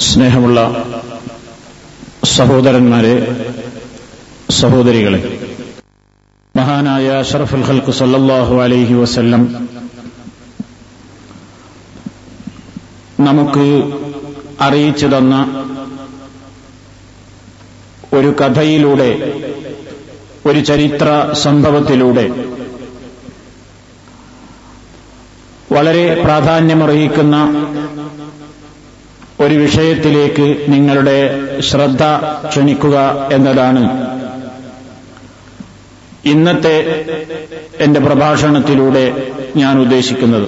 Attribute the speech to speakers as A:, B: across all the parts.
A: സ്നേഹമുള്ള സഹോദരന്മാരെ സഹോദരികളെ മഹാനായ ഷറഫുൽ ഹൽക്കു സല്ലാഹു അലൈഹി വസല്ലം നമുക്ക് അറിയിച്ചു തന്ന ഒരു കഥയിലൂടെ ഒരു ചരിത്ര സംഭവത്തിലൂടെ വളരെ പ്രാധാന്യമർഹിക്കുന്ന ഒരു വിഷയത്തിലേക്ക് നിങ്ങളുടെ ശ്രദ്ധ ക്ഷണിക്കുക എന്നതാണ്. ഇന്നത്തെ എന്റെ പ്രഭാഷണത്തിലൂടെ ഞാൻ ഉദ്ദേശിക്കുന്നത്.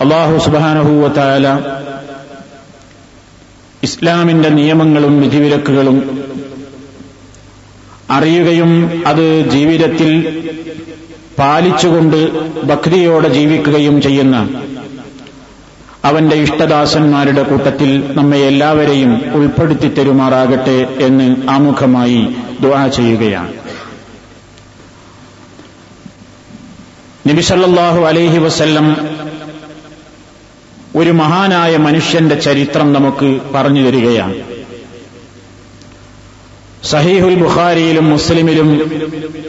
A: അള്ളാഹു സുബാനഹൂവത്തായാല ഇസ്ലാമിന്റെ നിയമങ്ങളും വിധിവിലക്കുകളും അറിയുകയും അത് ജീവിതത്തിൽ പാലിച്ചുകൊണ്ട് ഭക്തിയോടെ ജീവിക്കുകയും ചെയ്യുന്ന അവന്റെ ഇഷ്ടദാസന്മാരുടെ കൂട്ടത്തിൽ നമ്മെ എല്ലാവരെയും ഉൾപ്പെടുത്തി തരുമാറാകട്ടെ എന്ന് ആമുഖമായി ദുആ ചെയ്യുകയാണ്. നബിസല്ലാഹു അലൈഹി വസല്ലം ഒരു മഹാനായ മനുഷ്യന്റെ ചരിത്രം നമുക്ക് പറഞ്ഞു തരികയാണ്. സഹീഹുൽ ബുഖാരിയിലും മുസ്ലിമിലും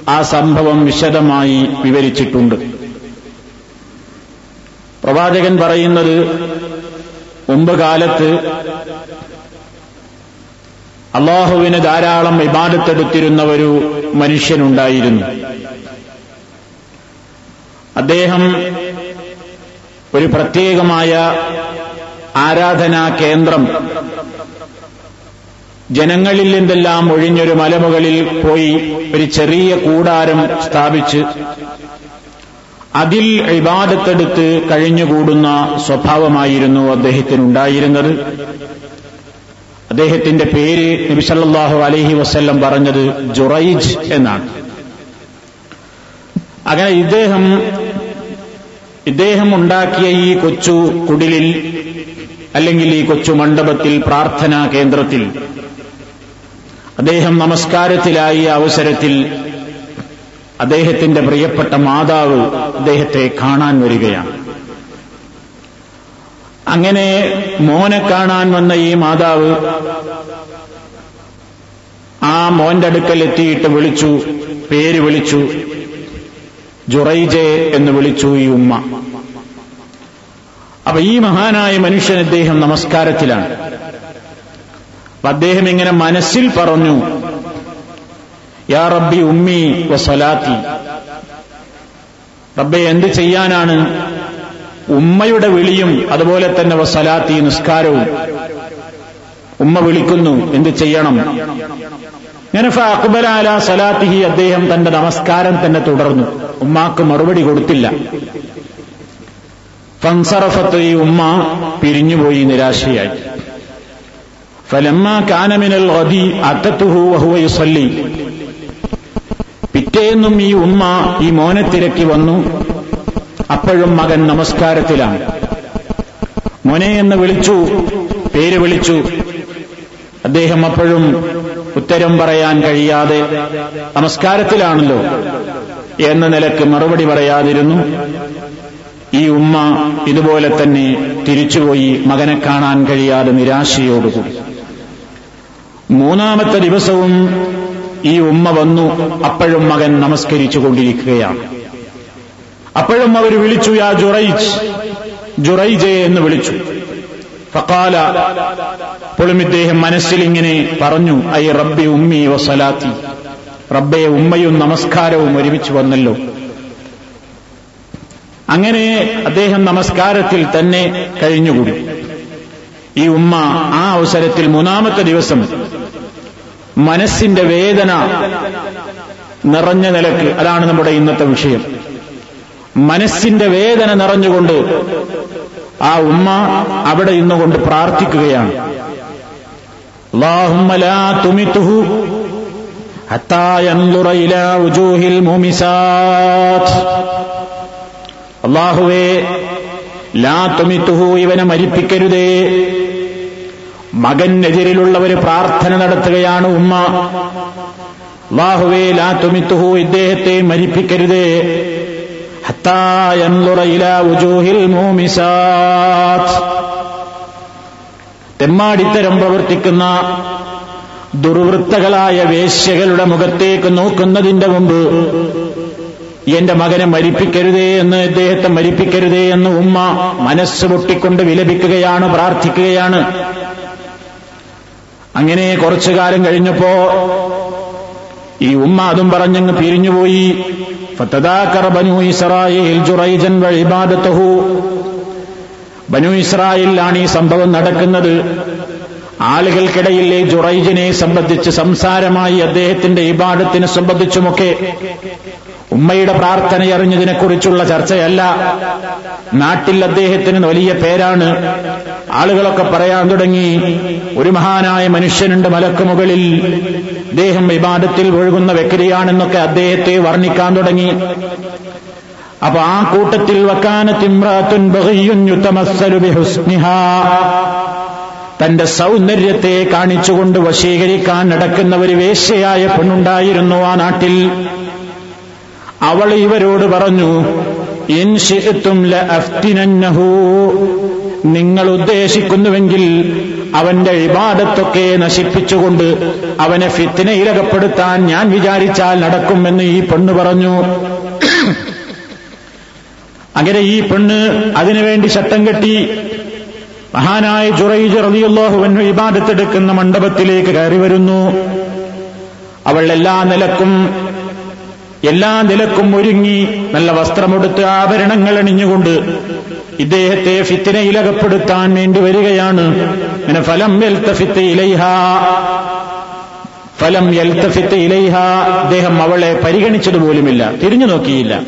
A: ആ സംഭവം വിശദമായി വിവരിച്ചിട്ടുണ്ട്. പ്രവാചകൻ പറയുന്നത് മുമ്പ് കാലത്ത് അള്ളാഹുവിന് ധാരാളം വിവാദത്തെടുത്തിരുന്ന ഒരു മനുഷ്യനുണ്ടായിരുന്നു. അദ്ദേഹം ഒരു പ്രത്യേകമായ ആരാധനാ കേന്ദ്രം. ജനങ്ങളിൽ നിന്നെല്ലാം ഒഴിഞ്ഞൊരു മലമുകളിൽ പോയി ഒരു ചെറിയ കൂടാരം സ്ഥാപിച്ച് അതിൽ ഇബാദത്തെടുത്ത് കഴിഞ്ഞുകൂടുന്ന സ്വഭാവമായിരുന്നു അദ്ദേഹത്തിനുണ്ടായിരുന്നത്. അദ്ദേഹത്തിന്റെ പേര് നബിസല്ലാഹു അലഹി വസ്ല്ലം പറഞ്ഞത് ജുറൈജ് എന്നാണ്. അങ്ങനെ ഇദ്ദേഹം ഇദ്ദേഹം ഉണ്ടാക്കിയ ഈ കൊച്ചു കുടിലിൽ അല്ലെങ്കിൽ ഈ കൊച്ചു മണ്ഡപത്തിൽ പ്രാർത്ഥനാ കേന്ദ്രത്തിൽ അദ്ദേഹം നമസ്കാരത്തിലായ അവസരത്തിൽ അദ്ദേഹത്തിന്റെ പ്രിയപ്പെട്ട മാതാവ് അദ്ദേഹത്തെ കാണാൻ വരികയാണ്. അങ്ങനെ മോനെ കാണാൻ വന്ന ഈ മാതാവ് ആ മോന്റെ അടുക്കൽ എത്തിയിട്ട് വിളിച്ചു പേര് വിളിച്ചു ജുറൈജെ എന്ന് വിളിച്ചു ഈ ഉമ്മ. അപ്പൊ ഈ മഹാനായ മനുഷ്യൻ അദ്ദേഹം നമസ്കാരത്തിലാണ്. അദ്ദേഹം ഇങ്ങനെ മനസ്സിൽ പറഞ്ഞു യാ റബ്ബി ഉമ്മി വസലാത്തി. റബ്ബെ എന്ത് ചെയ്യാനാണ്? ഉമ്മയുടെ വിളിയും അതുപോലെ തന്നെ വസലാത്തി നിസ്കാരവും. ഉമ്മ വിളിക്കുന്നു എന്ത് ചെയ്യണം? ഇങ്ങനെ അക്ബലാല സലാത്തിഹി അദ്ദേഹം തന്റെ നമസ്കാരം തന്നെ തുടർന്നു. ഉമ്മാക്ക് മറുപടി കൊടുത്തില്ല. ഫൻസറഫത്ത് ഈ ഉമ്മ പിരിഞ്ഞുപോയി നിരാശയായി. ഫലമ്മ കാനമിനൽ അതി അത്തത്തുഹു വഹുവ യുസല്ലി. പിറ്റേന്നും ഈ ഉമ്മ ഈ മോനെ തിരക്കി വന്നു. അപ്പോഴും മകൻ നമസ്കാരത്തിലാണ്. മോനെ എന്ന് വിളിച്ചു പേര് വിളിച്ചു. അദ്ദേഹം അപ്പോഴും ഉത്തരം പറയാൻ കഴിയാതെ നമസ്കാരത്തിലാണല്ലോ എന്ന നിലയ്ക്ക് മറുപടി പറയാതിരുന്നു. ഈ ഉമ്മ ഇതുപോലെ തന്നെ തിരിച്ചുപോയി മകനെ കാണാൻ കഴിയാതെ നിരാശയോടുകൂടി. മൂന്നാമത്തെ ദിവസവും ഈ ഉമ്മ വന്നു അപ്പോഴും മകൻ നമസ്കരിച്ചു കൊണ്ടിരിക്കുകയാണ് അപ്പോഴും അവർ വിളിച്ചു യാ ജുറൈജ് ജുറൈജെ എന്ന് വിളിച്ചു. ഫക്കാല അപ്പോഴും ഇദ്ദേഹം മനസ്സിൽ ഇങ്ങനെ പറഞ്ഞു ഐ റബ്ബി ഉമ്മി വസലാത്തി റബ്ബെ ഉമ്മയും നമസ്കാരവും ഒരുമിച്ച് വന്നല്ലോ. അങ്ങനെ അദ്ദേഹം നമസ്കാരത്തിൽ തന്നെ കഴിഞ്ഞുകൂടി. ഈ ഉമ്മ ആ അവസരത്തിൽ മൂന്നാമത്തെ ദിവസം മനസ്സിന്റെ വേദന നിറഞ്ഞ നിലയ്ക്ക്. അതാണ് നമ്മുടെ ഇന്നത്തെ വിഷയം. മനസ്സിന്റെ വേദന നിറഞ്ഞുകൊണ്ട് ആ ഉമ്മ അവിടെ ഇന്നുകൊണ്ട് പ്രാർത്ഥിക്കുകയാണ്. അള്ളാഹുവേ ലാ തുമിത്തുഹു ഇവനെ മരിപ്പിക്കരുതേ. മകനെതിരിലുള്ള ഒരു പ്രാർത്ഥന നടത്തുകയാണ് ഉമ്മ. വാഹുവേ ലാ തുമിത്തുഹു ഇദ്ദേഹത്തെ മരിപ്പിക്കരുതേ. തെമ്മാടിത്തരം പ്രവർത്തിക്കുന്ന ദുർവൃത്തകളായ വേശ്യകളുടെ മുഖത്തേക്ക് നോക്കുന്നതിന്റെ മുമ്പ് എന്റെ മകനെ മരിപ്പിക്കരുതേ എന്ന് ഇദ്ദേഹത്തെ മരിപ്പിക്കരുതേ എന്ന് ഉമ്മ മനസ്സ് പൊട്ടിക്കൊണ്ട് വിലപിക്കുകയാണ് പ്രാർത്ഥിക്കുകയാണ്. അങ്ങനെ കുറച്ചു കാലം കഴിഞ്ഞപ്പോ ഈ ഉമ്മ അതും പറഞ്ഞങ്ങ് പിരിഞ്ഞുപോയി. ബനു ഇസ്രായേൽ ജുറൈജൻ ബനു ഇസ്രായേലിലാണ് ഈ സംഭവം നടക്കുന്നത്. ആളുകൾക്കിടയിലെ ജുറൈജിനെ സംബന്ധിച്ച് സംസാരമായി അദ്ദേഹത്തിന്റെ ഇബാദത്തിനെ സംബന്ധിച്ചുമൊക്കെ ഉമ്മയുടെ പ്രാർത്ഥനയറിഞ്ഞതിനെക്കുറിച്ചുള്ള ചർച്ചയല്ല. നാട്ടിൽ അദ്ദേഹത്തിന് വലിയ പേരാണ്. ആളുകളൊക്കെ പറയാൻ തുടങ്ങി. ഒരു മഹാനായ മനുഷ്യനുണ്ട് മലക്ക് മുകളിൽ. അദ്ദേഹം വിവാദത്തിൽ ഒഴുകുന്ന വ്യക്തിയാണെന്നൊക്കെ അദ്ദേഹത്തെ വർണിക്കാൻ തുടങ്ങി. അപ്പൊ ആ കൂട്ടത്തിൽ വക്കാനത്തിമ്രാത്തുൻ തന്റെ സൗന്ദര്യത്തെ കാണിച്ചുകൊണ്ട് വശീകരിക്കാൻ നടക്കുന്ന ഒരു വേശ്യയായ പെണ്ണുണ്ടായിരുന്നു ആ നാട്ടിൽ. അവൾ ഇവരോട് പറഞ്ഞു നിങ്ങൾ ഉദ്ദേശിക്കുന്നുവെങ്കിൽ അവന്റെ ഇബാദത്തൊക്കെ നശിപ്പിച്ചുകൊണ്ട് അവനെ ഫിത്തിനയിലകപ്പെടുത്താൻ ഞാൻ വിചാരിച്ചാൽ നടക്കുമെന്ന് ഈ പെണ്ണ് പറഞ്ഞു. അങ്ങനെ ഈ പെണ്ണ് അതിനുവേണ്ടി ശട്ടം കെട്ടി മഹാനായ ജുറൈജ് റളിയല്ലാഹുവിന് ഇബാദത്തെടുക്കുന്ന മണ്ഡപത്തിലേക്ക് കയറി വരുന്നു. അവൾ എല്ലാ നിലക്കും എല്ലാ നിലക്കും ഒരുങ്ങി നല്ല വസ്ത്രമെടുത്ത് ആഭരണങ്ങൾ അണിഞ്ഞുകൊണ്ട് ഇദ്ദേഹത്തെ ഫിത്തിനയിലകപ്പെടുത്താൻ വേണ്ടി വരികയാണ്. പിന്നെ ഫലം എൽത്തഫിത്ത് ഇലൈഹ. ഫലം എൽത്തഫിത്ത് ഇലൈഹ. അദ്ദേഹം അവളെ പരിഗണിച്ചതുപോലുമില്ല തിരിഞ്ഞു നോക്കിയില്ല.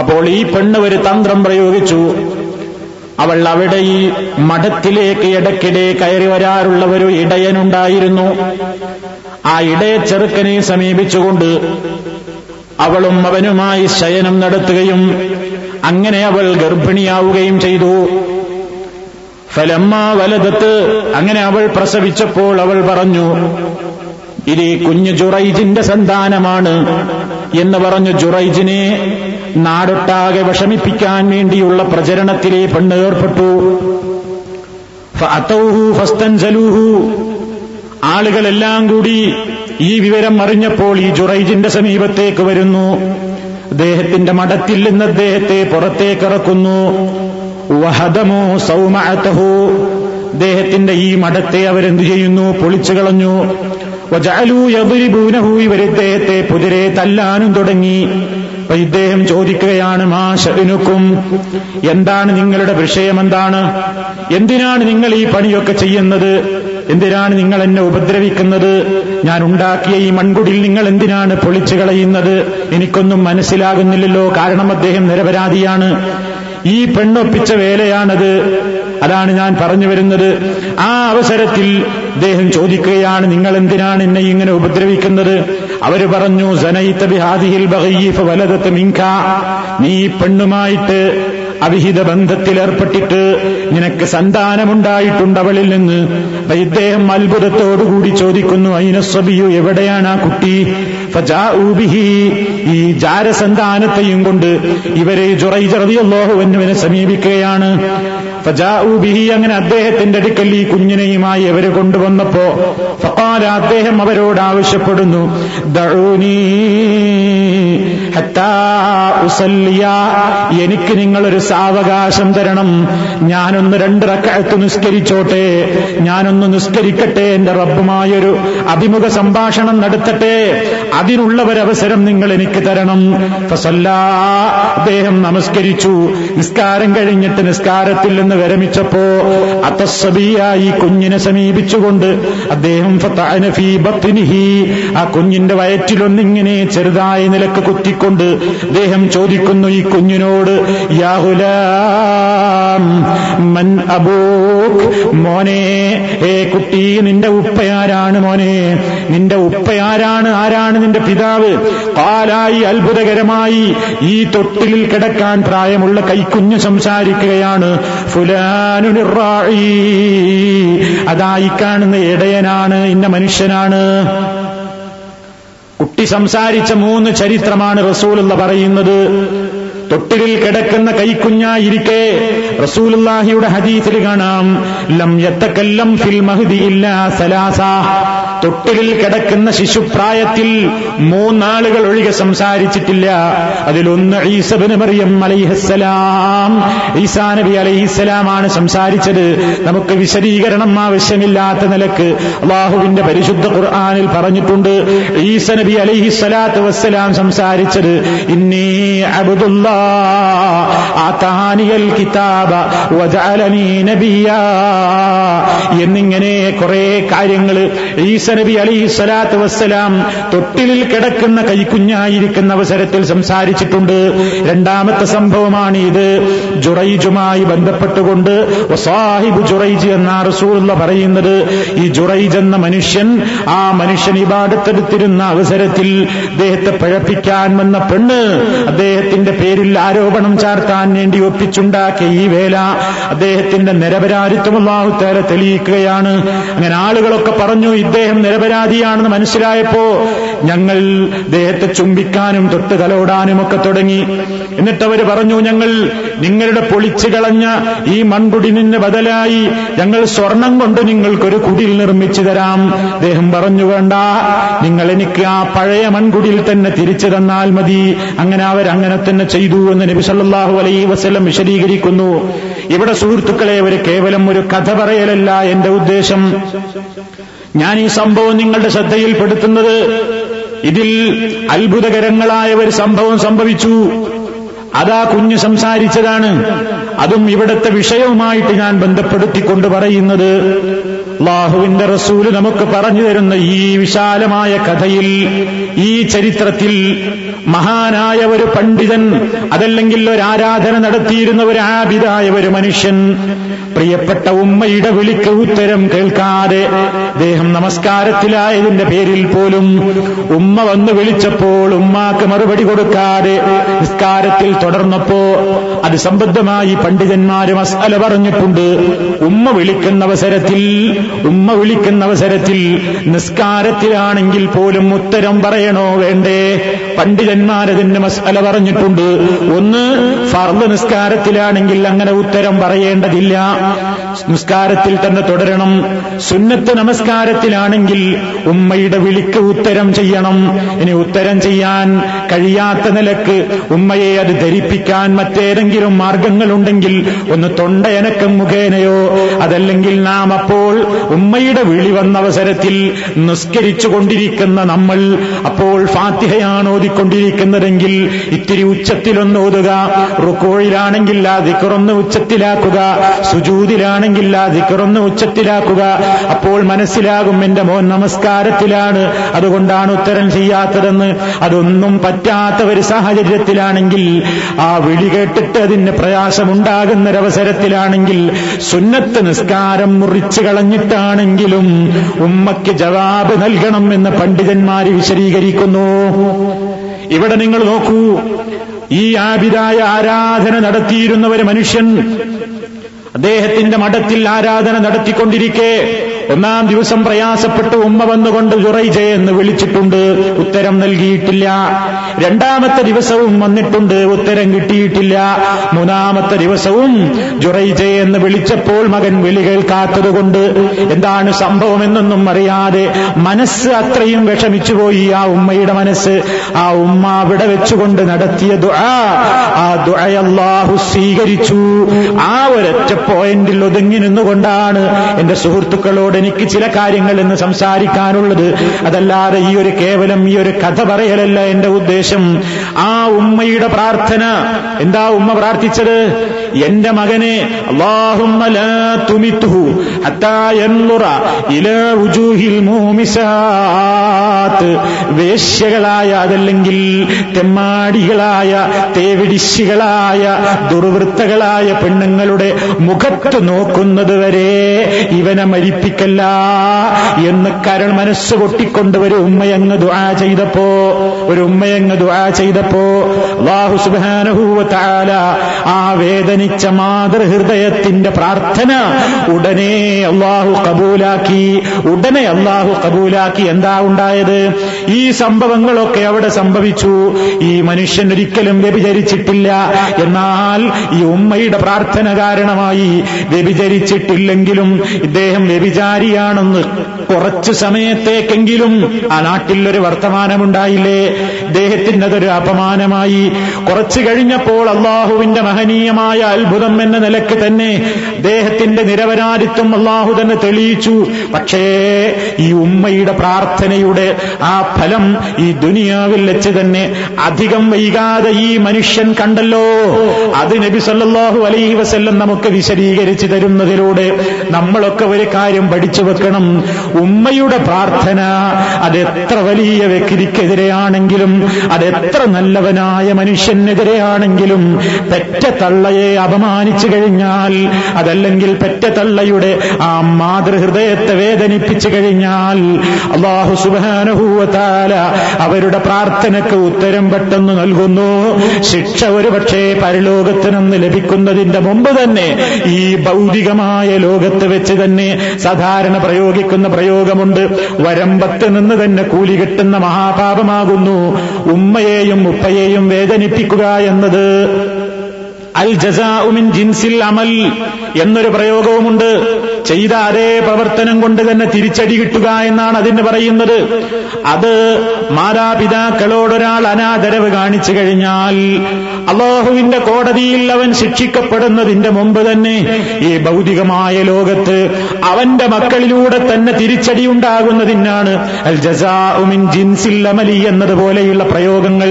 A: അപ്പോൾ ഈ പെണ്ണ് ഒരു തന്ത്രം പ്രയോഗിച്ചു. അവൾ അവിടെ ഈ മഠത്തിലേക്ക് ഇടയ്ക്കിടെ കയറി വരാറുള്ള ഒരു ഇടയനുണ്ടായിരുന്നു. ആ ഇടയ ചെറുക്കനെ സമീപിച്ചുകൊണ്ട് അവളും അവനുമായി ശയനം നടത്തുകയും അങ്ങനെ അവൾ ഗർഭിണിയാവുകയും ചെയ്തു. ഫലമ്മ വലതത്ത് അങ്ങനെ അവൾ പ്രസവിച്ചപ്പോൾ അവൾ പറഞ്ഞു ഇത് കുഞ്ഞു ജുറൈജിന്റെ സന്താനമാണ് എന്ന് പറഞ്ഞു ജുറൈജിനെ നാടൊട്ടാകെ വിഷമിപ്പിക്കാൻ വേണ്ടിയുള്ള പ്രചരണത്തിലെ പെണ്ണ് ഏർപ്പെട്ടു. ആളുകളെല്ലാം കൂടി ഈ വിവരം അറിഞ്ഞപ്പോൾ ഈ ജുറൈജിന്റെ സമീപത്തേക്ക് വരുന്നു. അദ്ദേഹത്തിന്റെ മഠത്തിൽ നിന്ന് അദ്ദേഹത്തെ പുറത്തേക്കിറക്കുന്നു. വഹദമോ സൗമഅത്തഹു അദ്ദേഹത്തിന്റെ ഈ മഠത്തെ അവരെന്തു ചെയ്യുന്നു? പൊളിച്ചു കളഞ്ഞു. ഇവർ ഇദ്ദേഹത്തെ പുതിരെ തല്ലാനും തുടങ്ങി. അപ്പൊ ഇദ്ദേഹം ചോദിക്കുകയാണ് മാ ഷനുക്കും എന്താണ് നിങ്ങളുടെ വിഷയം എന്താണ്? എന്തിനാണ് നിങ്ങൾ ഈ പണിയൊക്കെ ചെയ്യുന്നത്? എന്തിനാണ് നിങ്ങൾ എന്നെ ഉപദ്രവിക്കുന്നത്? ഞാൻ ഉണ്ടാക്കിയ ഈ മൺകുടിൽ നിങ്ങൾ എന്തിനാണ് പൊളിച്ചു കളയുന്നത്? എനിക്കൊന്നും മനസ്സിലാകുന്നില്ലല്ലോ കാരണം അദ്ദേഹം നിരപരാധിയാണ്. ഈ പെണ്ണൊപ്പിച്ച വേലയാണത്. അതാണ് ഞാൻ പറഞ്ഞു വരുന്നത്. ആ അവസരത്തിൽ അദ്ദേഹം ചോദിക്കുകയാണ് നിങ്ങൾ എന്തിനാണ് എന്നെ ഇങ്ങനെ ഉപദ്രവിക്കുന്നത്? അവർ പറഞ്ഞു മിങ്ക നീ പെണ്ണുമായിട്ട് അവിഹിത ബന്ധത്തിലേർപ്പെട്ടിട്ട് നിനക്ക് സന്താനമുണ്ടായിട്ടുണ്ട് അവളിൽ നിന്ന്. അപ്പൊ ഇദ്ദേഹം അത്ഭുതത്തോടുകൂടി ചോദിക്കുന്നു അയിനസ്വബിയു എവിടെയാണ് ആ കുട്ടി? ഈ ജാരസന്താനത്തെയും കൊണ്ട് ഇവരെ ജുറൈജറിയല്ലോഹുവന്നുവിനെ സമീപിക്കുകയാണ്. ഫജാഊബിഹി അങ്ങനെ അദ്ദേഹത്തിന്റെ അടുക്കൽ ഈ കുഞ്ഞിനെയുമായി അവർ കൊണ്ടുവന്നപ്പോ ഫക്കാല അദ്ദേഹം അവരോട് ആവശ്യപ്പെടുന്നു എനിക്ക് നിങ്ങളൊരു സാവകാശം തരണം. ഞാനൊന്ന് രണ്ട് റക്കഴത്ത് നിസ്കരിച്ചോട്ടെ ഞാനൊന്ന് നിസ്കരിക്കട്ടെ എന്റെ റബ്ബുമായൊരു അഭിമുഖ സംഭാഷണം നടത്തട്ടെ. അതിനുള്ളവരവസരം നിങ്ങൾ എനിക്ക് തരണം. അദ്ദേഹം നമസ്കരിച്ചു. നിസ്കാരം കഴിഞ്ഞിട്ട് നിസ്കാരത്തിൽ നിന്ന് വിരമിച്ചപ്പോ അത്തസ്സബിയായി കുഞ്ഞിനെ സമീപിച്ചുകൊണ്ട് അദ്ദേഹം ആ കുഞ്ഞിന്റെ വയറ്റിലൊന്നിങ്ങനെ ചെറുതായി നിലയ്ക്ക് കുത്തിക്കൊണ്ട് അദ്ദേഹം ചോദിക്കുന്നു ഈ കുഞ്ഞിനോട് മൻ മോനെ ഏ കുട്ടി നിന്റെ ഉപ്പയാരാണ് മോനെ? നിന്റെ ഉപ്പയാരാണ് ആരാണ് നിന്റെ പിതാവ്? പാലായി അത്ഭുതകരമായി ഈ തൊട്ടിലിൽ കിടക്കാൻ പ്രായമുള്ള കൈക്കുഞ്ഞ് സംസാരിക്കുകയാണ്. ഫുലാനുറായി അതായി കാണുന്ന ഇടയനാണ് ഇന്ന മനുഷ്യനാണ്. കുട്ടി സംസാരിച്ച മൂന്ന് ചരിത്രമാണ് റസൂൽ എന്ന് പറയുന്നത്. തൊട്ടിലിൽ കിടക്കുന്ന കൈക്കുഞ്ഞായിരിക്കെ. റസൂലുള്ളാഹിയുടെ ഹദീസിൽ കാണാം. ലം യത്തക്കല്ലം ഫിൽ മഹദി ഇല്ല സലാസ. തൊട്ടിലിൽ കിടക്കുന്ന ശിശുപ്രായത്തിൽ മൂന്നാളുകൾ ഒഴികെ സംസാരിച്ചിട്ടില്ല. അതിലൊന്ന് ഈസബിന് മറിയം അലൈഹസ്സലാം. ഈസാ നബി അലൈഹിസ്സലാമാണ് സംസാരിച്ചത്. നമുക്ക് വിശദീകരണം ആവശ്യമില്ലാത്ത നിലയ്ക്ക് അള്ളാഹുവിന്റെ പരിശുദ്ധ ഖുർആാനിൽ പറഞ്ഞിട്ടുണ്ട്. ഈസ നബി അലൈഹിസ്സലാത്ത് വസ്സലാം സംസാരിച്ചത് ഇന്നീ അബ്ദുല്ലാ ആതാനിയൽ കിതാബ വജഅലനി നബിയ. എന്നിങ്ങനെ കുറെ കാര്യങ്ങൾ ഈസ നബി അലൈഹി സ്വലാത്ത് വസ്സലാം തൊട്ടിലിൽ കിടക്കുന്ന കൈക്കുഞ്ഞായിരിക്കുന്ന അവസരത്തിൽ സംസാരിച്ചിട്ടുണ്ട്. രണ്ടാമത്തെ സംഭവമാണ് ഇത്. ജുറൈജുമായി ബന്ധപ്പെട്ടുകൊണ്ട് സാഹിബ് ജുറൈജ് എന്ന റസൂലുള്ള പറയുന്നത്. ഈ ജുറൈജ് എന്ന മനുഷ്യൻ ആ മനുഷ്യൻ ഇബാടത്തെടുത്തിരുന്ന അവസരത്തിൽ അദ്ദേഹത്തെ പഴപ്പിക്കാൻ വന്ന പെണ്ണ് അദ്ദേഹത്തിന്റെ പേരിൽ ആരോപണം ചാർത്താൻ വേണ്ടി ഒപ്പിച്ചുണ്ടാക്കിയ ഈ വേല അദ്ദേഹത്തിന്റെ നിരപരാധിത്വം അള്ളാഹുത്തേല തെളിയിക്കുകയാണ്. അങ്ങനെ ആളുകളൊക്കെ പറഞ്ഞു ഇദ്ദേഹം നിരപരാധിയാണെന്ന് മനസ്സിലായപ്പോ ഞങ്ങൾ ദേഹത്തെ ചുംബിക്കാനും തൊട്ട് തലോടാനുമൊക്കെ തുടങ്ങി. എന്നിട്ട് അവർ പറഞ്ഞു ഞങ്ങൾ നിങ്ങളുടെ പൊളിച്ചു കളഞ്ഞ ഈ മൺകുടിലിന് ബദലായി ഞങ്ങൾ സ്വർണം കൊണ്ട് നിങ്ങൾക്കൊരു കുടിൽ നിർമ്മിച്ചു തരാം. അദ്ദേഹം പറഞ്ഞു വേണ്ട നിങ്ങൾ എനിക്ക് ആ പഴയ മൺകുടിയിൽ തന്നെ തിരിച്ചു തന്നാൽ മതി. അങ്ങനെ അവരങ്ങനെ തന്നെ ചെയ്തു. എന്ന് നബി സല്ലാഹു അലൈ വസ്ലം വിശദീകരിക്കുന്നു. ഇവിടെ സുഹൃത്തുക്കളെ ഒരു കേവലം ഒരു കഥ പറയലല്ല എന്റെ ഉദ്ദേശം. ഞാൻ ഈ സംഭവം നിങ്ങളുടെ ശ്രദ്ധയിൽപ്പെടുത്തുന്നത് ഇതിൽ അത്ഭുതകരങ്ങളായ ഒരു സംഭവം സംഭവിച്ചു. അതാ കുഞ്ഞ് സംസാരിച്ചതാണ്. അതും ഇവിടുത്തെ വിഷയവുമായിട്ട് ഞാൻ ബന്ധപ്പെടുത്തിക്കൊണ്ട് പറയുന്നത്. അള്ളാഹുവിന്റെ റസൂൽ നമുക്ക് പറഞ്ഞു തരുന്ന ഈ വിശാലമായ കഥയിൽ ഈ ചരിത്രത്തിൽ മഹാനായ ഒരു പണ്ഡിതൻ അതല്ലെങ്കിൽ ഒരു ആരാധന നടത്തിയിരുന്ന ഒരു ആബിതായ ഒരു മനുഷ്യൻ പ്രിയപ്പെട്ട ഉമ്മയുടെ വിളിക്ക് ഉത്തരം കേൾക്കാതെ അദ്ദേഹം നമസ്കാരത്തിലായതിന്റെ പേരിൽ പോലും ഉമ്മ വന്ന് വിളിച്ചപ്പോൾ ഉമ്മാക്ക് മറുപടി കൊടുക്കാതെ നിസ്കാരത്തിൽ തുടർന്നപ്പോ അത് സംബന്ധമായി പണ്ഡിതന്മാരും മസാല പറഞ്ഞിട്ടുണ്ട്. ഉമ്മ വിളിക്കുന്ന അവസരത്തിൽ ഉമ്മ വിളിക്കുന്ന അവസരത്തിൽ നിസ്കാരത്തിലാണെങ്കിൽ പോലും ഉത്തരം പറയണോ വേണ്ടേ? പണ്ഡിതന്മാരതിന് മസാല പറഞ്ഞിട്ടുണ്ട്. ഒന്ന് ഫർദ് നിസ്കാരത്തിലാണെങ്കിൽ അങ്ങനെ ഉത്തരം പറയേണ്ടതില്ല. നിസ്കാരത്തിൽ തന്നെ തുടരണം. സുന്നത്ത് നമസ്കാരത്തിലാണെങ്കിൽ ഉമ്മയുടെ വിളിക്ക് ഉത്തരം ചെയ്യണം. ഇനി ഉത്തരം ചെയ്യാൻ കഴിയാത്ത നിലയ്ക്ക് ഉമ്മയെ അത് ധരിപ്പിക്കാൻ മറ്റേതെങ്കിലും മാർഗങ്ങളുണ്ടെങ്കിൽ ഒന്ന് തൊണ്ടയനക്കം മുഖേനയോ അതല്ലെങ്കിൽ നാം അപ്പോൾ ഉമ്മയുടെ വിളി വന്ന അവസരത്തിൽ നിസ്കരിച്ചു കൊണ്ടിരിക്കുന്ന നമ്മൾ അപ്പോൾ ഫാത്തിഹയാണ് ഓതിക്കൊണ്ടിരിക്കുന്നതെങ്കിൽ ഇത്തിരി ഉച്ചത്തിലൊന്ന് ഓതുക റുക്കോയിലാണെങ്കിൽ ആ ദിക്കറൊന്ന് ഉച്ചത്തിലാക്കുക. സുജൂതിലാണെങ്കിൽ ആ ദിക്കറൊന്ന് ഉച്ചത്തിലാക്കുക. അപ്പോൾ മനസ്സിലാകും എന്റെ മോൻ നമസ്കാരത്തിലാണ്. അതുകൊണ്ടാണ് ഉത്തരം ചെയ്യാത്തതെന്ന്. അതൊന്നും പറ്റാത്ത ഒരു സാഹചര്യത്തിലാണെങ്കിൽ ആ വിളി കേട്ടിട്ട് അതിന് പ്രയാസമുണ്ടാകുന്നൊരവസരത്തിലാണെങ്കിൽ സുന്നത്ത് നിസ്കാരം മുറിച്ചു കളഞ്ഞിട്ടാണെങ്കിലും ഉമ്മയ്ക്ക് ജവാബ് നൽകണം എന്ന് പണ്ഡിതന്മാര് വിശദീകരിക്കുന്നു. ഇവിടെ നിങ്ങൾ നോക്കൂ ഈ ആബിദായ ആരാധന നടത്തിയിരുന്ന ഒരു മനുഷ്യൻ അദ്ദേഹത്തിന്റെ മഠത്തിൽ ആരാധന നടത്തിക്കൊണ്ടിരിക്കെ. ഒന്നാം ദിവസം പ്രയാസപ്പെട്ട് ഉമ്മ വന്നുകൊണ്ട് ജുറൈജെ എന്ന് വിളിച്ചിട്ടുണ്ട്. ഉത്തരം നൽകിയിട്ടില്ല. രണ്ടാമത്തെ ദിവസവും വന്നിട്ടുണ്ട്. ഉത്തരം കിട്ടിയിട്ടില്ല. മൂന്നാമത്തെ ദിവസവും ജുറൈജെ എന്ന് വിളിച്ചപ്പോൾ മകൻ വിളി കേൾക്കാത്തതുകൊണ്ട് എന്താണ് സംഭവം എന്നൊന്നും അറിയാതെ മനസ്സ് അത്രയും വിഷമിച്ചുപോയി ആ ഉമ്മയുടെ മനസ്സ്. ആ ഉമ്മ അവിടെ വെച്ചുകൊണ്ട് നടത്തിയ ദുആ. ആ ദുഴയല്ലാഹു സ്വീകരിച്ചു. ആ ഒരൊറ്റ പോയിന്റിൽ ഒതുങ്ങി നിന്നുകൊണ്ടാണ് എന്റെ സുഹൃത്തുക്കളോട് എനിക്ക് ചില കാര്യങ്ങൾ എന്ന് സംസാരിക്കാനുള്ളത്. അതല്ലാതെ ഈ ഒരു കേവലം ഈ ഒരു കഥ പറയലല്ല എന്റെ ഉദ്ദേശം. ആ ഉമ്മയുടെ പ്രാർത്ഥന. എന്താ ഉമ്മ പ്രാർത്ഥിച്ചത്? എന്റെ മകനെ വേശ്യകളായ അതല്ലെങ്കിൽ തെമ്മാടികളായ തേവിടിശികളായ ദുർവൃത്തകളായ പെണ്ണുങ്ങളുടെ മുഖത്ത് നോക്കുന്നത് വരെ ഇവനെ മരിപ്പിക്കല്ല എന്ന് കരൾ മനസ്സ് പൊട്ടിക്കൊണ്ട് ഒരു ഉമ്മയങ്ങ് ദുആ ചെയ്തപ്പോ ഒരു ഉമ്മയങ്ങ് ദുആ ചെയ്തപ്പോ അള്ളാഹു സുബാനഹൂവത്താല ആ വേദനിച്ച മാതൃഹൃദയത്തിന്റെ പ്രാർത്ഥന ഉടനെ അള്ളാഹു കബൂലാക്കി. ഉടനെ അള്ളാഹു കബൂലാക്കി. എന്താ ഉണ്ടായത്? ഈ സംഭവങ്ങളൊക്കെ അവിടെ സംഭവിച്ചു. ഈ മനുഷ്യൻ ഒരിക്കലും വ്യഭിചരിച്ചിട്ടില്ല. എന്നാൽ ഈ ഉമ്മയുടെ പ്രാർത്ഥന കാരണമായി വ്യഭിചരിച്ചിട്ടില്ലെങ്കിലും ഇദ്ദേഹം വ്യഭിചാരിയാണെന്ന് കുറച്ചു സമയത്തേക്കെങ്കിലും ആ നാട്ടിൽ ഒരു വർത്തമാനമുണ്ടായില്ലേ? ഇദ്ദേഹത്തിന് അതൊരു അപമാനമായി. കുറച്ചു കഴിഞ്ഞപ്പോൾ അള്ളാഹുവിന്റെ മഹനീയമായ അത്ഭുതം എന്ന നിലയ്ക്ക് തന്നെ അദ്ദേഹത്തിന്റെ നിരപരാധിത്വം അള്ളാഹു തന്നെ തെളിയിച്ചു. പക്ഷേ ഈ ഉമ്മയുടെ പ്രാർത്ഥനയുടെ ആ ഫലം ഈ ദുനിയാവിൽ വെച്ച് തന്നെ അധികം വൈകാതെ ഈ മനുഷ്യൻ കണ്ടല്ലോ. അത് നബി സല്ലാഹു അലൈഹി വസല്ലം നമുക്ക് വിശദീകരിച്ചു തരുന്നതിലൂടെ നമ്മളൊക്കെ ഒരു കാര്യം പഠിച്ചു വെക്കണം. ഉമ്മയുടെ പ്രാർത്ഥന അതെത്ര വലിയ വ്യക്തിക്കെതിരെയാണെങ്കിലും അതെത്ര നല്ലവനായ മനുഷ്യനെതിരെയാണെങ്കിലും പെറ്റ തള്ളയെ അപമാനിച്ചു കഴിഞ്ഞാൽ അതല്ലെങ്കിൽ പെറ്റ തള്ളയുടെ ആ മാതൃഹൃദയത്തെ വേദനിപ്പിച്ചു കഴിഞ്ഞാൽ അള്ളാഹു സുബാനുഭൂവത്താല അവരുടെ പ്രാർത്ഥനയ്ക്ക് ഉത്തരം പെട്ടെന്ന് നൽകുന്നു. ശിക്ഷ ഒരുപക്ഷെ പരലോകത്തിനൊന്ന് ലഭിക്കുന്നതിന്റെ മുമ്പ് തന്നെ ഈ ഭൗതികമായ ലോകത്ത് വെച്ച് തന്നെ സാധാരണ പ്രയോഗിക്കുന്ന പ്രയോഗമുണ്ട്. വരമ്പത്ത് നിന്ന് തന്നെ കൂലി കിട്ടുന്ന മഹാപാപമാകുന്നു. ഉമ്മയെയും ഉപ്പയെയും വേദനിപ്പിക്കുക എന്നത് അൽ ജസാഉമിൻ ജിൻസിൽ അമൽ എന്നൊരു പ്രയോഗവുമുണ്ട്. ചെയ്ത അതേ പ്രവർത്തനം കൊണ്ട് തന്നെ തിരിച്ചടി കിട്ടുക എന്നാണ് അതിന് പറയുന്നത്. അത് മാതാപിതാക്കളോടൊരാൾ അനാദരവ് കാണിച്ചു കഴിഞ്ഞാൽ അള്ളാഹുവിന്റെ കോടതിയിൽ അവൻ ശിക്ഷിക്കപ്പെടുന്നതിന്റെ മുമ്പ് തന്നെ ഈ ഭൗതികമായ ലോകത്ത് അവന്റെ മക്കളിലൂടെ തന്നെ തിരിച്ചടി ഉണ്ടാകുന്നതിനാണ് അൽ ജസാഉമിൻ ജിൻസിൽ അമലി എന്നതുപോലെയുള്ള പ്രയോഗങ്ങൾ.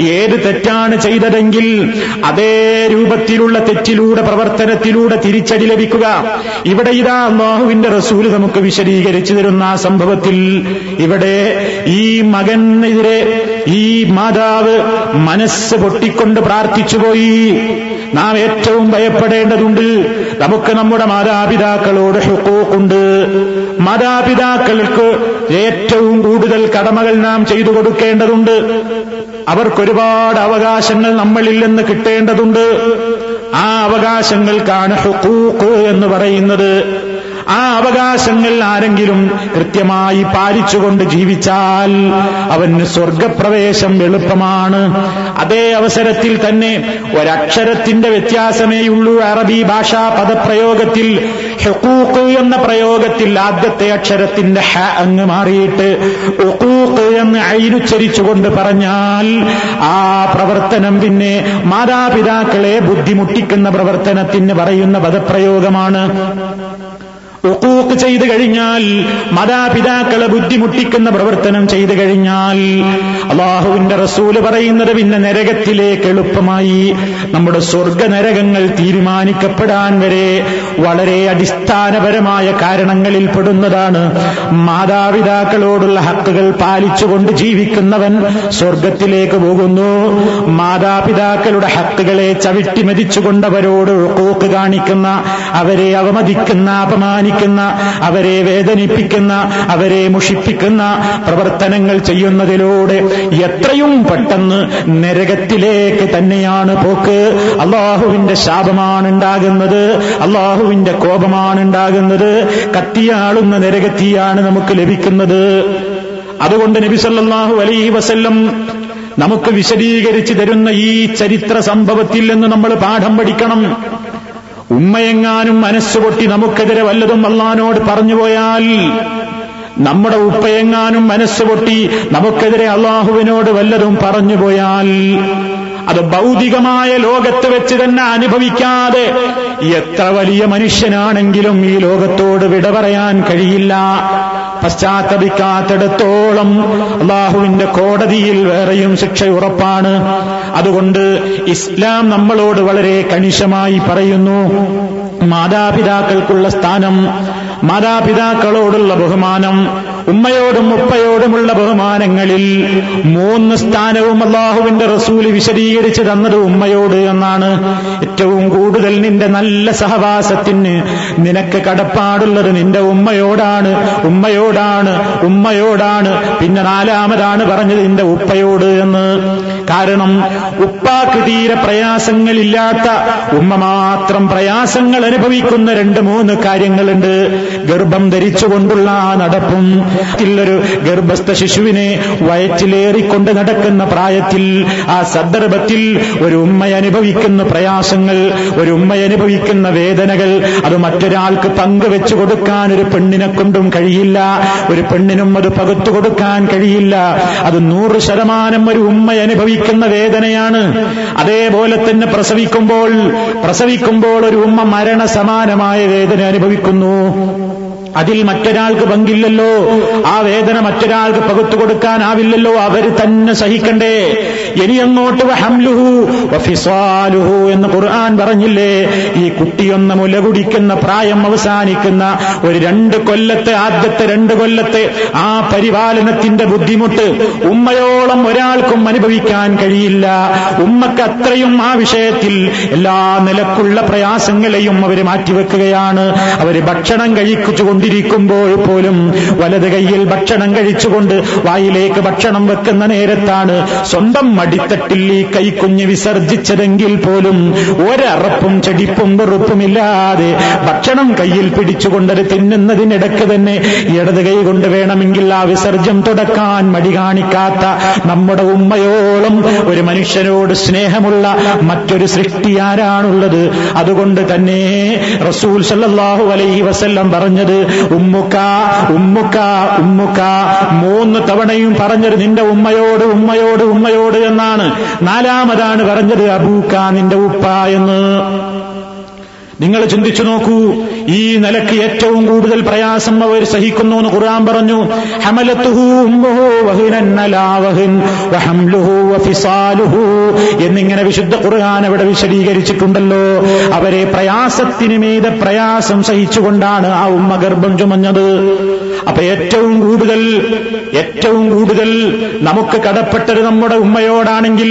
A: ഏത് തെറ്റാണ് ചെയ്തതെങ്കിൽ അതേ രൂപത്തിലുള്ള തെറ്റിലൂടെ പ്രവർത്തനത്തിലൂടെ തിരിച്ചടി ലഭിക്കുക. ഇവിടെ ഇതാ അള്ളാഹുവിന്റെ റസൂൽ നമുക്ക് വിശദീകരിച്ചു തരുന്ന ആ സംഭവത്തിൽ ഇവിടെ ഈ മകനെതിരെ ഈ മാതാവ് മനസ്സ് പൊട്ടിക്കൊണ്ട് പ്രാർത്ഥിച്ചുപോയി. നാം ഏറ്റവും ഭയപ്പെടേണ്ടതുണ്ട്. നമുക്ക് നമ്മുടെ മാതാപിതാക്കളോട് ഹുക്കൂക്കുണ്ട്. മാതാപിതാക്കൾക്ക് ഏറ്റവും കൂടുതൽ കടമകൾ നാം ചെയ്തു കൊടുക്കേണ്ടതുണ്ട്. അവർക്കൊരുപാട് അവകാശങ്ങൾ നമ്മളിൽ നിന്ന് കിട്ടേണ്ടതുണ്ട്. ആ അവകാശങ്ങൾക്കാണ് ഹുക്കൂക്ക് എന്ന് പറയുന്നത്. ആ അവകാശങ്ങൾ ആരെങ്കിലും കൃത്യമായി പാലിച്ചുകൊണ്ട് ജീവിച്ചാൽ അവന് സ്വർഗപ്രവേശം എളുപ്പമാണ്. അതേ അവസരത്തിൽ തന്നെ ഒരക്ഷരത്തിന്റെ വ്യത്യാസമേയുള്ളൂ അറബി ഭാഷാ പദപ്രയോഗത്തിൽ. ഹെക്കൂക്ക് എന്ന പ്രയോഗത്തിൽ ആദ്യത്തെ അക്ഷരത്തിന്റെ ഹ അങ്ങ് മാറിയിട്ട് ഒക്കൂക്ക് എന്ന് അയിനുച്ചരിച്ചുകൊണ്ട് പറഞ്ഞാൽ ആ പ്രവർത്തനം പിന്നെ മാതാപിതാക്കളെ ബുദ്ധിമുട്ടിക്കുന്ന പ്രവർത്തനത്തിന് പറയുന്ന പദപ്രയോഗമാണ്. ഉക്കൂക്ക് ചെയ്തു കഴിഞ്ഞാൽ മാതാപിതാക്കളെ ബുദ്ധിമുട്ടിക്കുന്ന പ്രവർത്തനം ചെയ്തു കഴിഞ്ഞാൽ അള്ളാഹുവിന്റെ റസൂൽ പറയുന്നത് പിന്നെ നരകത്തിലേക്ക് എളുപ്പമായി. നമ്മുടെ സ്വർഗ നരകങ്ങൾ തീരുമാനിക്കപ്പെടാൻ വരെ വളരെ അടിസ്ഥാനപരമായ കാരണങ്ങളിൽ പെടുന്നതാണ്. മാതാപിതാക്കളോടുള്ള ഹക്കുകൾ പാലിച്ചുകൊണ്ട് ജീവിക്കുന്നവൻ സ്വർഗത്തിലേക്ക് പോകുന്നു. മാതാപിതാക്കളുടെ ഹക്കുകളെ ചവിട്ടി മതിച്ചുകൊണ്ടവരോട് ഉക്കൂക്ക് കാണിക്കുന്ന അവരെ അവമതിക്കുന്ന അപമാനിക്കുന്ന അവരെ വേദനിപ്പിക്കുന്ന അവരെ മുഷിപ്പിക്കുന്ന പ്രവർത്തനങ്ങൾ ചെയ്യുന്നതിലൂടെ എത്രയും പെട്ടെന്ന് നരകത്തിലേക്ക് തന്നെയാണ് പോക്ക്. അള്ളാഹുവിന്റെ ശാപമാണ് ഉണ്ടാകുന്നത് അള്ളാഹുവിന്റെ കോപമാണ് ഉണ്ടാകുന്നത് കത്തിയാളുന്ന നരകത്തിയാണ് നമുക്ക് ലഭിക്കുന്നത്. അതുകൊണ്ട് നബി സല്ലല്ലാഹു അലൈഹി വസല്ലം നമുക്ക് വിശദീകരിച്ചു തരുന്ന ഈ ചരിത്ര സംഭവത്തിൽ നിന്ന് നമ്മൾ പാഠം പഠിക്കണം. ഉമ്മയെങ്ങാനും മനസ്സുപൊട്ടി നമുക്കെതിരെ വല്ലതും അള്ളഹാനോട് പറഞ്ഞുപോയാൽ നമ്മുടെ ഉപ്പയെങ്ങാനും മനസ്സുപൊട്ടി നമുക്കെതിരെ അള്ളാഹുവിനോട് വല്ലതും പറഞ്ഞുപോയാൽ അത് ഭൗതികമായ ലോകത്ത് വെച്ച് തന്നെ അനുഭവിക്കാതെ എത്ര വലിയ മനുഷ്യനാണെങ്കിലും ഈ ലോകത്തോട് വിട പറയാൻ കഴിയില്ല. പശ്ചാത്തപിക്കാത്തിടത്തോളം അള്ളാഹുവിന്റെ കോടതിയിൽ വേറെയും ശിക്ഷ ഉറപ്പാണ്. അതുകൊണ്ട് ഇസ്ലാം നമ്മളോട് വളരെ കണിശമായി പറയുന്നു മാതാപിതാക്കൾക്കുള്ള സ്ഥാനം മാതാപിതാക്കളോടുള്ള ബഹുമാനം ഉമ്മയോടും ഉപ്പയോടുമുള്ള ബഹുമാനങ്ങളിൽ മൂന്ന് സ്ഥാനവും അള്ളാഹുവിന്റെ റസൂൽ വിശദീകരിച്ചു തന്നത് ഉമ്മയോട് എന്നാണ്. ഏറ്റവും കൂടുതൽ നിന്റെ നല്ല സഹവാസത്തിന് നിനക്ക് കടപ്പാടുള്ളത് നിന്റെ ഉമ്മയോടാണ്. ഉമ്മയോടാണ് ഉമ്മയോടാണ്. പിന്നെ നാലാമതാണ് പറഞ്ഞത് നിന്റെ ഉപ്പയോട് എന്ന്. കാരണം ഉപ്പാക്ക് തീരെ പ്രയാസങ്ങളില്ലാത്ത ഉമ്മ മാത്രം പ്രയാസങ്ങൾ അനുഭവിക്കുന്ന രണ്ട് മൂന്ന് കാര്യങ്ങളുണ്ട്. ഗർഭം ധരിച്ചുകൊണ്ടുള്ള ആ നടപ്പും ഒരു ഗർഭസ്ഥ ശിശുവിനെ വയറ്റിലേറിക്കൊണ്ട് നടക്കുന്ന പ്രായത്തിൽ ആ സന്ദർഭത്തിൽ ഒരു ഉമ്മ അനുഭവിക്കുന്ന പ്രയാസങ്ങൾ ഒരു ഉമ്മ അനുഭവിക്കുന്ന വേദനകൾ അത് മറ്റൊരാൾക്ക് പങ്കുവെച്ചു കൊടുക്കാൻ ഒരു പെണ്ണിനെ കൊണ്ടും കഴിയില്ല ഒരു പെണ്ണിനും അത് പകുത്തു കൊടുക്കാൻ കഴിയില്ല. അത് നൂറ് ശതമാനം ഒരു ഉമ്മ അനുഭവിക്കുന്ന വേദനയാണ്. അതേപോലെ തന്നെ പ്രസവിക്കുമ്പോൾ പ്രസവിക്കുമ്പോൾ ഒരു ഉമ്മ മരണസമാനമായ വേദന അനുഭവിക്കുന്നു. അതിൽ മറ്റൊരാൾക്ക് പങ്കില്ലല്ലോ. ആ വേദന മറ്റൊരാൾക്ക് പകുത്തു കൊടുക്കാനാവില്ലല്ലോ. അവർ തന്നെ സഹിക്കണ്ടേ. ഇനി അങ്ങോട്ട് വഫിസാലുഹു എന്ന് ഖുർആൻ പറഞ്ഞില്ലേ? ഈ കുട്ടിയൊന്ന് മുല കുടിക്കുന്ന പ്രായം അവസാനിക്കുന്ന ഒരു രണ്ട് കൊല്ലത്തെ ആദ്യത്തെ രണ്ട് കൊല്ലത്തെ ആ പരിപാലനത്തിന്റെ ബുദ്ധിമുട്ട് ഉമ്മയോളം ഒരാൾക്കും അനുഭവിക്കാൻ കഴിയില്ല. ഉമ്മക്ക് അത്രയും ആ വിഷയത്തിൽ എല്ലാ നിലക്കുള്ള പ്രയാസങ്ങളെയും അവർ മാറ്റിവെക്കുകയാണ്. അവർ ഭക്ഷണം കഴിച്ചുകൊണ്ട് കൊണ്ടിരിക്കുമ്പോൾ പോലും വലത് കൈയിൽ ഭക്ഷണം കഴിച്ചുകൊണ്ട് വായിലേക്ക് ഭക്ഷണം വെക്കുന്ന നേരത്താണ് സ്വന്തം മടിത്തട്ടിൽ ഈ കൈക്കുഞ്ഞ് വിസർജിച്ചതെങ്കിൽ പോലും ഒരറപ്പും ചെടിപ്പും വെറുപ്പുമില്ലാതെ ഭക്ഷണം കയ്യിൽ പിടിച്ചുകൊണ്ടത് തിന്നുന്നതിനിടക്ക് തന്നെ ഇടത് കൈ കൊണ്ട് വേണമെങ്കിൽ ആ വിസർജ്യം തുടക്കാൻ മടി കാണിക്കാത്ത നമ്മുടെ ഉമ്മയോളം ഒരു മനുഷ്യനോട് സ്നേഹമുള്ള മറ്റൊരു സൃഷ്ടി ആരാണുള്ളത്? അതുകൊണ്ട് തന്നെ റസൂൽ സല്ലാഹു അലൈഹി വസല്ലം പറഞ്ഞത് ഉമ്മുക്ക ഉമ്മുക്ക ഉമ്മുക്ക. മൂന്ന് തവണയും പറഞ്ഞത് നിന്റെ ഉമ്മയോട് ഉമ്മയോട് ഉമ്മയോട് എന്നാണ്. നാലാമതാണ് പറഞ്ഞത് അബൂക്ക നിന്റെ ഉപ്പ എന്ന്. നിങ്ങൾ ചിന്തിച്ചു നോക്കൂ ഈ നിലയ്ക്ക് ഏറ്റവും കൂടുതൽ പ്രയാസം അവർ സഹിക്കുന്നു എന്ന് ഖുർആൻ പറഞ്ഞു. എന്നിങ്ങനെ വിശുദ്ധ ഖുർആൻ അവിടെ വിശദീകരിച്ചിട്ടുണ്ടല്ലോ. അവരെ പ്രയാസത്തിന് മീതെ പ്രയാസം സഹിച്ചുകൊണ്ടാണ് ആ ഉമ്മ ഗർഭം ചുമഞ്ഞത്. അപ്പൊ ഏറ്റവും കൂടുതൽ ഏറ്റവും കൂടുതൽ നമുക്ക് കടപ്പെട്ടത് നമ്മുടെ ഉമ്മയോടാണെങ്കിൽ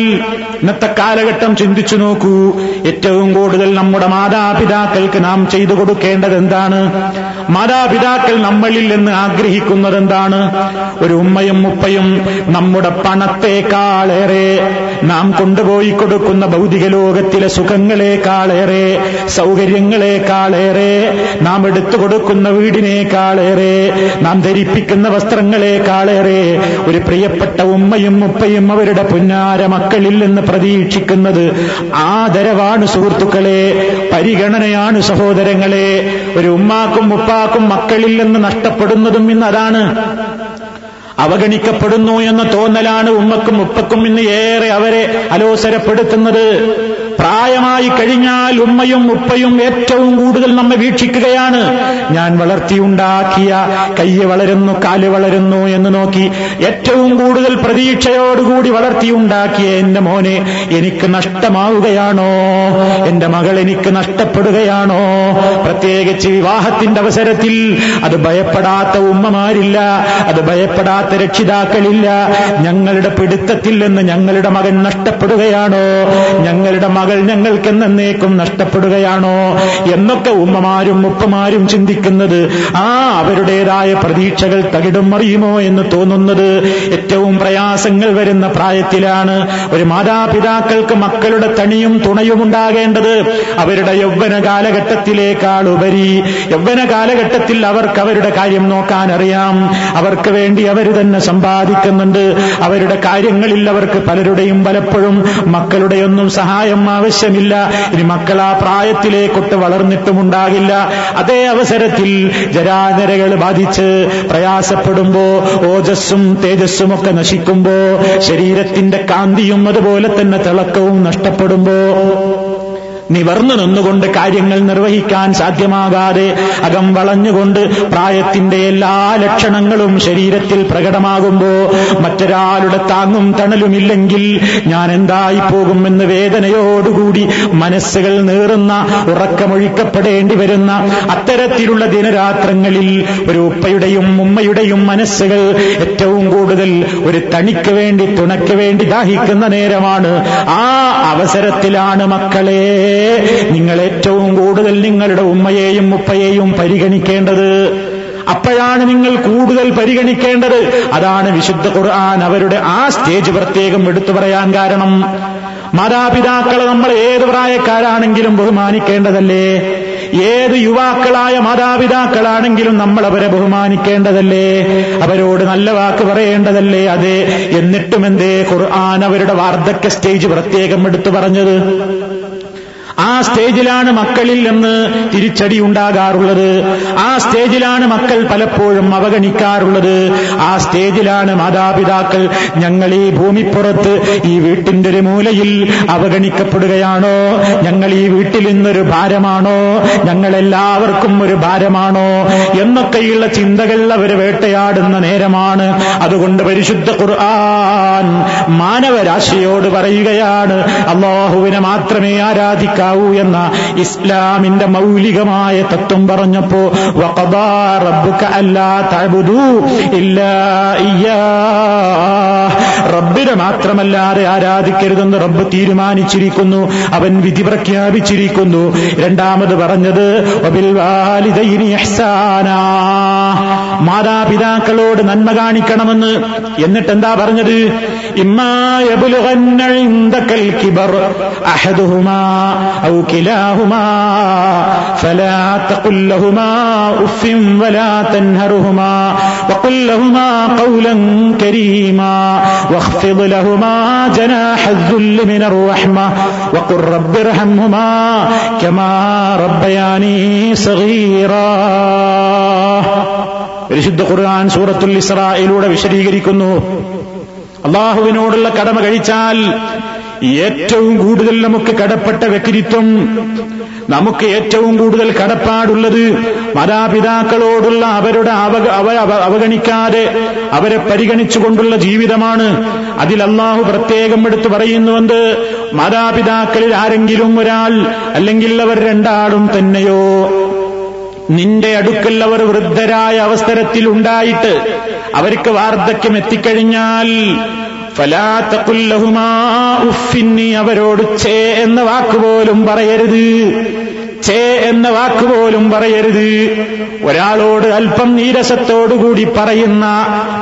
A: ഇന്നത്തെ കാലഘട്ടം ചിന്തിച്ചു നോക്കൂ. ഏറ്റവും കൂടുതൽ നമ്മുടെ മാതാപിതാക്കൾക്ക് നാം ചെയ്തു കൊടുക്കേണ്ടത് എന്താണ് മാതാപിതാക്കൾ നമ്മളിൽ നിന്ന് ആഗ്രഹിക്കുന്നത് എന്താണ് ഒരു ഉമ്മയും ഉപ്പയും നമ്മുടെ പണത്തെക്കാളേറെ നാം കൊണ്ടുപോയി കൊടുക്കുന്ന ഭൗതിക ലോകത്തിലെ സുഖങ്ങളെക്കാളേറെ സൗകര്യങ്ങളെക്കാളേറെ നാം എടുത്തു കൊടുക്കുന്ന വീടിനേക്കാളേറെ നാം ധരിപ്പിക്കുന്ന വസ്ത്രങ്ങളെക്കാളേറെ ഒരു പ്രിയപ്പെട്ട ഉമ്മയും ഉപ്പയും അവരുടെ പുന്നാര മക്കളിൽ നിന്ന് പ്രതീക്ഷിക്കുന്നത് ആദരവാണ് സുഹൃത്തുക്കളെ പരിഗണനയാണ് സഹോദരങ്ങളെ ഒരു ഉമ്മാക്കും ഉപ്പാക്കും മക്കളിൽ നിന്ന് നഷ്ടപ്പെടുന്നതും ഇന്ന് അതാണ്? അവഗണിക്കപ്പെടുന്നു എന്ന തോന്നലാണ് ഉമ്മക്കും ഉപ്പക്കും ഇന്ന് ഏറെ അവരെ അലോസരപ്പെടുത്തുന്നത്. പ്രായമായി കഴിഞ്ഞാൽ ഉമ്മയും ഉപ്പയും ഏറ്റവും കൂടുതൽ നമ്മെ വീക്ഷിക്കുകയാണ്. ഞാൻ വളർത്തിയുണ്ടാക്കിയ കയ്യ് വളരുന്നു കാൽ വളരുന്നു എന്ന് നോക്കി ഏറ്റവും കൂടുതൽ പ്രതീക്ഷയോടുകൂടി വളർത്തിയുണ്ടാക്കിയ എന്റെ മോനെ എനിക്ക് നഷ്ടമാവുകയാണോ? എന്റെ മകൾ എനിക്ക് നഷ്ടപ്പെടുകയാണോ? പ്രത്യേകിച്ച് വിവാഹത്തിന്റെ അവസരത്തിൽ അത് ഭയപ്പെടാത്ത ഉമ്മമാരില്ല അത് ഭയപ്പെടാത്ത രക്ഷിതാക്കളില്ല. ഞങ്ങളുടെ പിടുത്തത്തിൽ നിന്ന് ഞങ്ങളുടെ മകൻ നഷ്ടപ്പെടുകയാണോ? ഞങ്ങളുടെ ഞങ്ങൾക്ക് എന്നേക്കും നഷ്ടപ്പെടുകയാണോ എന്നൊക്കെ ഉമ്മമാരും ഉപ്പമാരും ചിന്തിക്കുന്നത്. ആ അവരുടേതായ പ്രതീക്ഷകൾ തകിടും മറിയുമോ എന്ന് തോന്നുന്നത് ഏറ്റവും പ്രയാസങ്ങൾ വരുന്ന പ്രായത്തിലാണ്. ഒരു മാതാപിതാക്കൾക്ക് മക്കളുടെ തണിയും തുണയും ഉണ്ടാകേണ്ടത് അവരുടെ യൗവന കാലഘട്ടത്തിലേക്കാൾ ഉപരി. യൗവന കാലഘട്ടത്തിൽ അവർക്ക് അവരുടെ കാര്യം നോക്കാൻ അറിയാം അവർക്ക് വേണ്ടി അവർ തന്നെ സമ്പാദിക്കുന്നുണ്ട്. അവരുടെ കാര്യങ്ങളിൽ അവർക്ക് പലരുടെയും പലപ്പോഴും മക്കളുടെയൊന്നും സഹായം ആവശ്യമില്ല. ഇനി മക്കൾ ആ പ്രായത്തിലേക്കൊട്ട് വളർന്നിട്ടുമുണ്ടാകില്ല. അതേ അവസരത്തിൽ ജരാനരകൾ ബാധിച്ച് പ്രയാസപ്പെടുമ്പോ ഓജസ്സും തേജസ്സും ഒക്കെ നശിക്കുമ്പോ ശരീരത്തിന്റെ കാന്തിയും അതുപോലെ തന്നെ തിളക്കവും നഷ്ടപ്പെടുമ്പോ നിവർന്നു നിന്നുകൊണ്ട് കാര്യങ്ങൾ നിർവഹിക്കാൻ സാധ്യമാകാതെ അകം വളഞ്ഞുകൊണ്ട് പ്രായത്തിന്റെ എല്ലാ ലക്ഷണങ്ങളും ശരീരത്തിൽ പ്രകടമാകുമ്പോ മറ്റൊരാളുടെ താങ്ങും തണലുമില്ലെങ്കിൽ ഞാൻ എന്തായി പോകുമെന്ന് വേദനയോടുകൂടി മനസ്സുകൾ നേറുന്ന ഉറക്കമൊഴിക്കപ്പെടേണ്ടി വരുന്ന അത്തരത്തിലുള്ള ദിനരാത്രങ്ങളിൽ ഒരു ഉപ്പയുടെയും ഉമ്മയുടെയും മനസ്സുകൾ ഏറ്റവും കൂടുതൽ ഒരു തണിക്ക് വേണ്ടി തുണയ്ക്ക് വേണ്ടി ദാഹിക്കുന്ന നേരമാണ്. ആ അവസരത്തിലാണ് മക്കളെ നിങ്ങൾ ഏറ്റവും കൂടുതൽ നിങ്ങളുടെ ഉമ്മയെയും ഉപ്പയെയും പരിഗണിക്കേണ്ടത് അപ്പോഴാണ് നിങ്ങൾ കൂടുതൽ പരിഗണിക്കേണ്ടത്. അതാണ് വിശുദ്ധ ഖുർആൻ അവരുടെ ആ സ്റ്റേജ് പ്രത്യേകം എടുത്തു പറയാൻ കാരണം. മാതാപിതാക്കളെ നമ്മൾ ഏത് പ്രായക്കാരാണെങ്കിലും ബഹുമാനിക്കേണ്ടതല്ലേ? ഏത് യുവാക്കളായ മാതാപിതാക്കളാണെങ്കിലും നമ്മൾ അവരെ ബഹുമാനിക്കേണ്ടതല്ലേ? അവരോട് നല്ല വാക്ക് പറയേണ്ടതല്ലേ അതെ? എന്നിട്ടും എന്തേ ഖുർആൻ അവരുടെ വാർദ്ധക്യ സ്റ്റേജ് പ്രത്യേകം എടുത്തു പറഞ്ഞത്? ആ സ്റ്റേജിലാണ് മക്കളിൽ നിന്ന് തിരിച്ചടി ഉണ്ടാകാറുള്ളത്. ആ സ്റ്റേജിലാണ് മക്കൾ പലപ്പോഴും അവഗണിക്കാറുള്ളത്. ആ സ്റ്റേജിലാണ് മാതാപിതാക്കൾ ഞങ്ങൾ ഈ ഭൂമിപ്പുറത്ത് ഈ വീട്ടിന്റെ ഒരു മൂലയിൽ അവഗണിക്കപ്പെടുകയാണോ? ഞങ്ങൾ ഈ വീട്ടിൽ നിന്നൊരു ഭാരമാണോ? ഞങ്ങളെല്ലാവർക്കും ഒരു ഭാരമാണോ? എന്നൊക്കെയുള്ള ചിന്തകൾ അവർ വേട്ടയാടുന്ന നേരമാണ്. അതുകൊണ്ട് പരിശുദ്ധ ഖുർആൻ മാനവരാശിയോട് പറയുകയാണ്. അള്ളാഹുവിനെ മാത്രമേ ആരാധിക്കാവൂ എന്ന ഇസ്ലാമിന്റെ മൗലികമായ തത്വം പറഞ്ഞപ്പോ വഖദാ റബ്ബുക അല്ലാ തഅബുദൂ ഇല്ലാ ഇയ്യാ. റബ്ബിനെ മാത്രമല്ലാതെ ആരാധിക്കരുതെന്ന് റബ്ബ് തീരുമാനിച്ചിരിക്കുന്നു അവൻ വിധി പ്രഖ്യാപിച്ചിരിക്കുന്നു രണ്ടാമത് പറഞ്ഞത് വബിൽ വാലിദൈനി ഇഹ്സാനാ മാതാപിതാക്കളോട് നന്മ കാണിക്കണമെന്ന് എന്നിട്ട് എന്താ പറഞ്ഞത് ഇമ്മായബുലുകന്നഴിന്തക്കൽ കിബർ അഹദുഹുമാ ഔ കിലാഹുമാ فلا تقل لهما اف ولا تنهرهما وقل لهما قولا كريما واخفض لهما جناح الذل من الرحمة وقل رب ارحمهما كما ربياني صغيرا പരിശുദ്ധ ഖുർആൻ സൂറത്തുൽ ഇസ്രായിലൂടെ വിശദീകരിക്കുന്നു അള്ളാഹുവിനോടുള്ള കടമ കഴിച്ചാൽ ഏറ്റവും കൂടുതൽ നമുക്ക് കടപ്പെട്ട വ്യക്തിത്വം നമുക്ക് ഏറ്റവും കൂടുതൽ കടപ്പാടുള്ളത് മാതാപിതാക്കളോടുള്ള അവരുടെ അവഗ- അവ- അവ- അവഗണിക്കാതെ അവരെ പരിഗണിച്ചുകൊണ്ടുള്ള ജീവിതമാണ്. അതിൽ അള്ളാഹു പ്രത്യേകം എടുത്തു പറയുന്നുവെന്ന് മാതാപിതാക്കളിൽ ആരെങ്കിലും ഒരാൾ അല്ലെങ്കിൽ അവർ രണ്ടാളും തന്നെയോ? നിന്റെ അടുക്കൽ അവർ വൃദ്ധരായ അവസരത്തിൽ ഉണ്ടായിട്ട് അവർക്ക് വാർദ്ധക്യം എത്തിക്കഴിഞ്ഞാൽ ഫലാത്തക്കുല്ലഹുമാ ഉഫിന്നി അവരോട് ചേ എന്ന വാക്കുപോലും പറയരുത്. ചേ എന്ന വാക്കുപോലും പറയരുത്. ഒരാളോട് അല്പം നീരസത്തോടുകൂടി പറയുന്ന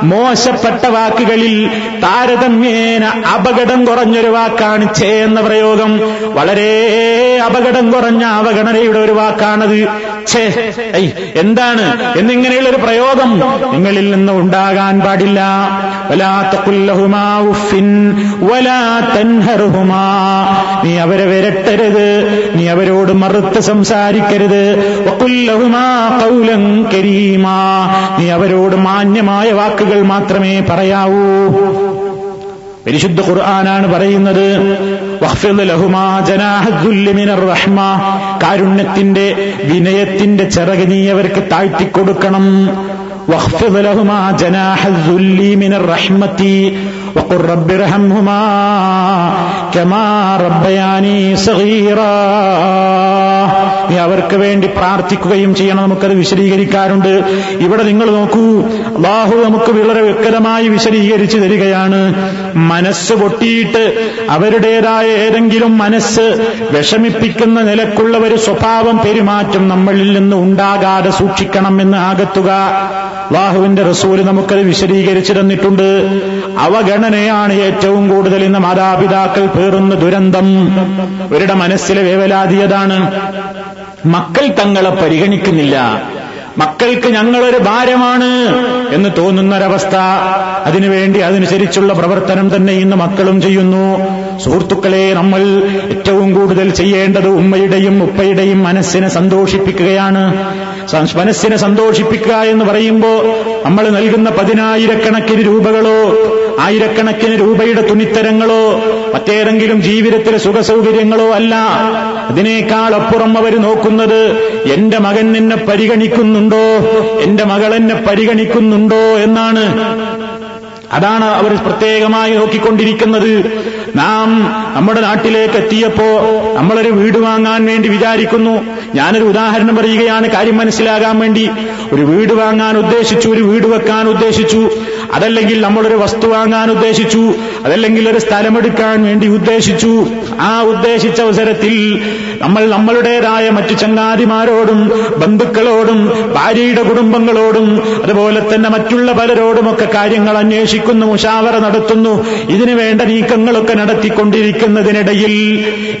A: മോശപ്പെട്ട വാക്കുകളിൽ താരതമ്യേന അപകടം കുറഞ്ഞൊരു വാക്കാണ് ചേ എന്ന പ്രയോഗം. വളരെ അപകടം കുറഞ്ഞ അവഗണനയുടെ ഒരു വാക്കാണത് ഛേ. എന്താണ്? എന്നിങ്ങനെയുള്ള ഒരു പ്രയോഗം നിങ്ങളിൽ നിന്ന് ഉണ്ടാകാൻ പാടില്ല. നീ അവരെ വരട്ടരുത്. നീ അവരോട് മറുത്ത് സംസാരിക്കരുത്. കരീമാ. നീ അവരോട് മാന്യമായ വാക്കുകൾ മാത്രമേ പറയാവൂ. പരിശുദ്ധ ഖുർആനാണ് പറയുന്നത് കാരുണ്യത്തിന്റെ വിനയത്തിന്റെ ചിറക് നീ അവർക്ക് താഴ്ത്തിക്കൊടുക്കണം. വഖ്ഫിദ് ലഹുമാ ജനാഹദ്ദുല്ലി മിനർ റഹ്മത്തി وقل رب ارحمهما كما ربياني صغيرا നീ അവർക്ക് വേണ്ടി പ്രാർത്ഥിക്കുകയും ചെയ്യണം നമുക്കത് വിശദീകരിക്കാറുണ്ട് ഇവിടെ നിങ്ങൾ നോക്കൂ അള്ളാഹു നമുക്ക് വളരെ വ്യക്തമായി വിശദീകരിച്ചു തരികയാണ് മനസ്സ് പൊട്ടിയിട്ട് അവരുടേതായ ഏതെങ്കിലും മനസ്സ് വിഷമിപ്പിക്കുന്ന നിലക്കുള്ള ഒരു സ്വഭാവം പെരുമാറ്റം നമ്മളിൽ നിന്ന് ഉണ്ടാകാതെ സൂക്ഷിക്കണം എന്ന് ആകത്തുക അള്ളാഹുവിന്റെ റസൂല് നമുക്കത് വിശദീകരിച്ചു തന്നിട്ടുണ്ട് അവഗണനയാണ് ഏറ്റവും കൂടുതൽ ഇന്ന് മാതാപിതാക്കൾ പേറുന്ന ദുരന്തം. അവരുടെ മനസ്സിലെ വേവലാതിയതാണ്. മക്കൾ തങ്ങളെ പരിഗണിക്കുന്നില്ല. മക്കൾക്ക് ഞങ്ങളൊരു ഭാരമാണ് എന്ന് തോന്നുന്നൊരവസ്ഥ. അതിനുവേണ്ടി അതനുസരിച്ചുള്ള പ്രവർത്തനം തന്നെ ഇന്ന് മക്കളും ചെയ്യുന്നു. സുഹൃത്തുക്കളെ നമ്മൾ ഏറ്റവും കൂടുതൽ ചെയ്യേണ്ടത് ഉമ്മയുടെയും ഉപ്പയുടെയും മനസ്സിനെ സന്തോഷിപ്പിക്കുകയാണ്. മനസ്സിനെ സന്തോഷിപ്പിക്കുക എന്ന് പറയുമ്പോൾ നമ്മൾ നൽകുന്ന പതിനായിരക്കണക്കിന് രൂപകളോ ആയിരക്കണക്കിന് രൂപയുടെ തുണിത്തരങ്ങളോ മറ്റേതെങ്കിലും ജീവിതത്തിലെ സുഖസൗകര്യങ്ങളോ അല്ല. അതിനേക്കാൾ അപ്പുറം അവർ നോക്കുന്നത് എന്റെ മകൻ എന്നെ പരിഗണിക്കുന്നുണ്ടോ? എന്റെ മകൾ എന്നെ പരിഗണിക്കുന്നുണ്ടോ? എന്നാണ്. അതാണ് അവർ പ്രത്യേകമായി നോക്കിക്കൊണ്ടിരിക്കുന്നത്. നാം നമ്മുടെ നാട്ടിലേക്ക് എത്തിയപ്പോ നമ്മളൊരു വീട് വാങ്ങാൻ വേണ്ടി വിചാരിക്കുന്നു. ഞാനൊരു ഉദാഹരണം പറയുകയാണ് കാര്യം മനസ്സിലാകാൻ വേണ്ടി. ഒരു വീട് വാങ്ങാൻ ഉദ്ദേശിച്ചു ഒരു വീട് വെക്കാൻ ഉദ്ദേശിച്ചു. അതല്ലെങ്കിൽ നമ്മളൊരു വസ്തു വാങ്ങാൻ ഉദ്ദേശിച്ചു. അതല്ലെങ്കിൽ ഒരു സ്ഥലമെടുക്കാൻ വേണ്ടി ഉദ്ദേശിച്ചു. ആ ഉദ്ദേശിച്ച അവസരത്തിൽ നമ്മൾ നമ്മളുടേതായ മറ്റു ചങ്ങാതിമാരോടും ബന്ധുക്കളോടും ഭാര്യയുടെ കുടുംബങ്ങളോടും അതുപോലെ തന്നെ മറ്റുള്ള പലരോടുമൊക്കെ കാര്യങ്ങൾ അന്വേഷിക്കുന്നു മുഷാവറ നടത്തുന്നു. ഇതിനു വേണ്ട നീക്കങ്ങളൊക്കെ നടത്തിക്കൊണ്ടിരിക്കുന്നതിനിടയിൽ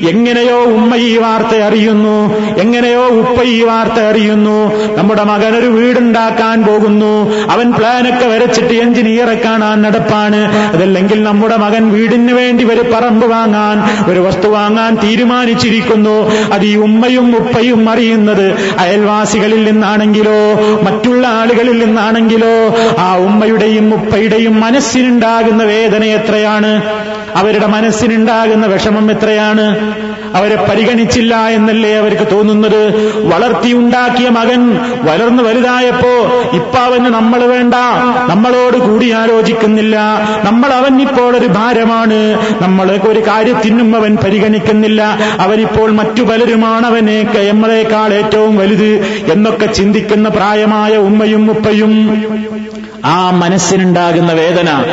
A: എങ്ങനെയോ ഉമ്മ ഈ വാർത്ത അറിയുന്നു എങ്ങനെയോ ഉപ്പ ഈ വാർത്ത അറിയുന്നു നമ്മുടെ മകനൊരു വീടുണ്ടാക്കാൻ പോകുന്നു അവൻ പ്ലാനൊക്കെ വരച്ചിട്ട് എഞ്ചിനീയറെ കാണാൻ നടപ്പാണ്. അതല്ലെങ്കിൽ നമ്മുടെ മകൻ വീടിന് വേണ്ടി ഒരു പറമ്പ് വാങ്ങാൻ ഒരു വസ്തു വാങ്ങാൻ തീരുമാനിച്ചിരിക്കുന്നു. അത് ഈ ഉമ്മയും ഉപ്പയും അറിയുന്നത് അയൽവാസികളിൽ നിന്നാണെങ്കിലോ മറ്റുള്ള ആളുകളിൽ നിന്നാണെങ്കിലോ ആ ഉമ്മയുടെയും ഉപ്പയുടെയും മനസ്സിനുണ്ടാകുന്ന വേദന എത്രയാണ്? അവരുടെ മനസ്സിനുണ്ടാകുന്ന വിഷമം എത്രയാണ്? അവരെ പരിഗണിച്ചില്ല എന്നല്ലേ അവർക്ക് തോന്നുന്നത്? വളർത്തിയുണ്ടാക്കിയ മകൻ വളർന്നു വലുതായപ്പോ ഇപ്പൊ അവന് നമ്മൾ വേണ്ട നമ്മളോട് കൂടി ആലോചിക്കുന്നില്ല. നമ്മൾ അവൻ ഇപ്പോൾ ഒരു ഭാരമാണ്. നമ്മൾക്ക് ഒരു കാര്യത്തിനും അവൻ പരിഗണിക്കുന്നില്ല. അവരിപ്പോൾ മറ്റു പലരുമാണ് അവനെ നമ്മളെക്കാൾ ഏറ്റവും വലുത് എന്നൊക്കെ ചിന്തിക്കുന്ന പ്രായമായ ഉമ്മയും ഉപ്പയും ആ മനസ്സിനുണ്ടാകുന്ന വേദന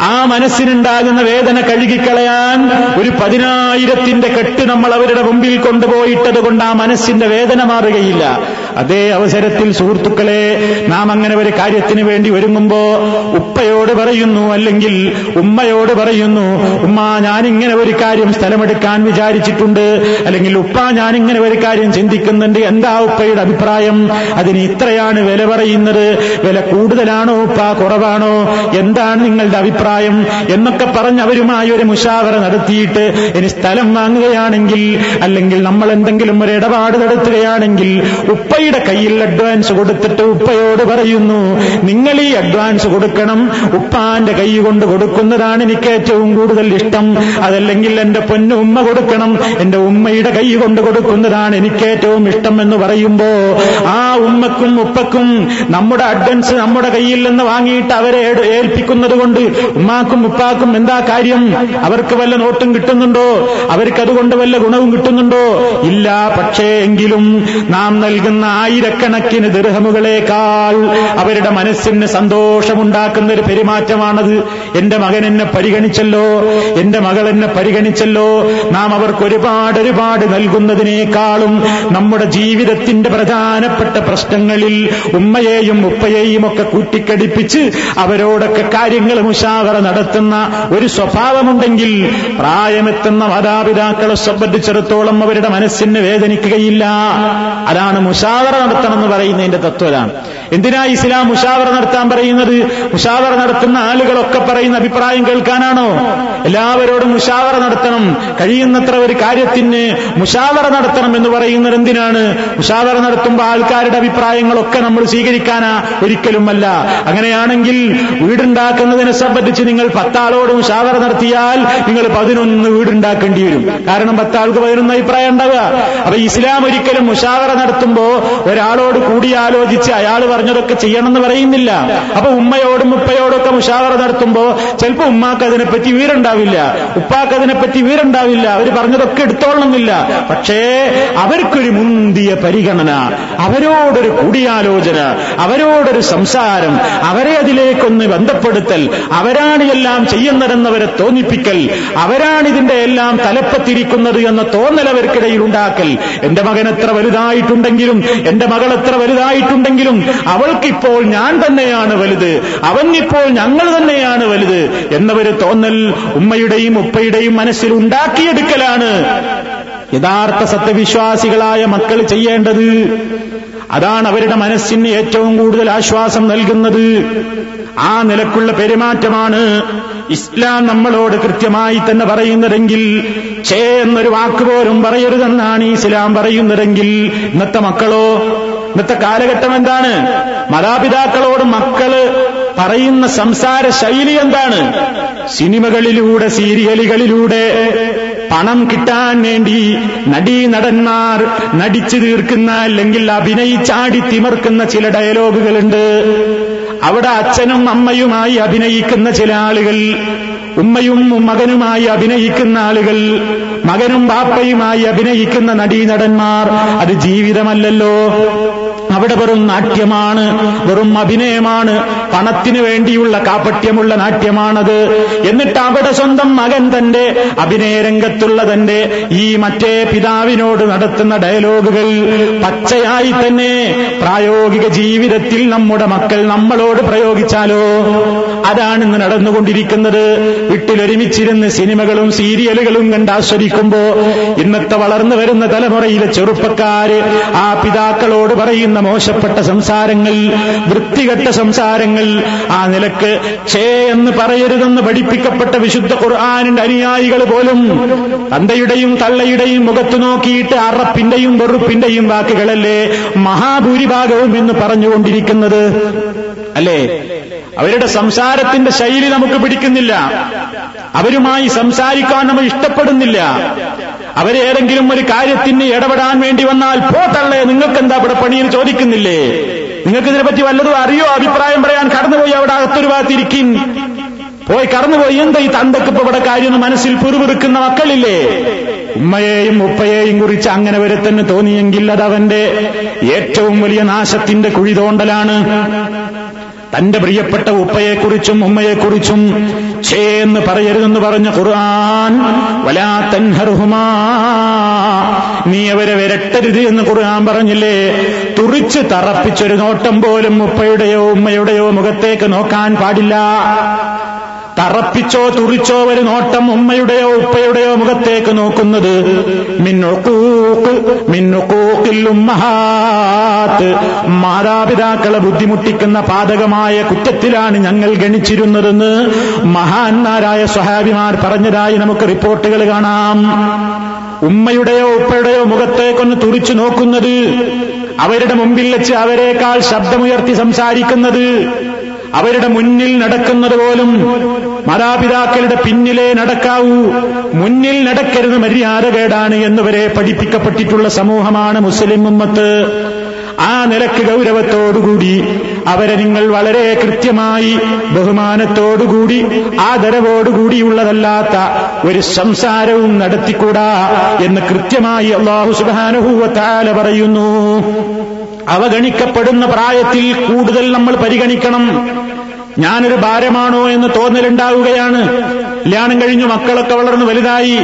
A: ആ മനസ്സിനുണ്ടാകുന്ന വേദന കഴുകിക്കളയാൻ ഒരു പതിനായിരത്തിന്റെ കെട്ട് നമ്മൾ അവരുടെ മുമ്പിൽ കൊണ്ടുപോയിട്ടത് കൊണ്ട് ആ മനസ്സിന്റെ വേദന മാറുകയില്ല. അതേ അവസരത്തിൽ സുഹൃത്തുക്കളെ നാം അങ്ങനെ ഒരു കാര്യത്തിന് വേണ്ടി ഒരുങ്ങുമ്പോ ഉപ്പയോട് പറയുന്നു അല്ലെങ്കിൽ ഉമ്മയോട് പറയുന്നു ഉമ്മ ഞാനിങ്ങനെ ഒരു കാര്യം സ്ഥലമെടുക്കാൻ വിചാരിച്ചിട്ടുണ്ട് അല്ലെങ്കിൽ ഉപ്പ ഞാനിങ്ങനെ ഒരു കാര്യം ചിന്തിക്കുന്നുണ്ട് എന്താ ഉപ്പയുടെ അഭിപ്രായം? അതിന് ഇത്രയാണ് വില പറയുന്നത് വില കൂടുതലാണോ ഉപ്പ കുറവാണോ? എന്താണ് നിങ്ങളുടെ അഭിപ്രായം? എന്നൊക്കെ പറഞ്ഞ് അവരുമായി ഒരു മുഷാവറ നടത്തിയിട്ട് ഇനി സ്ഥലം വാങ്ങുകയാണെങ്കിൽ അല്ലെങ്കിൽ നമ്മൾ എന്തെങ്കിലും ഒരു ഇടപാട് നടത്തുകയാണെങ്കിൽ ഉപ്പയുടെ കയ്യിൽ അഡ്വാൻസ് കൊടുത്തിട്ട് ഉപ്പയോട് പറയുന്നു നിങ്ങൾ ഈ അഡ്വാൻസ് കൊടുക്കണം. ഉപ്പാന്റെ കൈ കൊണ്ട് കൊടുക്കുന്നതാണ് എനിക്ക് ഏറ്റവും കൂടുതൽ ഇഷ്ടം. അതല്ലെങ്കിൽ എന്റെ പൊന്നു ഉമ്മ കൊടുക്കണം. എന്റെ ഉമ്മയുടെ കൈ കൊണ്ട് കൊടുക്കുന്നതാണ് എനിക്ക് ഏറ്റവും ഇഷ്ടം എന്ന് പറയുമ്പോ ആ ഉമ്മക്കും ഉപ്പക്കും നമ്മുടെ അഡ്വാൻസ് നമ്മുടെ കയ്യിൽ നിന്ന് വാങ്ങിയിട്ട് അവരെ ഏൽപ്പിക്കുന്നത് കൊണ്ട് ഉമ്മാക്കും ഉപ്പാക്കും എന്താ കാര്യം? അവർക്ക് വല്ല നോട്ടും കിട്ടുന്നുണ്ടോ? അവർക്ക് അതുകൊണ്ട് വല്ല ഗുണവും കിട്ടുന്നുണ്ടോ? ഇല്ല പക്ഷേ എങ്കിലും നാം നൽകുന്ന ആയിരക്കണക്കിന് ദൃഹമുകളേക്കാൾ അവരുടെ മനസ്സിന് സന്തോഷമുണ്ടാക്കുന്ന ഒരു പെരുമാറ്റമാണത്. എന്റെ മകൻ എന്നെ പരിഗണിച്ചല്ലോ. എന്റെ മകൾ എന്നെ പരിഗണിച്ചല്ലോ. നാം അവർക്ക് ഒരുപാട് ഒരുപാട് നൽകുന്നതിനേക്കാളും നമ്മുടെ ജീവിതത്തിന്റെ പ്രധാനപ്പെട്ട പ്രശ്നങ്ങളിൽ ഉമ്മയെയും ഉപ്പയെയും ഒക്കെ കൂട്ടിക്കടിപ്പിച്ച് അവരോടൊക്കെ കാര്യങ്ങൾ മുഷാവറ നടത്തുന്ന ഒരു സ്വഭാവമുണ്ടെങ്കിൽ പ്രായമെത്തുന്ന മാതാപിതാക്കളെ സംബന്ധിച്ചിടത്തോളം അവരുടെ മനസ്സിന് വേദനിക്കുകയില്ല. അതാണ് മുഷാവറ നടത്തണം എന്ന് പറയുന്നതിന്റെ തത്വതാണ് എന്തിനാ ഇസ്ലാം മുഷാവറ നടത്താൻ പറയുന്നത്? മുഷാവറ നടത്തുന്ന ആളുകളൊക്കെ പറയുന്ന അഭിപ്രായം കേൾക്കാനാണോ? എല്ലാവരോടും മുഷാവറ നടത്തണം. കഴിയുന്നത്ര ഒരു കാര്യത്തിന് മുഷാവറ നടത്തണം എന്ന് പറയുന്നത് എന്തിനാണ്? മുഷാവറ നടത്തുമ്പോൾ ആൾക്കാരുടെ അഭിപ്രായങ്ങളൊക്കെ നമ്മൾ സ്വീകരിക്കാനാ? ഒരിക്കലുമല്ല അങ്ങനെയാണെങ്കിൽ വീടുണ്ടാക്കുന്നതിനെ സംബന്ധിച്ച് നിങ്ങൾ പത്താളോട് മുഷാവറ നടത്തിയാൽ നിങ്ങൾ പതിനൊന്ന് വീടുണ്ടാക്കേണ്ടി വരും. കാരണം പത്താൾക്ക് പതിനൊന്ന് അഭിപ്രായം ഉണ്ടാവുക. അപ്പൊ ഇസ്ലാം ഒരിക്കലും മുഷാവറ നടത്തുമ്പോൾ ഒരാളോട് കൂടിയാലോചിച്ച് അയാൾ പറഞ്ഞതൊക്കെ ചെയ്യണമെന്ന് പറയുന്നില്ല. അപ്പൊ ഉമ്മയോടും ഉപ്പയോടും ഒക്കെ മുഷാവറ നടത്തുമ്പോ ചിലപ്പോ ഉമ്മാക്ക് അതിനെപ്പറ്റി വീരുണ്ടാവില്ല. ഉപ്പാക്ക് അതിനെപ്പറ്റി വീരുണ്ടാവില്ല. അവർ പറഞ്ഞതൊക്കെ എടുത്തോളണമെന്നില്ല. പക്ഷേ അവർക്കൊരു മുന്തിയ പരിഗണന അവരോടൊരു കൂടിയാലോചന അവരോടൊരു സംസാരം അവരെ അതിലേക്കൊന്ന് ബന്ധപ്പെടുത്തൽ അവരാണ് എല്ലാം ചെയ്യുന്നതെന്നവരെ തോന്നിപ്പിക്കൽ അവരാണ് ഇതിന്റെ എല്ലാം തലപ്പത്തിരിക്കുന്നത് എന്ന തോന്നൽ അവർക്കിടയിൽ ഉണ്ടാക്കൽ. എന്റെ മകൻ എത്ര വലുതായിട്ടുണ്ടെങ്കിലും എന്റെ മകൾ എത്ര വലുതായിട്ടുണ്ടെങ്കിലും അവൾക്കിപ്പോൾ ഞാൻ തന്നെയാണ് വലുത്. അവനിപ്പോൾ ഞങ്ങൾ തന്നെയാണ് വലുത് എന്നവര് തോന്നൽ ഉമ്മയുടെയും ഉപ്പയുടെയും മനസ്സിൽ ഉണ്ടാക്കിയെടുക്കലാണ്. യഥാർത്ഥ സത്യവിശ്വാസികളായ മക്കൾ ചെയ്യേണ്ടത് അതാണ് അവരുടെ മനസ്സിന് ഏറ്റവും കൂടുതൽ ആശ്വാസം നൽകുന്നത്. ആ നിലക്കുള്ള പെരുമാറ്റമാണ് ഇസ്ലാം നമ്മളോട് കൃത്യമായി തന്നെ പറയുന്നതെങ്കിൽ ചേ എന്നൊരു വാക്കുപോലും പറയരുതെന്നാണ് ഇസ്ലാം പറയുന്നതെങ്കിൽ ഇന്നത്തെ മക്കളോ ഇന്നത്തെ കാലഘട്ടം എന്താണ്? മാതാപിതാക്കളോട് മക്കൾ പറയുന്ന സംസാര ശൈലി എന്താണ്? സിനിമകളിലൂടെ സീരിയലുകളിലൂടെ പണം കിട്ടാൻ വേണ്ടി നടീ നടന്മാർ നടിച്ചു തീർക്കുന്ന അല്ലെങ്കിൽ അഭിനയിച്ചാടി തിമർക്കുന്ന ചില ഡയലോഗുകളുണ്ട്. അവിടെ അച്ഛനും അമ്മയുമായി അഭിനയിക്കുന്ന ചില ആളുകൾ ഉമ്മയും മകനുമായി അഭിനയിക്കുന്ന ആളുകൾ മകനും ബാപ്പയുമായി അഭിനയിക്കുന്ന നടീനടന്മാർ അത് ജീവിതമല്ലല്ലോ. അവിടെ വെറും നാട്യമാണ് വെറും അഭിനയമാണ് പണത്തിന് വേണ്ടിയുള്ള കാപട്യമുള്ള നാട്യമാണത്. എന്നിട്ട് അവിടെ സ്വന്തം മകൻ തന്റെ അഭിനയരംഗത്തുള്ള തന്റെ ഈ മറ്റേ പിതാവിനോട് നടത്തുന്ന ഡയലോഗുകൾ പച്ചയായി തന്നെ പ്രായോഗിക ജീവിതത്തിൽ നമ്മുടെ മക്കൾ നമ്മളോട് പ്രയോഗിച്ചാലോ? അതാണ് ഇന്ന് നടന്നുകൊണ്ടിരിക്കുന്നത്. വീട്ടിലൊരുമിച്ചിരുന്ന് സിനിമകളും സീരിയലുകളും കണ്ട് ആസ്വദിക്കുമ്പോ ഇന്നത്തെ വളർന്നു വരുന്ന തലമുറയിലെ ചെറുപ്പക്കാര് ആ പിതാക്കളോട് പറയുന്ന മോശപ്പെട്ട സംസാരങ്ങൾ വൃത്തികെട്ട സംസാരങ്ങൾ ആ നിലയ്ക്ക് ഛേ എന്ന് പറയരുതെന്ന് പഠിപ്പിക്കപ്പെട്ട വിശുദ്ധ ഖുർആാനിന്റെ അനുയായികൾ പോലും തന്തയുടെയും തള്ളയുടെയും മുഖത്തു നോക്കിയിട്ട് അറപ്പിന്റെയും വെറുപ്പിന്റെയും വാക്കുകളല്ലേ മഹാഭൂരിഭാഗവും എന്ന് പറഞ്ഞുകൊണ്ടിരിക്കുന്നത്? അല്ലേ? അവരുടെ സംസാരത്തിന്റെ ശൈലി നമുക്ക് പിടിക്കുന്നില്ല. അവരുമായി സംസാരിക്കാൻ നമ്മൾ ഇഷ്ടപ്പെടുന്നില്ല. അവരേതെങ്കിലും ഒരു കാര്യത്തിന് ഇടപെടാൻ വേണ്ടി വന്നാൽ പോട്ടല്ലേ? നിങ്ങൾക്ക് എന്താ ഇവിടെ പണിയിൽ ചോദിക്കുന്നില്ലേ? നിങ്ങൾക്ക് ഇതിനെപ്പറ്റി വല്ലതും അറിയോ? അഭിപ്രായം പറയാൻ കടന്നുപോയി അവിടെ അകത്തൊരു ഭാഗത്തിരിക്കും. പോയി കടന്നുപോയി. എന്താ ഈ തന്തക്ക് ഇപ്പൊ ഇവിടെ കാര്യം മനസ്സിൽ പിറുപിറുക്കുന്ന മക്കളില്ലേ? ഉമ്മയെയും ഉപ്പയെയും കുറിച്ച് അങ്ങനെ വരെ തന്നെ തോന്നിയെങ്കിൽ അതവന്റെ ഏറ്റവും വലിയ നാശത്തിന്റെ കുഴി തോണ്ടലാണ് തന്റെ പ്രിയപ്പെട്ട ഉപ്പയെക്കുറിച്ചും ഉമ്മയെക്കുറിച്ചും ഛേ എന്ന് പറയരുതെന്ന് പറഞ്ഞ ഖുർആൻ വലാ തൻഹർഹുമാ നീ അവരെ വിരട്ടരുത് എന്ന് ഖുർആൻ പറഞ്ഞില്ലേ? തുറിച്ച് തറപ്പിച്ചൊരു നോട്ടം പോലും ഉപ്പയുടെയോ ഉമ്മയുടെയോ മുഖത്തേക്ക് നോക്കാൻ പാടില്ല. തറപ്പിച്ചോ തുറിച്ചോ ഒരു നോട്ടം ഉമ്മയുടെയോ ഉപ്പയുടെയോ മുഖത്തേക്ക് നോക്കുന്നത് മിന്നുക്കൂക്ക് മിന്നുക്കൂക്കിൽ ഉമ്മഹാത്ത്. മാതാപിതാക്കളെ ബുദ്ധിമുട്ടിക്കുന്ന പാതകമായ കുറ്റത്തിലാണ് ഞങ്ങൾ ഗണിച്ചിരുന്നതെന്ന് മഹാന്മാരായ സ്വഹാബിമാർ പറഞ്ഞതായി നമുക്ക് റിപ്പോർട്ടുകൾ കാണാം. ഉമ്മയുടെയോ ഉപ്പയുടെയോ മുഖത്തേക്കൊന്ന് തുറിച്ചു നോക്കുന്നത് അവരുടെ മുമ്പിൽ വെച്ച് അവരെക്കാൾ ശബ്ദമുയർത്തി സംസാരിക്കുന്നത് അവരുടെ മുന്നിൽ നടക്കുന്നത് പോലും മാതാപിതാക്കളുടെ പിന്നിലേ നടക്കാവൂ. മുന്നിൽ നടക്കരുത് മര്യാദകേടാണ് എന്നിവരെ പഠിപ്പിക്കപ്പെട്ടിട്ടുള്ള സമൂഹമാണ് മുസ്ലിം ഉമ്മത്ത്. ആ നിലയ്ക്ക് ഗൗരവത്തോടുകൂടി അവരെ നിങ്ങൾ വളരെ കൃത്യമായി ബഹുമാനത്തോടുകൂടി ആദരവോടുകൂടിയുള്ളതല്ലാത്ത ഒരു സംസാരവും നടത്തിക്കൂടാ എന്ന് കൃത്യമായി അള്ളാഹു സുബാനുഭൂവത്താല പറയുന്നു. അവഗണിക്കപ്പെടുന്ന പ്രായത്തിൽ കൂടുതൽ നമ്മൾ പരിഗണിക്കണം. ഞാനൊരു ഭാരമാണോ എന്ന് തോന്നലുണ്ടാവുകയാണ്. കല്യാണം കഴിഞ്ഞു മക്കളൊക്കെ വളർന്നു വലുതായി.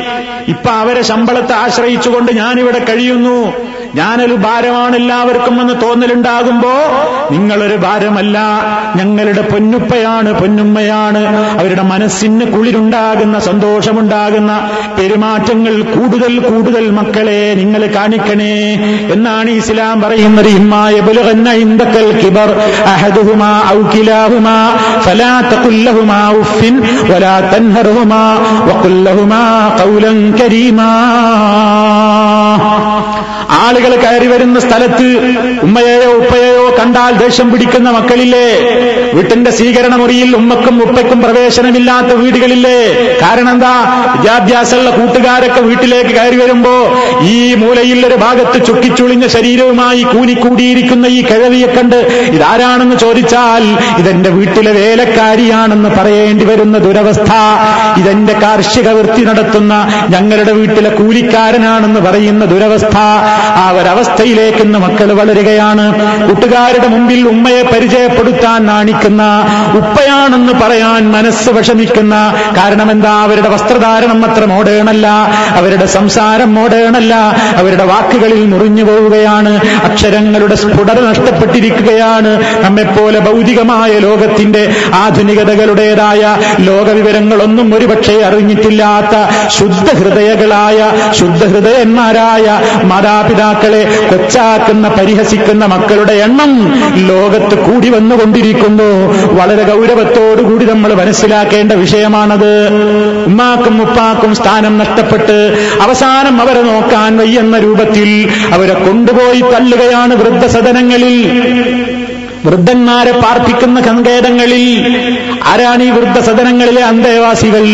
A: ഇപ്പൊ അവരെ ശമ്പളത്തെ ആശ്രയിച്ചുകൊണ്ട് ഞാനിവിടെ കഴിയുന്നു. ഞാനൊരു ഭാരമാണ് എല്ലാവർക്കും എന്ന് തോന്നലുണ്ടാകുമ്പോ നിങ്ങളൊരു ഭാരമല്ല. ഞങ്ങളുടെ പൊന്നുപ്പയാണ് പൊന്നുമ്മയാണ്. അവരുടെ മനസ്സിന് കുളിരുണ്ടാകുന്ന സന്തോഷമുണ്ടാകുന്ന പെരുമാറ്റങ്ങൾ കൂടുതൽ കൂടുതൽ മക്കളെ നിങ്ങൾ കാണിക്കണേ എന്നാണ് ഇസ്ലാം പറയുന്നത്. ഇമ്മായ ബുലകന്ന കിബർ ഉഫിൻ തൻഹർഹുമാ വഖുൽ ലഹുമാ ഖൗലൻ കരീമാ ആളുകൾ കയറി വരുന്ന സ്ഥലത്ത് ഉമ്മയെയോ ഉപ്പയെയോ കണ്ടാൽ ദേഷ്യം പിടിക്കുന്ന മക്കളില്ലേ? വീട്ടിന്റെ സ്വീകരണ മുറിയിൽ ഉമ്മക്കും ഉപ്പയ്ക്കും പ്രവേശനമില്ലാത്ത വീടുകളില്ലേ? കാരണം എന്താ? വിദ്യാഭ്യാസമുള്ള കൂട്ടുകാരൊക്കെ വീട്ടിലേക്ക് കയറി വരുമ്പോ ഈ മൂലയിൽ ഒരു ഭാഗത്ത് ചുക്കിച്ചുളിഞ്ഞ ശരീരവുമായി കൂനിക്കൂടിയിരിക്കുന്ന ഈ കിഴവിയെ കണ്ട് ഇതാരാണെന്ന് ചോദിച്ചാൽ ഇതെന്റെ വീട്ടിലെ വേലക്കാരിയാണെന്ന് പറയേണ്ടി വരുന്ന ദുരവസ്ഥ. ഇതെന്റെ കാർഷിക വൃത്തി നടത്തുന്ന ഞങ്ങളുടെ വീട്ടിലെ കൂലിക്കാരനാണെന്ന് പറയുന്ന ദുരവസ്ഥ. ആ ഒരവസ്ഥയിലേക്ക് ഇന്ന് മക്കൾ വളരുകയാണ്. കൂട്ടുകാരുടെ മുമ്പിൽ ഉമ്മയെ പരിചയപ്പെടുത്താൻ നാണിക്കുന്ന ഉപ്പയാണെന്ന് പറയാൻ മനസ്സ് വിഷമിക്കുന്ന. കാരണം എന്താ അവരുടെ വസ്ത്രധാരണം അത്ര മോഡേണല്ല. അവരുടെ സംസാരം മോഡേണല്ല. അവരുടെ വാക്കുകളിൽ മുറിഞ്ഞു പോവുകയാണ്. അക്ഷരങ്ങളുടെ സ്ഫുടത നഷ്ടപ്പെട്ടിരിക്കുകയാണ്. നമ്മെപ്പോലെ ഭൗതികമായ ലോകത്തിന്റെ ആധുനികതകളുടേതായ ലോകവിവരങ്ങളൊന്നും ഒരുപക്ഷെ അറിഞ്ഞിട്ടില്ലാത്ത ശുദ്ധ ഹൃദയകളായ ശുദ്ധ ഹൃദയന്മാരായ മാതാപിതാക്കളെ കൊച്ചാക്കുന്ന പരിഹസിക്കുന്ന മക്കളുടെ എണ്ണം ലോകത്ത് കൂടി വന്നുകൊണ്ടിരിക്കുന്നു. വളരെ ഗൗരവത്തോടുകൂടി നമ്മൾ മനസ്സിലാക്കേണ്ട വിഷയമാണത്. ഉമ്മാക്കും ഉപ്പാക്കും സ്ഥാനം നഷ്ടപ്പെട്ട് അവസാനം അവരെ നോക്കാൻ വയ്യെന്ന രൂപത്തിൽ അവരെ കൊണ്ടുപോയി തള്ളുകയാണ് വൃദ്ധസദനങ്ങളിൽ. വൃദ്ധന്മാരെ പാർപ്പിക്കുന്ന സങ്കേതങ്ങളിൽ ആരാണ് ഈ വൃദ്ധസദനങ്ങളിലെ അന്തേവാസികൾ?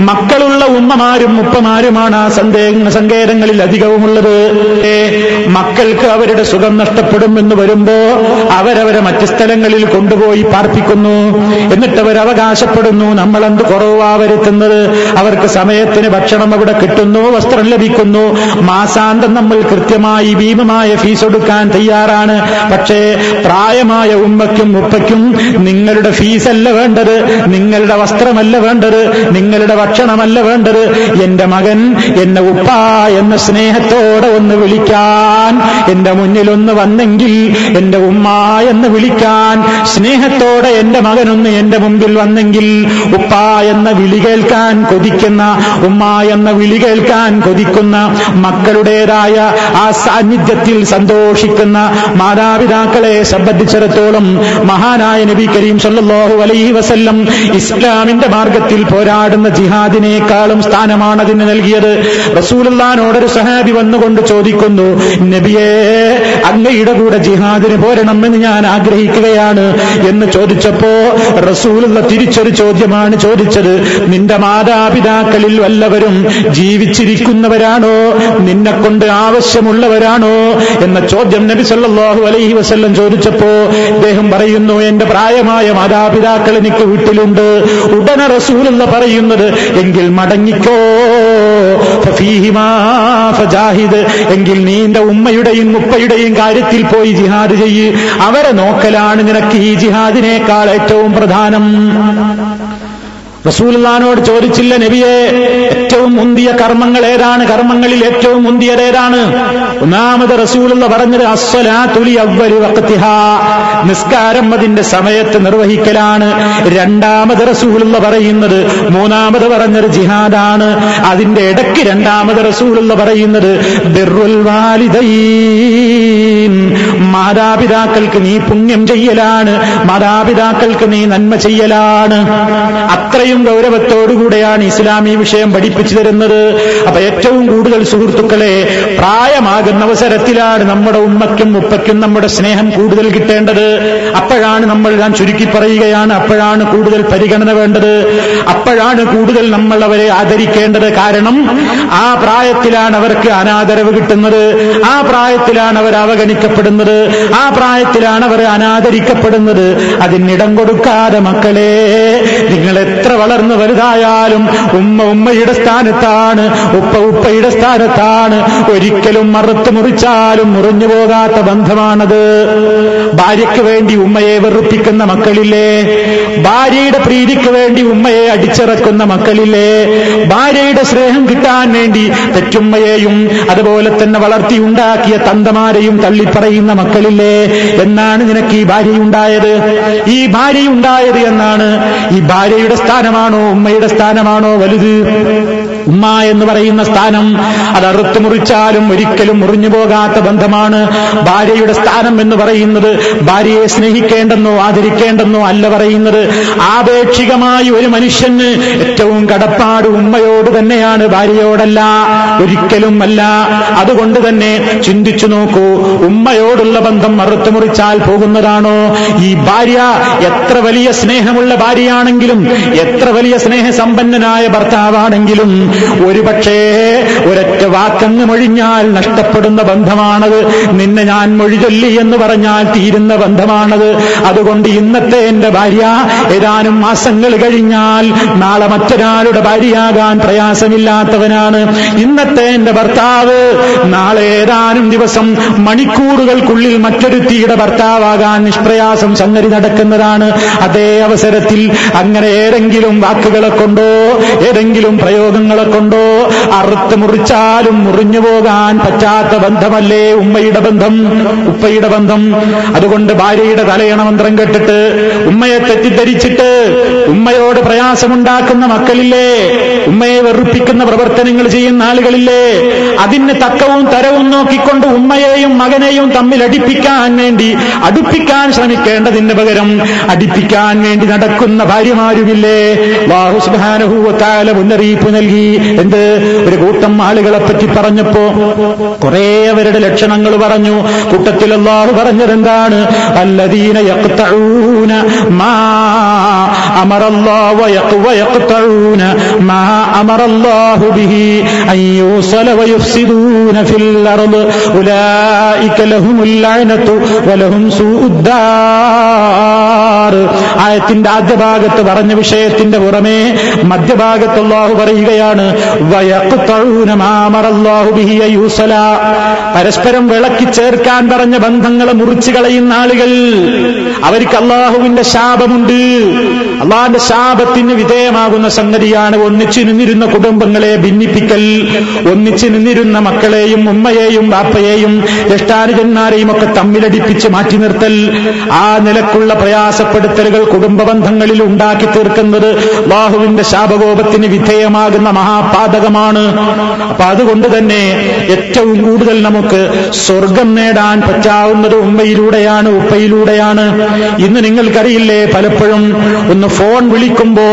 A: മക്കളുള്ള ഉമ്മമാരും ഉപ്പമാരുമാണ് ആ സന്ദേ സങ്കേതങ്ങളിൽ അധികവുമുള്ളത്. മക്കൾക്ക് അവരുടെ സുഖം നഷ്ടപ്പെടും എന്ന് വരുമ്പോ അവരവരെ മറ്റ് സ്ഥലങ്ങളിൽ കൊണ്ടുപോയി പാർപ്പിക്കുന്നു. എന്നിട്ട് അവർ അവകാശപ്പെടുന്നു നമ്മൾ എന്ത് കുറവാ വരുത്തുന്നത്? അവർക്ക് സമയത്തിന് ഭക്ഷണം അവിടെ കിട്ടുന്നു വസ്ത്രം ലഭിക്കുന്നു. മാസാന്തം നമ്മൾ കൃത്യമായി ഭീമമായ ഫീസ് കൊടുക്കാൻ തയ്യാറാണ്. പക്ഷേ പ്രായമായ ഉമ്മയ്ക്കും ഉപ്പയ്ക്കും നിങ്ങളുടെ ഫീസല്ല വേണ്ടത്. നിങ്ങളുടെ വസ്ത്രമല്ല വേണ്ടത്. നിങ്ങളുടെ ഭക്ഷണമല്ല വേണ്ടത്. എന്റെ മകൻ എന്നെ ഉപ്പ എന്ന സ്നേഹത്തോടെ ഒന്ന് വിളിക്കാൻ. എന്റെ മുന്നിൽ ഒന്ന് വന്നെങ്കിൽ എന്റെ ഉമ്മ എന്ന് വിളിക്കാൻ. സ്നേഹത്തോടെ എന്റെ മകനൊന്ന് എന്റെ മുമ്പിൽ വന്നെങ്കിൽ ഉപ്പ എന്ന വിളി കേൾക്കാൻ കൊതിക്കുന്ന ഉമ്മ എന്ന വിളി കേൾക്കാൻ കൊതിക്കുന്ന മക്കളുടേതായ ആ സാന്നിധ്യത്തിൽ സന്തോഷിക്കുന്ന മാതാപിതാക്കളെ സംബന്ധിച്ചിടത്തോളം മഹാനായ നബി കരീം സല്ലാഹു അലൈഹി വസല്ലം ഇസ്ലാമിന്റെ മാർഗത്തിൽ പോരാടുന്ന ജിഹാദിനേക്കാളും സ്ഥാനമാണ് അതിന് നൽകിയത്. റസൂലുള്ളാനോടൊരു സഹാബി വന്നുകൊണ്ട് ചോദിക്കുന്നു നബിയേ അങ്ങയുടെ കൂടെ ജിഹാദിന് പോരണമെന്ന് ഞാൻ ആഗ്രഹിക്കുകയാണ്. എന്ന് ചോദിച്ചപ്പോ റസൂലുള്ള തിരിച്ചൊരു ചോദ്യമാണ് ചോദിച്ചത് നിന്റെ മാതാപിതാക്കളിൽ വല്ലവരും ജീവിച്ചിരിക്കുന്നവരാണോ? നിന്നെ കൊണ്ട് ആവശ്യമുള്ളവരാണോ? എന്ന ചോദ്യം നബി സല്ലാഹു അലൈഹി വസല്ലം ചോദിച്ചപ്പോ അദ്ദേഹം പറയുന്നു എന്റെ പ്രായമായ മാതാപിതാക്കൾ എനിക്ക് വീട്ടിലുണ്ട്. ഉടനെ റസൂലുള്ള പറയുന്നത് എങ്കിൽ മടങ്ങിക്കോ. ഫജാഹിദ്. എങ്കിൽ നിന്റെ ഉമ്മയുടെയും ഉപ്പയുടെയും കാര്യത്തിൽ പോയി ജിഹാദ് ചെയ്യ്. അവരെ നോക്കലാണ് നിനക്ക് ഈ ജിഹാദിനേക്കാൾ ഏറ്റവും പ്രധാനം. റസൂലുള്ളാനോട് ചോദിച്ചില്ല നബിയെ ഏറ്റവും മുന്തിയ കർമ്മങ്ങൾ ഏതാണ്? കർമ്മങ്ങളിൽ ഏറ്റവും മുന്തിയതേതാണ് ഒന്നാമത് റസൂലുള്ള പറഞ്ഞത് അസ്വലാത്തുലി അവ്വലി വക്തിഹ നിസ്കാരം അതിന്റെ സമയത്ത് നിർവഹിക്കലാണ്. രണ്ടാമത് റസൂലുള്ള പറയുന്നത് മൂന്നാമത് പറഞ്ഞത് ജിഹാദാണ്. അതിന്റെ ഇടയ്ക്ക് രണ്ടാമത് റസൂലുള്ള പറയുന്നത് ബിർറുൽ വാലിദൈൻ. മാതാപിതാക്കൾക്ക് നീ പുണ്യം ചെയ്യലാണ്. മാതാപിതാക്കൾക്ക് നീ നന്മ ചെയ്യലാണ്. അത്രയും ഗൗരവത്തോടുകൂടെയാണ് ഇസ്ലാം ഈ വിഷയം പഠിപ്പിച്ചു തരുന്നത്. അപ്പൊ ഏറ്റവും കൂടുതൽ സുഹൃത്തുക്കളെ പ്രായമാകുന്ന അവസരത്തിലാണ് നമ്മുടെ ഉമ്മയ്ക്കും ഉപ്പയ്ക്കും നമ്മുടെ സ്നേഹം കൂടുതൽ കിട്ടേണ്ടത്. അപ്പോഴാണ് നമ്മൾ ഞാൻ ചുരുക്കി പറയുകയാണ് അപ്പോഴാണ് കൂടുതൽ പരിഗണന വേണ്ടത്. അപ്പോഴാണ് കൂടുതൽ നമ്മൾ അവരെ ആദരിക്കേണ്ടത്. കാരണം ആ പ്രായത്തിലാണ് അവർക്ക് അനാദരവ് കിട്ടുന്നത്. ആ പ്രായത്തിലാണ് അവർ അവഗണിക്കപ്പെടുന്നത്. ആ പ്രായത്തിലാണ് അവർ അനാദരിക്കപ്പെടുന്നത്. അതിനിടം കൊടുക്കാതെ മക്കളെ നിങ്ങൾ എത്ര വളർന്നു വലുതായാലും ഉമ്മ ഉമ്മയുടെ സ്ഥാനത്താണ് ഉപ്പ ഉപ്പയുടെ സ്ഥാനത്താണ്. ഒരിക്കലും മറുത്തു മുറിച്ചാലും മുറിഞ്ഞു പോകാത്ത ബന്ധമാണത്. ഭാര്യയ്ക്ക് വേണ്ടി ഉമ്മയെ വെറുപ്പിക്കുന്ന മക്കളില്ലേ? ഭാര്യയുടെ പ്രീതിക്ക് വേണ്ടി ഉമ്മയെ അടിച്ചിറക്കുന്ന മക്കളില്ലേ? ഭാര്യയുടെ സ്നേഹം കിട്ടാൻ വേണ്ടി തെറ്റുമ്മയെയും അതുപോലെ തന്നെ വളർത്തിയുണ്ടാക്കിയ തന്തമാരെയും തള്ളിപ്പറയുന്ന മക്കളില്ലേ? എന്നാണ് നിനക്ക് ഈ ഭാര്യയുണ്ടായത്? ഈ ഭാര്യയുണ്ടായത് എന്നാണ് ഈ ഭാര്യയുടെ സ്ഥാനമാണോ ഉമ്മയുടെ സ്ഥാനമാണോ വലുത്? ഉമ്മ എന്ന് പറയുന്ന സ്ഥാനം അത് അറുത്തു മുറിച്ചാലും ഒരിക്കലും മുറിഞ്ഞു പോകാത്ത ബന്ധമാണ്. ഭാര്യയുടെ സ്ഥാനം എന്ന് പറയുന്നത് ഭാര്യയെ സ്നേഹിക്കേണ്ടെന്നോ ആദരിക്കേണ്ടെന്നോ അല്ല പറയുന്നത്. ആപേക്ഷികമായി ഒരു മനുഷ്യന് ഏറ്റവും കടപ്പാട് ഉമ്മയോട് തന്നെയാണ് ഭാര്യയോടല്ല ഒരിക്കലും അല്ല. അതുകൊണ്ട് തന്നെ ചിന്തിച്ചു നോക്കൂ ഉമ്മയോടുള്ള ബന്ധം മറുത്തു മുറിച്ചാൽ പോകുന്നതാണോ? ഈ ഭാര്യ എത്ര വലിയ സ്നേഹമുള്ള ഭാര്യയാണെങ്കിലും എത്ര വലിയ സ്നേഹസമ്പന്നനായ ഭർത്താവാണെങ്കിലും ഒരുപക്ഷേ ഒരൊറ്റ വാക്കങ്ങ് മൊഴിഞ്ഞാൽ നഷ്ടപ്പെടുന്ന ബന്ധമാണത്. നിന്നെ ഞാൻ മൊഴിചൊല്ലി എന്ന് പറഞ്ഞാൽ തീരുന്ന ബന്ധമാണത്. അതുകൊണ്ട് ഇന്നത്തെ എന്റെ ഭാര്യ ഏതാനും മാസങ്ങൾ കഴിഞ്ഞാൽ നാളെ മറ്റൊരാളുടെ ഭാര്യയാകാൻ പ്രയാസമില്ലാത്തവനാണ്. ഇന്നത്തെ എന്റെ ഭർത്താവ് നാളെ ഏതാനും ദിവസം മണിക്കൂറുകൾക്കുള്ളിൽ മറ്റൊരുത്തിയുടെ ഭർത്താവാകാൻ നിഷ്പ്രയാസം സംഗതി നടക്കുന്നതാണ്. അതേ അവസരത്തിൽ അങ്ങനെ ഏതെങ്കിലും വാക്കുകളെ കൊണ്ടോ ഏതെങ്കിലും പ്രയോഗങ്ങളെ കൊണ്ടോ അറുത്ത് മുറിച്ചാലും മുറിഞ്ഞു പോകാൻ പറ്റാത്ത ബന്ധമല്ലേ ഉമ്മയുടെ ബന്ധം? ഉപ്പയുടെ ബന്ധം. അതുകൊണ്ട് ഭാര്യയുടെ തലയണ മന്ത്രം കെട്ടിട്ട് ഉമ്മയെ തെറ്റിദ്ധരിച്ചിട്ട് ഉമ്മയോട് പ്രയാസമുണ്ടാക്കുന്ന മക്കളില്ലേ ഉമ്മയെ വെറുപ്പിക്കുന്ന പ്രവർത്തനങ്ങൾ ചെയ്യുന്ന ആളുകളില്ലേ അതിന് തക്കവും തരവും നോക്കിക്കൊണ്ട് ഉമ്മയെയും മകനെയും തമ്മിൽ അടിപ്പിക്കാൻ വേണ്ടി അടുപ്പിക്കാൻ ശ്രമിക്കേണ്ടതിന് പകരം അടിപ്പിക്കാൻ വേണ്ടി നടക്കുന്ന ഭാര്യമാരുമില്ലേ? വാഹു സുബാനഹൂവത്താല മുന്നറിയിപ്പ് നൽകി. എന്ത്? ഒരു കൂട്ടം ആളുകളെ പറ്റി പറഞ്ഞപ്പോ കുറെ അവരുടെ ലക്ഷണങ്ങൾ പറഞ്ഞു. കൂട്ടത്തിൽ അള്ളാഹു പറഞ്ഞത് എന്താണ്? അല്ലദീന യഖ്തഊന മാ അമറല്ലാഹു വയഖ് വയഖ്തഊന മാ അമറല്ലാഹു ബിഹി അൻ യൂസല വയുഫ്സിദൂന ഫിൽ അർദ്. ഉലൈക ലഹുമുൽ ലഅനതു വലഹും സൂഉദ്ദാർ ആയത്തിന്റെ ആദ്യ ഭാഗത്ത് പറഞ്ഞ വിഷയത്തിന്റെ പുറമേ മധ്യഭാഗത്ത് അള്ളാഹു പറയുകയാണ് പരസ്പരം വിളക്കി ചേർക്കാൻ പറഞ്ഞ ബന്ധങ്ങളെ മുറിച്ചു കളയുന്ന ആളുകൾ അവർക്ക് അള്ളാഹുവിന്റെ ശാപമുണ്ട്. അള്ളാഹിന്റെ ശാപത്തിന് വിധേയമാകുന്ന സംഗതിയാണ് ഒന്നിച്ചു നിന്നിരുന്ന കുടുംബങ്ങളെ ഭിന്നിപ്പിക്കൽ ഒന്നിച്ചു നിന്നിരുന്ന മക്കളെയും ഉമ്മയെയും ബാപ്പയെയും ജ്യേഷ്ഠാനുജന്മാരെയും ഒക്കെ തമ്മിലടിപ്പിച്ച് മാറ്റി നിർത്തൽ. ആ നിലക്കുള്ള പ്രയാസപ്പെടുത്തലുകൾ കുടുംബ ബന്ധങ്ങളിൽ ഉണ്ടാക്കി തീർക്കുന്നത് ബാഹുവിന്റെ ശാപകോപത്തിന് വിധേയമാകുന്ന മഹാപാതകമാണ്. അപ്പൊ അതുകൊണ്ട് തന്നെ ഏറ്റവും കൂടുതൽ നമുക്ക് സ്വർഗം നേടാൻ പറ്റാവുന്നത് ഉമ്മയിലൂടെയാണ് ഉപ്പയിലൂടെയാണ്. ഇന്ന് നിങ്ങൾക്കറിയില്ലേ പലപ്പോഴും ഒന്ന് ഫോൺ വിളിക്കുമ്പോ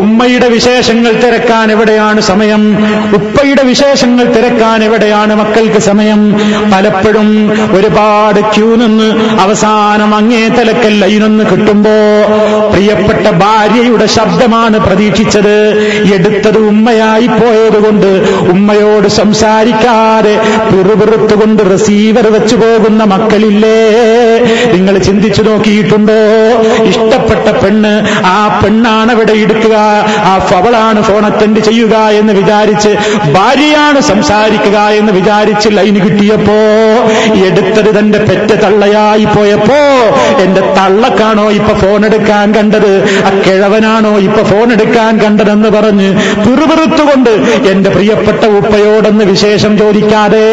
A: ഉമ്മയുടെ വിശേഷങ്ങൾ തിരക്കാൻ എവിടെയാണ് സമയം? ഉപ്പയുടെ വിശേഷങ്ങൾ തിരക്കാൻ എവിടെയാണ് മക്കൾക്ക് സമയം? പലപ്പോഴും ഒരുപാട് ക്യൂ നിന്ന് അവസാനം അങ്ങേ തലക്കൽ ലൈനൊന്ന് കിട്ടുമ്പോ പ്രിയപ്പെട്ട ഭാര്യയുടെ ശബ്ദമാണ് പ്രതീക്ഷിച്ചത്. എടുത്തത് ഉമ്മയായി പോയതുകൊണ്ട് ഉമ്മയോട് സംസാരിക്കാതെ പിറുപിറുത്തുകൊണ്ട് റിസീവർ വെച്ചു പോകുന്ന മക്കളില്ലേ? നിങ്ങൾ ചിന്തിച്ചു നോക്കിയിട്ടുണ്ടോ? ഇഷ്ടപ്പെട്ട പെണ്ണ് ആ പെണ്ണാണ് അവിടെ എടുക്കുക ആ ഫവളാണ് ഫോൺ അറ്റൻഡ് ചെയ്യുക എന്ന് വിചാരിച്ച് ഭാര്യയാണ് സംസാരിക്കുക എന്ന് വിചാരിച്ച് ലൈന് കിട്ടിയപ്പോ എടുത്തത് തന്റെ പെറ്റ തള്ളയായി പോയപ്പോ എന്റെ തള്ളക്കാണോ ഇപ്പൊ ഫോൺ എടുക്കാൻ കണ്ടത്? ആ കിഴവനാണോ ഇപ്പൊ ഫോൺ എടുക്കാൻ കണ്ടതെന്ന് പറഞ്ഞ് പിറുപിറുത്തുകൊണ്ട് എന്റെ പ്രിയപ്പെട്ട ഉപ്പയോടൊന്ന് വിശേഷം ചോദിക്കാതെ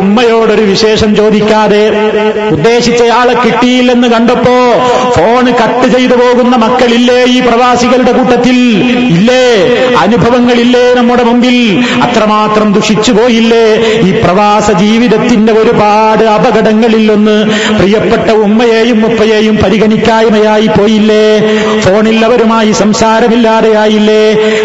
A: ഉമ്മയോടൊരു വിശേഷം ചോദിക്കാതെ ഉദ്ദേശിച്ചയാളെ കിട്ടിയില്ലെന്ന് കണ്ടപ്പോ ഫോൺ കട്ട് ചെയ്തു പോകുന്ന മക്കളില്ലേ ഈ പ്രവാസികളുടെ കൂട്ടത്തിൽ? ഇല്ലേ? അനുഭവങ്ങളില്ലേ നമ്മുടെ മുമ്പിൽ? അത്രമാത്രം ദുഷിച്ചു പോയില്ലേ? ഈ പ്രവാസ ജീവിതത്തിന്റെ ഒരുപാട് അപകടങ്ങളിൽ ഒന്ന് പ്രിയപ്പെട്ട ഉമ്മയെയും ഉപ്പയെയും പരിഗണിക്കായ്മയായി പോയില്ലേ? ഫോണിൽ അവരുമായി സംസാരമില്ലാതെയായില്ലേ?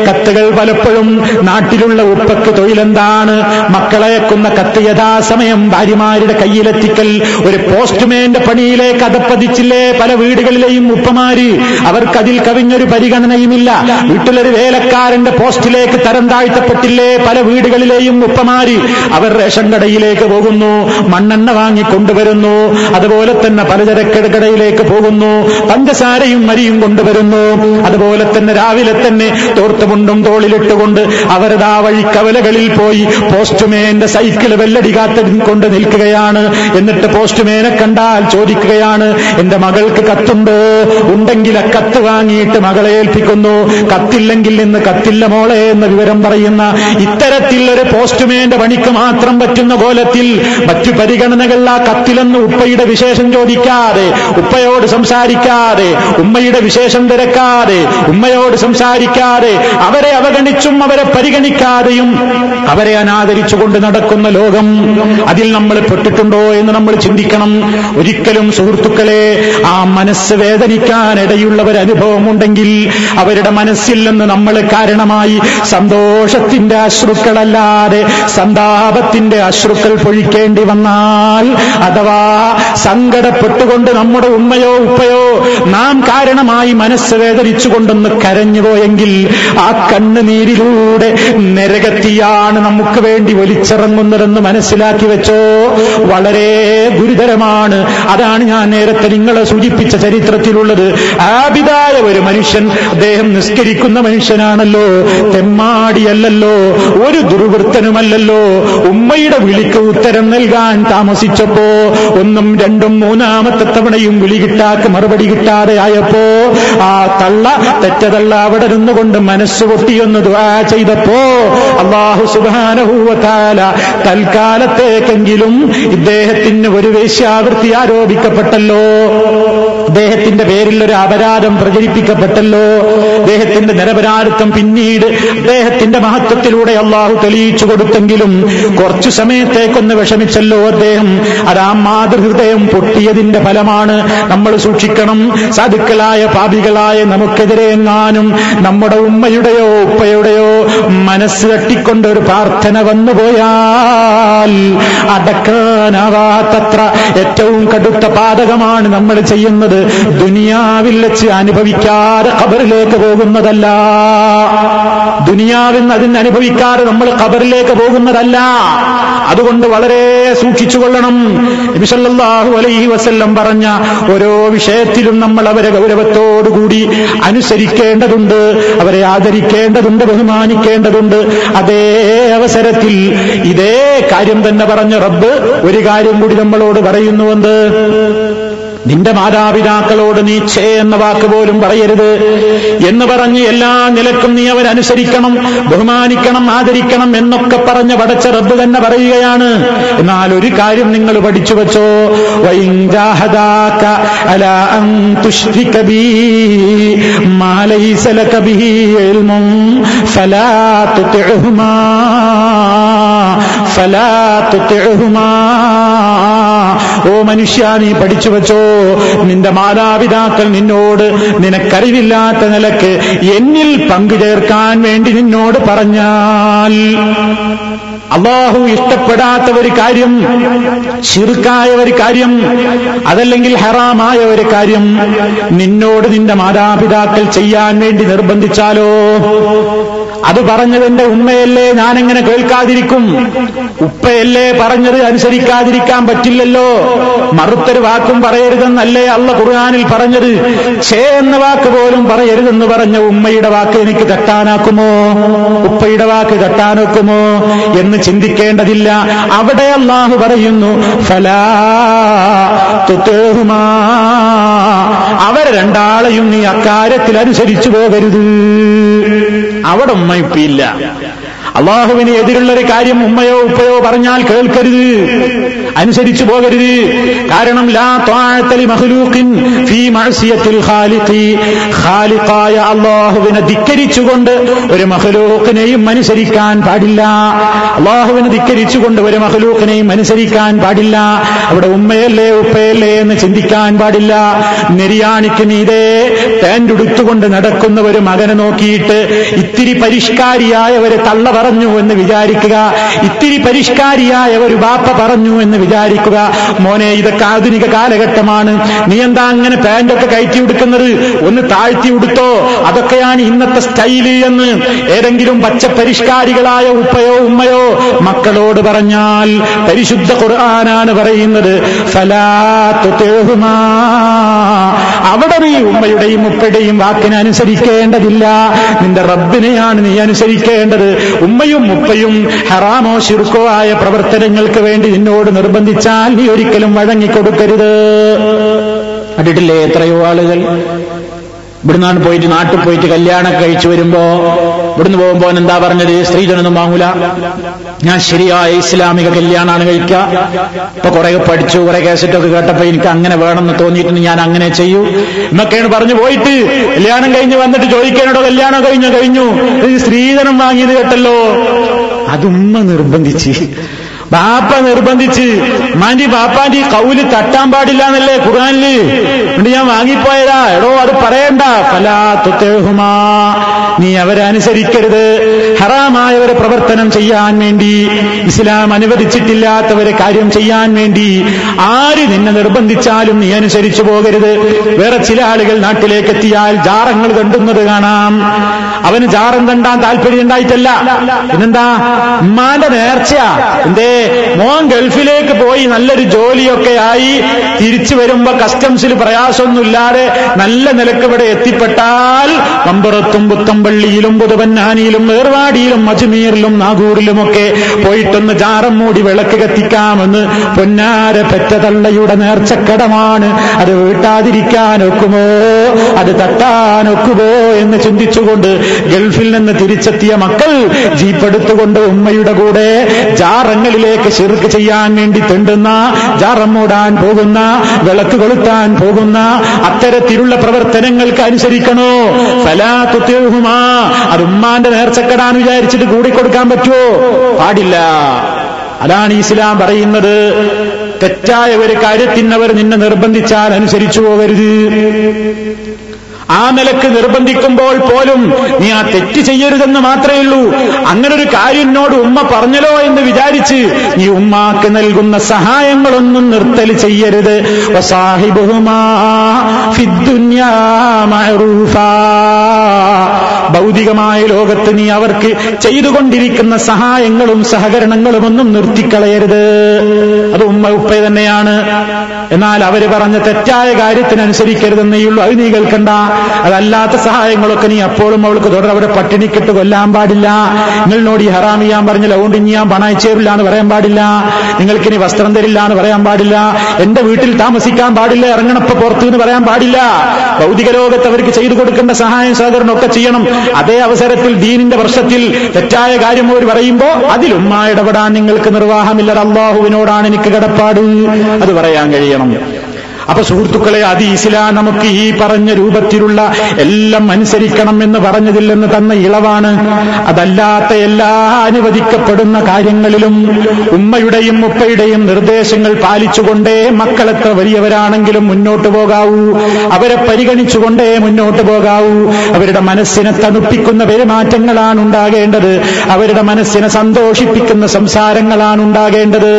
A: കത്തുകൾ പലപ്പോഴും നാട്ടിലുള്ള ഉപ്പക്ക് തൊഴിലെന്താണ്? മക്കളയക്കുന്ന കത്ത് യഥാസമയം ഭാര്യമാരുടെ കയ്യിലെത്തിക്കൽ ഒരു പോസ്റ്റ്മാന്റെ പണിയിലേക്ക് അതപ്പതിച്ചില്ലേ? പല വീടുകളിലെയും ഉപ്പമാര്. അവർക്കതിൽ കവിഞ്ഞൊരു പരിഗണനയുമില്ല. വീട്ടിലൊരു വേലക്കാരന്റെ പോസ്റ്റിലേക്ക് തരം താഴ്ത്തപ്പെട്ടില്ലേ? പല വീടുകളിലെയും ഉപ്പമാര്. അവർ റേഷൻ കടയിലേക്ക് പോകുന്നു. മണ്ണെണ്ണ വാങ്ങിക്കൊണ്ടുവരുന്നു അതുപോലെ തന്നെ പലചരക്ക് കടയിലേക്ക് പോകുന്നു. പഞ്ചസാരയും മരിയും കൊണ്ടുവരുന്നു. അതുപോലെ തന്നെ രാവിലെ തന്നെ തോർത്തുമുണ്ടും തോളിലിട്ടുകൊണ്ട് അവരതാ വഴി കവലകളിൽ പോയി പോസ്റ്റ്മേന്റെ സൈക്കിൾ വെല്ലടി കാത്തിക്കൊണ്ട് നിൽക്കുകയാണ്. എന്നിട്ട് പോസ്റ്റ്മേനെ കണ്ടാൽ ചോദിക്കുകയാണ് എന്റെ മകൾക്ക് കത്തുണ്ടോ? ഉണ്ടെങ്കിൽ ആ കത്ത് വാങ്ങിയിട്ട് മകളെ ഏൽപ്പിക്കുന്നു. കത്തില്ലെങ്കിൽ നിന്ന് കത്തില്ല മോളെ എന്ന വിവരം പറയുന്ന ഇത്തരത്തിൽ ഒരു പോസ്റ്റ്മേന്റെ പണിക്ക് മാത്രം പറ്റുന്ന കോലത്തിൽ മറ്റു പരിഗണനകൾ ആ കത്തിലെന്ന് ഉപ്പയുടെ വിശേഷം ചോദിക്കാതെ ഉപ്പയോട് സംസാരിക്കാതെ ഉമ്മയുടെ വിശേഷം തിരക്കാതെ ഉമ്മയോട് സംസാരിക്കാതെ അവരെ അവഗണിച്ചും അവരെ പരിഗണിക്കാതെയും അവരെ അനാദരിച്ചുകൊണ്ട് നടക്കുന്ന ലോകം അതിൽ നമ്മൾ പെട്ടിട്ടുണ്ടോ എന്ന് നമ്മൾ ചിന്തിക്കണം. ഒരിക്കലും സുഹൃത്തുക്കളെ ആ മനസ്സ് വേദനിക്കാൻ ഇടയുള്ള ഒരു അനുഭവമുണ്ടെങ്കിൽ അവരുടെ മനസ്സിൽ നിന്ന് നമ്മൾ കാരണമായി സന്തോഷത്തിന്റെ അശ്രുക്കളല്ലാതെ സന്താപത്തിന്റെ അശ്രുക്കൾ പൊഴിക്കേണ്ടി വന്നാൽ അഥവാ സങ്കടപ്പെട്ടുകൊണ്ട് നമ്മുടെ ഉമ്മയോ ഉപ്പയോ നാം കാരണമായി മനസ്സ് വേദനിച്ചുകൊണ്ടൊന്ന് കരഞ്ഞുപോയെങ്കിൽ ആ കണ്ണുനീരിലൂടെ നരകത്തിയാണ് നമുക്ക് വേണ്ടി ഒലിച്ചിറങ്ങുന്നതെന്ന് മനസ്സിലാക്കി വെച്ചോ? വളരെ ഗുരുതരമാണ്. അതാണ് ഞാൻ നേരത്തെ നിങ്ങളെ സൂചിപ്പിച്ച ചരിത്രത്തിലുള്ളത്. ആപിതായ ഒരു മനുഷ്യൻ അദ്ദേഹം നിസ്കരിക്കുന്ന മനുഷ്യനാണല്ലോ. തെമ്മാടിയല്ലല്ലോ ഒരു ദുർവൃത്തനുമല്ലല്ലോ. ഉമ്മയുടെ വിളിക്ക് ഉത്തരം നൽകാൻ താമസിച്ചപ്പോ ഒന്നും രണ്ടും മൂന്നാമത്തെ തവണയും വിളി കിട്ടാക്ക് മറുപടി കിട്ടാതെ ആയപ്പോ ആ തള്ള തെറ്റതള്ള അവിടെ നിന്നുകൊണ്ട് മനസ്സ് പൊട്ടിയൊന്ന് ദുആ ചെയ്തപ്പോ അള്ളാഹു സുബാനഹൂവത്താല തൽക്കാലത്തേക്കെങ്കിലും ഇദ്ദേഹത്തിന് ഒരു വേശ്യാവൃത്തി ആരോപിക്കപ്പെട്ടല്ലോ അദ്ദേഹത്തിന്റെ പേരിൽ ഒരു അപരാധം പ്രചരിപ്പിക്കപ്പെട്ടല്ലോ. അദ്ദേഹത്തിന്റെ നിരപരാധിത്വം പിന്നീട് അദ്ദേഹത്തിന്റെ മഹത്വത്തിലൂടെ അള്ളാഹു തെളിയിച്ചു കൊടുത്തെങ്കിലും കുറച്ചു സമയത്തേക്കൊന്ന് വിഷമിച്ചല്ലോ അദ്ദേഹം. അത് മാതൃഹൃദയം പൊട്ടിയതിന്റെ ഫലമാണ് നമ്മൾ സൂക്ഷിക്കണം. സാധുക്കളായ പാപികളായ നമുക്കെതിരെ എങ്ങാനും നമ്മുടെ ഉമ്മയുടെയോ ഉപ്പയുടെയോ മനസ്സ് തട്ടിക്കൊണ്ട് ഒരു പ്രാർത്ഥന വന്നുപോയാൽ അടക്കാനാവാത്തത്ര ഏറ്റവും കടുത്ത പാതകമാണ് നമ്മൾ ചെയ്യുന്നത്. ദുനിയാവിൽ വെച്ച് അനുഭവിക്കാതെ ഖബറിലേക്ക് പോകുന്നതല്ല. ദുനിയാവിൽ അതിന് അനുഭവിക്കാതെ നമ്മൾ ഖബറിലേക്ക് പോകുന്നതല്ല. അതുകൊണ്ട് വളരെ സൂക്ഷിച്ചുകൊള്ളണം. നബിസല്ലാഹു അലൈഹി വസല്ലം പറഞ്ഞ ഓരോ വിഷയത്തിലും നമ്മൾ അവരെ ഗൗരവത്തോടുകൂടി അനുസരിക്കേണ്ടതുണ്ട് അവരെ ആദരിക്കേണ്ടതുണ്ട് ബഹുമാനിക്കേണ്ടതുണ്ട്. അതേ അവസരത്തിൽ ഇതേ കാര്യം തന്നെ പറഞ്ഞ റബ്ബ് ഒരു കാര്യം കൂടി നമ്മളോട് പറയുന്നുവെന്ന് നിന്റെ മാതാപിതാക്കളോട് നീ ഛേ എന്ന വാക്ക് പോലും പറയരുത് എന്ന് പറഞ്ഞ് എല്ലാ നിലക്കും നീ അവരനുസരിക്കണം ബഹുമാനിക്കണം ആദരിക്കണം എന്നൊക്കെ പറഞ്ഞ പടച്ച റബ്ബ് തന്നെ പറയുകയാണ്. എന്നാൽ ഒരു കാര്യം നിങ്ങൾ പഠിച്ചു വച്ചോ ഫലാ ഓ മനുഷ്യ നീ പഠിച്ചു വെച്ചോ. നിന്റെ മാതാപിതാക്കൾ നിന്നോട് നിനക്കറിവില്ലാത്ത നിലയ്ക്ക് എന്നിൽ പങ്കുചേർക്കാൻ വേണ്ടി നിന്നോട് പറഞ്ഞാൽ അള്ളാഹു ഇഷ്ടപ്പെടാത്ത ഒരു കാര്യം ശിർക്കായ ഒരു കാര്യം അതല്ലെങ്കിൽ ഹറാമായ ഒരു കാര്യം നിന്നോട് നിന്റെ മാതാപിതാക്കൾ ചെയ്യാൻ വേണ്ടി നിർബന്ധിച്ചാലോ? അത് പറഞ്ഞത് എന്റെ ഉമ്മയല്ലേ ഞാനെങ്ങനെ കേൾക്കാതിരിക്കും? ഉപ്പയല്ലേ പറഞ്ഞത് അനുസരിക്കാതിരിക്കാൻ പറ്റില്ലല്ലോ. മറുത്തൊരു വാക്കും പറയരുതെന്നല്ലേ അള്ള ഖുർആാനിൽ പറഞ്ഞത്? ഛേ എന്ന വാക്ക് പോലും പറയരുതെന്ന് പറഞ്ഞ ഉമ്മയുടെ വാക്ക് എനിക്ക് തട്ടാനാക്കുമോ? ഉപ്പയുടെ വാക്ക് തട്ടാനൊക്കുമോ? എന്ന് ചിന്തിക്കേണ്ടതില്ല. അവിടെ അള്ളാഹു പറയുന്നു ഫലാ അവരെ രണ്ടാളെയും നീ അക്കാര്യത്തിൽ അനുസരിച്ചു പോകരുത്. അവിടെ ഉമ്മ അള്ളാഹുവിന് എതിരുള്ളൊരു കാര്യം ഉമ്മയോ ഉപ്പയോ പറഞ്ഞാൽ കേൾക്കരുത്. അനുസരിച്ചു പോകരുത്. കാരണം ലാ താഴത്തലി മഹ്ലൂക്കിൻ ഫീ മഅസിയത്തിൽ ഖാലിഖി. ഖാലിഖായ അള്ളാഹുവിനെ ധിക്കരിച്ചുകൊണ്ട് ഒരു മഹ്ലൂക്കിനെയും അനുസരിക്കാൻ പാടില്ല. അള്ളാഹുവിനെ ധിക്കരിച്ചുകൊണ്ട് ഒരു മഹ്ലൂക്കിനെയും അനുസരിക്കാൻ പാടില്ല. അവിടെ ഉമ്മയല്ലേ ഉപ്പയല്ലേ എന്ന് ചിന്തിക്കാൻ പാടില്ല. നെരിയാണിക്ക് മീതെ ഉടുത്തുകൊണ്ട് നടക്കുന്ന ഒരു മകനെ നോക്കിയിട്ട് ഇത്തിരി പരിഷ്കാരിയായ ഒരു തള്ള പറഞ്ഞു എന്ന് വിചാരിക്കുക. ഇത്തിരി പരിഷ്കാരിയായ ഒരു ബാപ്പ പറഞ്ഞു എന്ന് വിചാരിക്കുക. മോനെ ഇതൊക്കെ ആധുനിക കാലഘട്ടമാണ്. നീ എന്താ അങ്ങനെ പാന്റൊക്കെ കയറ്റി ഉടുക്കുന്നത്? ഒന്ന് താഴ്ത്തി ഉടുത്തോ? അതൊക്കെയാണ് ഇന്നത്തെ സ്റ്റൈൽ എന്ന് ഏതെങ്കിലും പച്ച പരിഷ്കാരികളായ ഉപ്പയോ ഉമ്മയോ മക്കളോട് പറഞ്ഞാൽ പരിശുദ്ധ ഖുർആനാണ് പറയുന്നത്. അവിടെ നീ ഉമ്മയുടെയും ഉപ്പയുടെയും വാക്കിനനുസരിക്കേണ്ടതില്ല. നിന്റെ റബ്ബിനെയാണ് നീ അനുസരിക്കേണ്ടത്. ഉമ്മയും ഉപ്പയും ഹറാമോ ശിർക്കോ ആയ പ്രവർത്തനങ്ങൾക്ക് വേണ്ടി നിന്നോട് നിർബന്ധിച്ചാൽ നീ ഒരിക്കലും വഴങ്ങിക്കൊടുക്കരുത്. കണ്ടിട്ടില്ലേ എത്രയോ ആളുകൾ ഇവിടുന്നാണ് പോയിട്ട് നാട്ടിൽ പോയിട്ട് കല്യാണം കഴിച്ചു വരുമ്പോ ഇവിടുന്ന് പോകുമ്പോ എന്താ പറഞ്ഞത്? സ്ത്രീജനൊന്നും വാങ്ങൂല. ഞാൻ ശരിയായ ഇസ്ലാമിക കല്യാണമാണ് കഴിക്കുക ഇപ്പൊ കുറെ പഠിച്ചു കുറെ കേസറ്റൊക്കെ കേട്ടപ്പോ എനിക്ക് അങ്ങനെ വേണമെന്ന് തോന്നിയിട്ടുണ്ട്. ഞാൻ അങ്ങനെ ചെയ്യൂ. എന്നൊക്കെയാണ് പറഞ്ഞു പോയിട്ട് കല്യാണം കഴിഞ്ഞ് വന്നിട്ട് ചോദിക്കാനോടോ കല്യാണം കഴിഞ്ഞോ? കഴിഞ്ഞു. സ്ത്രീധനം വാങ്ങിയത് കേട്ടല്ലോ. അതുമ്മ നിർബന്ധിച്ച്. ബാപ്പ നിർബന്ധിച്ച് മാന്റി ബാപ്പാന്റെ കൗൽ തട്ടാൻ പാടില്ല എന്നല്ലേ ഖുർആാനിൽ? എന്നിട്ട് ഞാൻ വാങ്ങിപ്പോയതാ. എടോ അത് പറയണ്ട. ഫലാത്തുമാ നീ അവരെ അനുസരിക്കരുത്. ഹറാമായ ഒരു പ്രവർത്തനം ചെയ്യാൻ വേണ്ടി ഇസ്ലാം അനുവദിച്ചിട്ടില്ലാത്തവരെ കാര്യം ചെയ്യാൻ വേണ്ടി ആര് നിന്നെ നിർബന്ധിച്ചാലും നീ അനുസരിച്ചു പോകരുത്. വേറെ ചില ആളുകൾ നാട്ടിലേക്ക് എത്തിയാൽ ജാറങ്ങൾ കണ്ടുന്നത് കാണാം. അവന് ജാറം കണ്ടാൻ താല്പര്യം ഉണ്ടായിട്ടല്ല. പിന്നെന്താ? ഉമ്മാന്റെ നേർച്ചയാ. എന്തേ? മോൻ ഗൾഫിലേക്ക് പോയി നല്ലൊരു ജോലിയൊക്കെ ആയി. തിരിച്ചു വരുമ്പോ കസ്റ്റംസിൽ പ്രയാസമൊന്നുമില്ലാതെ നല്ല നിലയ്ക്ക് ഇവിടെ എത്തിപ്പെട്ടാൽ അമ്പുറത്തും പുത്തമ്പള്ളിയിലും പുതുപന്നാനിയിലും ഏർവാടിയിലും അജ്മീറിലും നാഗൂറിലുമൊക്കെ പോയിട്ടൊന്ന് ജാറം മൂടി വിളക്ക് കത്തിക്കാമെന്ന് പൊന്നാര പെറ്റതള്ളയുടെ നേർച്ചക്കടമാണ്. അത് വീട്ടാതിരിക്കാനൊക്കുമോ? അത് തട്ടാനൊക്കുമോ എന്ന് ചിന്തിച്ചുകൊണ്ട് ഗൾഫിൽ നിന്ന് തിരിച്ചെത്തിയ മക്കൾ ജീപ്പെടുത്തുകൊണ്ട് ഉമ്മയുടെ കൂടെ ജാറങ്ങളിലേക്ക് ശിർക്ക് ചെയ്യാൻ വേണ്ടി തെണ്ടുന്ന ജാറം മൂടാൻ പോകുന്ന വിളക്ക് കൊളുത്താൻ പോകുന്ന അത്തരത്തിലുള്ള പ്രവർത്തനങ്ങൾക്ക് അനുസരിക്കണോ? ഫലാത്തുമാ അത് ഉമ്മാന്റെ നേർച്ചക്കെടാൻ വിചാരിച്ചിട്ട് കൂടിക്കൊടുക്കാൻ പറ്റുമോ പാടില്ല. അതാണ് ഇസ്ലാം പറയുന്നത്. തെറ്റായ ഒരു കാര്യത്തിന് അവർ നിന്നെ നിർബന്ധിച്ചാൽ അനുസരിച്ചു പോകരുത്. ആ നിലയ്ക്ക് നിർബന്ധിക്കുമ്പോൾ പോലും നീ ആ തെറ്റ് ചെയ്യരുതെന്ന് മാത്രമേ ഉള്ളൂ അങ്ങനെ ഒരു കാര്യം ഉമ്മ പറഞ്ഞല്ലോ എന്ന് വിചാരിച്ച് നീ ഉമ്മാക്ക് നൽകുന്ന സഹായങ്ങളൊന്നും നിർത്തൽ ചെയ്യരുത് ഫിദ്ദുന്യാ മഅറൂഫാ. ഭൗതികമായ ലോകത്ത് നീ അവർക്ക് ചെയ്തുകൊണ്ടിരിക്കുന്ന സഹായങ്ങളും സഹകരണങ്ങളും ഒന്നും നിർത്തിക്കളയരുത്. അത് ഉമ്മ ഉപ്പ തന്നെയാണ്. എന്നാൽ അവർ പറഞ്ഞ തെറ്റായ കാര്യത്തിനനുസരിക്കരുതെന്നേ ഉള്ളൂ. അത് നീ കേൾക്കണ്ട. അതല്ലാത്ത സഹായങ്ങളൊക്കെ നീ അപ്പോഴും അവൾക്ക് തുടർ അവരെ പട്ടിണിക്കിട്ട് കൊല്ലാൻ പാടില്ല. നിങ്ങളോട് ഈ ഹറാം ചെയ്യാൻ പറഞ്ഞില്ല അതുകൊണ്ട് ഇനി ഞാൻ എന്ന് പറയാൻ പാടില്ല. നിങ്ങൾക്കിനി വസ്ത്രം തരില്ല എന്ന് പറയാൻ പാടില്ല. എന്റെ വീട്ടിൽ താമസിക്കാൻ പാടില്ല. ഇറങ്ങണപ്പോ പുറത്തു എന്ന് പറയാൻ പാടില്ല. ഭൗതിക ലോകത്ത് അവർക്ക് ചെയ്തു കൊടുക്കേണ്ട സഹായം സഹകരണം ഒക്കെ ചെയ്യണം. അതേ അവസരത്തിൽ ദീനിന്റെ വർഷത്തിൽ തെറ്റായ കാര്യം അവർ പറയുമ്പോ അതിലുമ്മ ഇടപെടാൻ നിങ്ങൾക്ക് നിർവാഹമില്ല അള്ളാഹുവിനോടാണ് എനിക്ക് കടപ്പാട്. അത് പറയാൻ കഴിയണം. അപ്പൊ സുഹൃത്തുക്കളെ അത് ഇസ്ലാം നമുക്ക് ഈ പറഞ്ഞ രൂപത്തിലുള്ള എല്ലാം അനുസരിക്കണം എന്ന് പറഞ്ഞതിൽ നിന്ന് തന്ന ഇളവാണ്. അതല്ലാത്ത എല്ലാ അനുവദിക്കപ്പെടുന്ന കാര്യങ്ങളിലും ഉമ്മയുടെയും ഉപ്പയുടെയും നിർദ്ദേശങ്ങൾ പാലിച്ചുകൊണ്ടേ മക്കളെത്ര വലിയവരാണെങ്കിലും മുന്നോട്ട് പോകാവൂ. അവരെ പരിഗണിച്ചുകൊണ്ടേ മുന്നോട്ട് പോകാവൂ. അവരുടെ മനസ്സിനെ തണുപ്പിക്കുന്ന പെരുമാറ്റങ്ങളാണ് ഉണ്ടാകേണ്ടത്. അവരുടെ മനസ്സിനെ സന്തോഷിപ്പിക്കുന്ന സംസാരങ്ങളാണ് ഉണ്ടാകേണ്ടത്.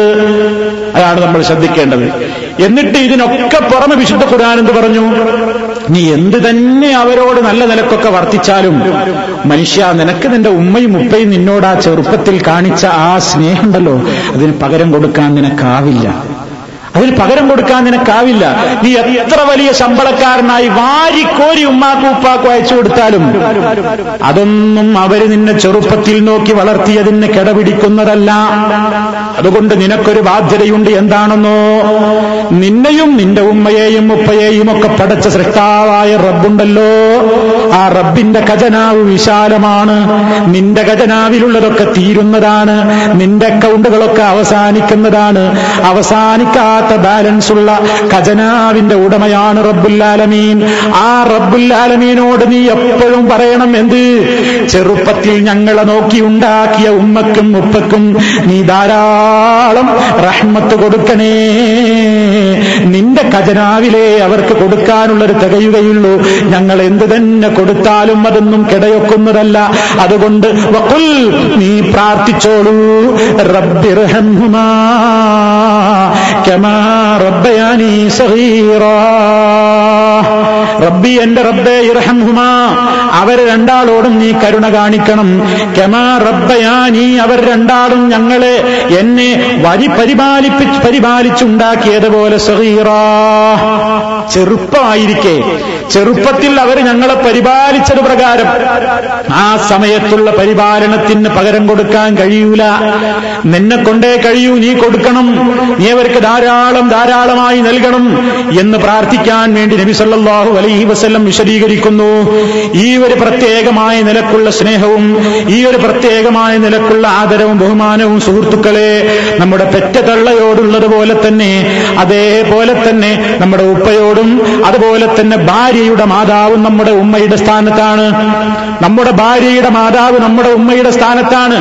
A: അതാണ് നമ്മൾ ശ്രദ്ധിക്കേണ്ടത്. എന്നിട്ട് ഇതിനൊക്കെ പുറമെ വിശുദ്ധ ഖുർആൻ എന്ത് പറഞ്ഞു? നീ എന്ത് തന്നെ അവരോട് നല്ല നിലക്കൊക്കെ വർത്തിച്ചാലും മനുഷ്യ നിനക്ക് നിന്റെ ഉമ്മയും ഉപ്പയും നിന്നോട് ആ ചെറുപ്പത്തിൽ കാണിച്ച ആ സ്നേഹമുണ്ടല്ലോ അതിന് പകരം കൊടുക്കാൻ നിനക്കാവില്ല. അതിന് പകരം കൊടുക്കാൻ നിനക്കാവില്ല. നീ എത്ര വലിയ ശമ്പളക്കാരനായി വാരിക്കോരി ഉമ്മാക്കും ഉപ്പാക്കും അയച്ചു കൊടുത്താലും അതൊന്നും അവർ നിന്നെ ചെറുപ്പത്തിൽ നോക്കി വളർത്തിയതിന് കിടപിടിക്കുന്നതല്ല. അതുകൊണ്ട് നിനക്കൊരു ബാധ്യതയുണ്ട് എന്താണെന്നോ? നിന്നെയും നിന്റെ ഉമ്മയെയും ഉപ്പയെയും ഒക്കെ പടച്ച സൃഷ്ടാവായ റബ്ബുണ്ടല്ലോ. ആ റബ്ബിന്റെ ഖജനാവ് വിശാലമാണ്. നിന്റെ ഖജനാവിലുള്ളതൊക്കെ തീരുന്നതാണ്. നിന്റെ അക്കൗണ്ടുകളൊക്കെ അവസാനിക്കുന്നതാണ്. അവസാനിക്കാത്ത ബാലൻസ് ഉള്ള ഖജനാവിന്റെ ഉടമയാണ് റബ്ബുല്ലാലമീൻ. ആ റബ്ബുല്ലാലമീനോട് നീ എപ്പോഴും പറയണം എന്ത്? ചെറുപ്പത്തിൽ ഞങ്ങളെ നോക്കി ഉണ്ടാക്കിയ ഉമ്മക്കും ഉപ്പക്കും നീ ധാരാളം റഹ്മത്ത് കൊടുക്കണേ. നിന്റെ ഖജനാവിലെ അവർക്ക് കൊടുക്കാനുള്ളൊരു തികയുകയുള്ളൂ. ഞങ്ങൾ എന്ത് തന്നെ കൊടുത്താലും അതൊന്നും കിടയൊക്കുന്നതല്ല. അതുകൊണ്ട് വക്കുൽ നീ പ്രാർത്ഥിച്ചോളൂ. കമാ റബ്ബി എന്റെ റബ്ബെ ഇർഹംഹുമാ. അവരെ രണ്ടാളോടും നീ കരുണ കാണിക്കണം. കമാ റബ്ബയാനി അവർ രണ്ടാളും ഞങ്ങളെ എന്നെ വരി പരിപാലിപ്പി പരിപാലിച്ചുണ്ടാക്കിയതുപോലെ സഗീറാ. ചെറുപ്പമായിരിക്കെ ചെറുപ്പത്തിൽ അവർ ഞങ്ങളെ പരിപാലിച്ചത് പ്രകാരം ആ സമയത്തുള്ള പരിപാലനത്തിന് പകരം കൊടുക്കാൻ കഴിയൂല. നിന്നെ കൊണ്ടേ കഴിയൂ നീ കൊടുക്കണം. നീ അവർക്ക് ധാരാളം ധാരാളമായി നൽകണം എന്ന് പ്രാർത്ഥിക്കാൻ വേണ്ടി നബി സല്ലല്ലാഹു അലൈഹി വസല്ലം വിശദീകരിക്കുന്നു. ഈ ഒരു പ്രത്യേകമായ നിലക്കുള്ള സ്നേഹവും ഈ ഒരു പ്രത്യേകമായ നിലക്കുള്ള ആദരവും ബഹുമാനവും സുഹൃത്തുക്കളെ നമ്മുടെ പെറ്റ തള്ളയോടുള്ളതുപോലെ തന്നെ അതേപോലെ തന്നെ നമ്മുടെ ഉപ്പയോടും അതുപോലെ തന്നെ ഭാര്യയുടെ മാതാവും നമ്മുടെ ഉമ്മയുടെ സ്ഥാനത്താണ്. നമ്മുടെ ഭാര്യയുടെ മാതാവ് നമ്മുടെ ഉമ്മയുടെ സ്ഥാനത്താണ്.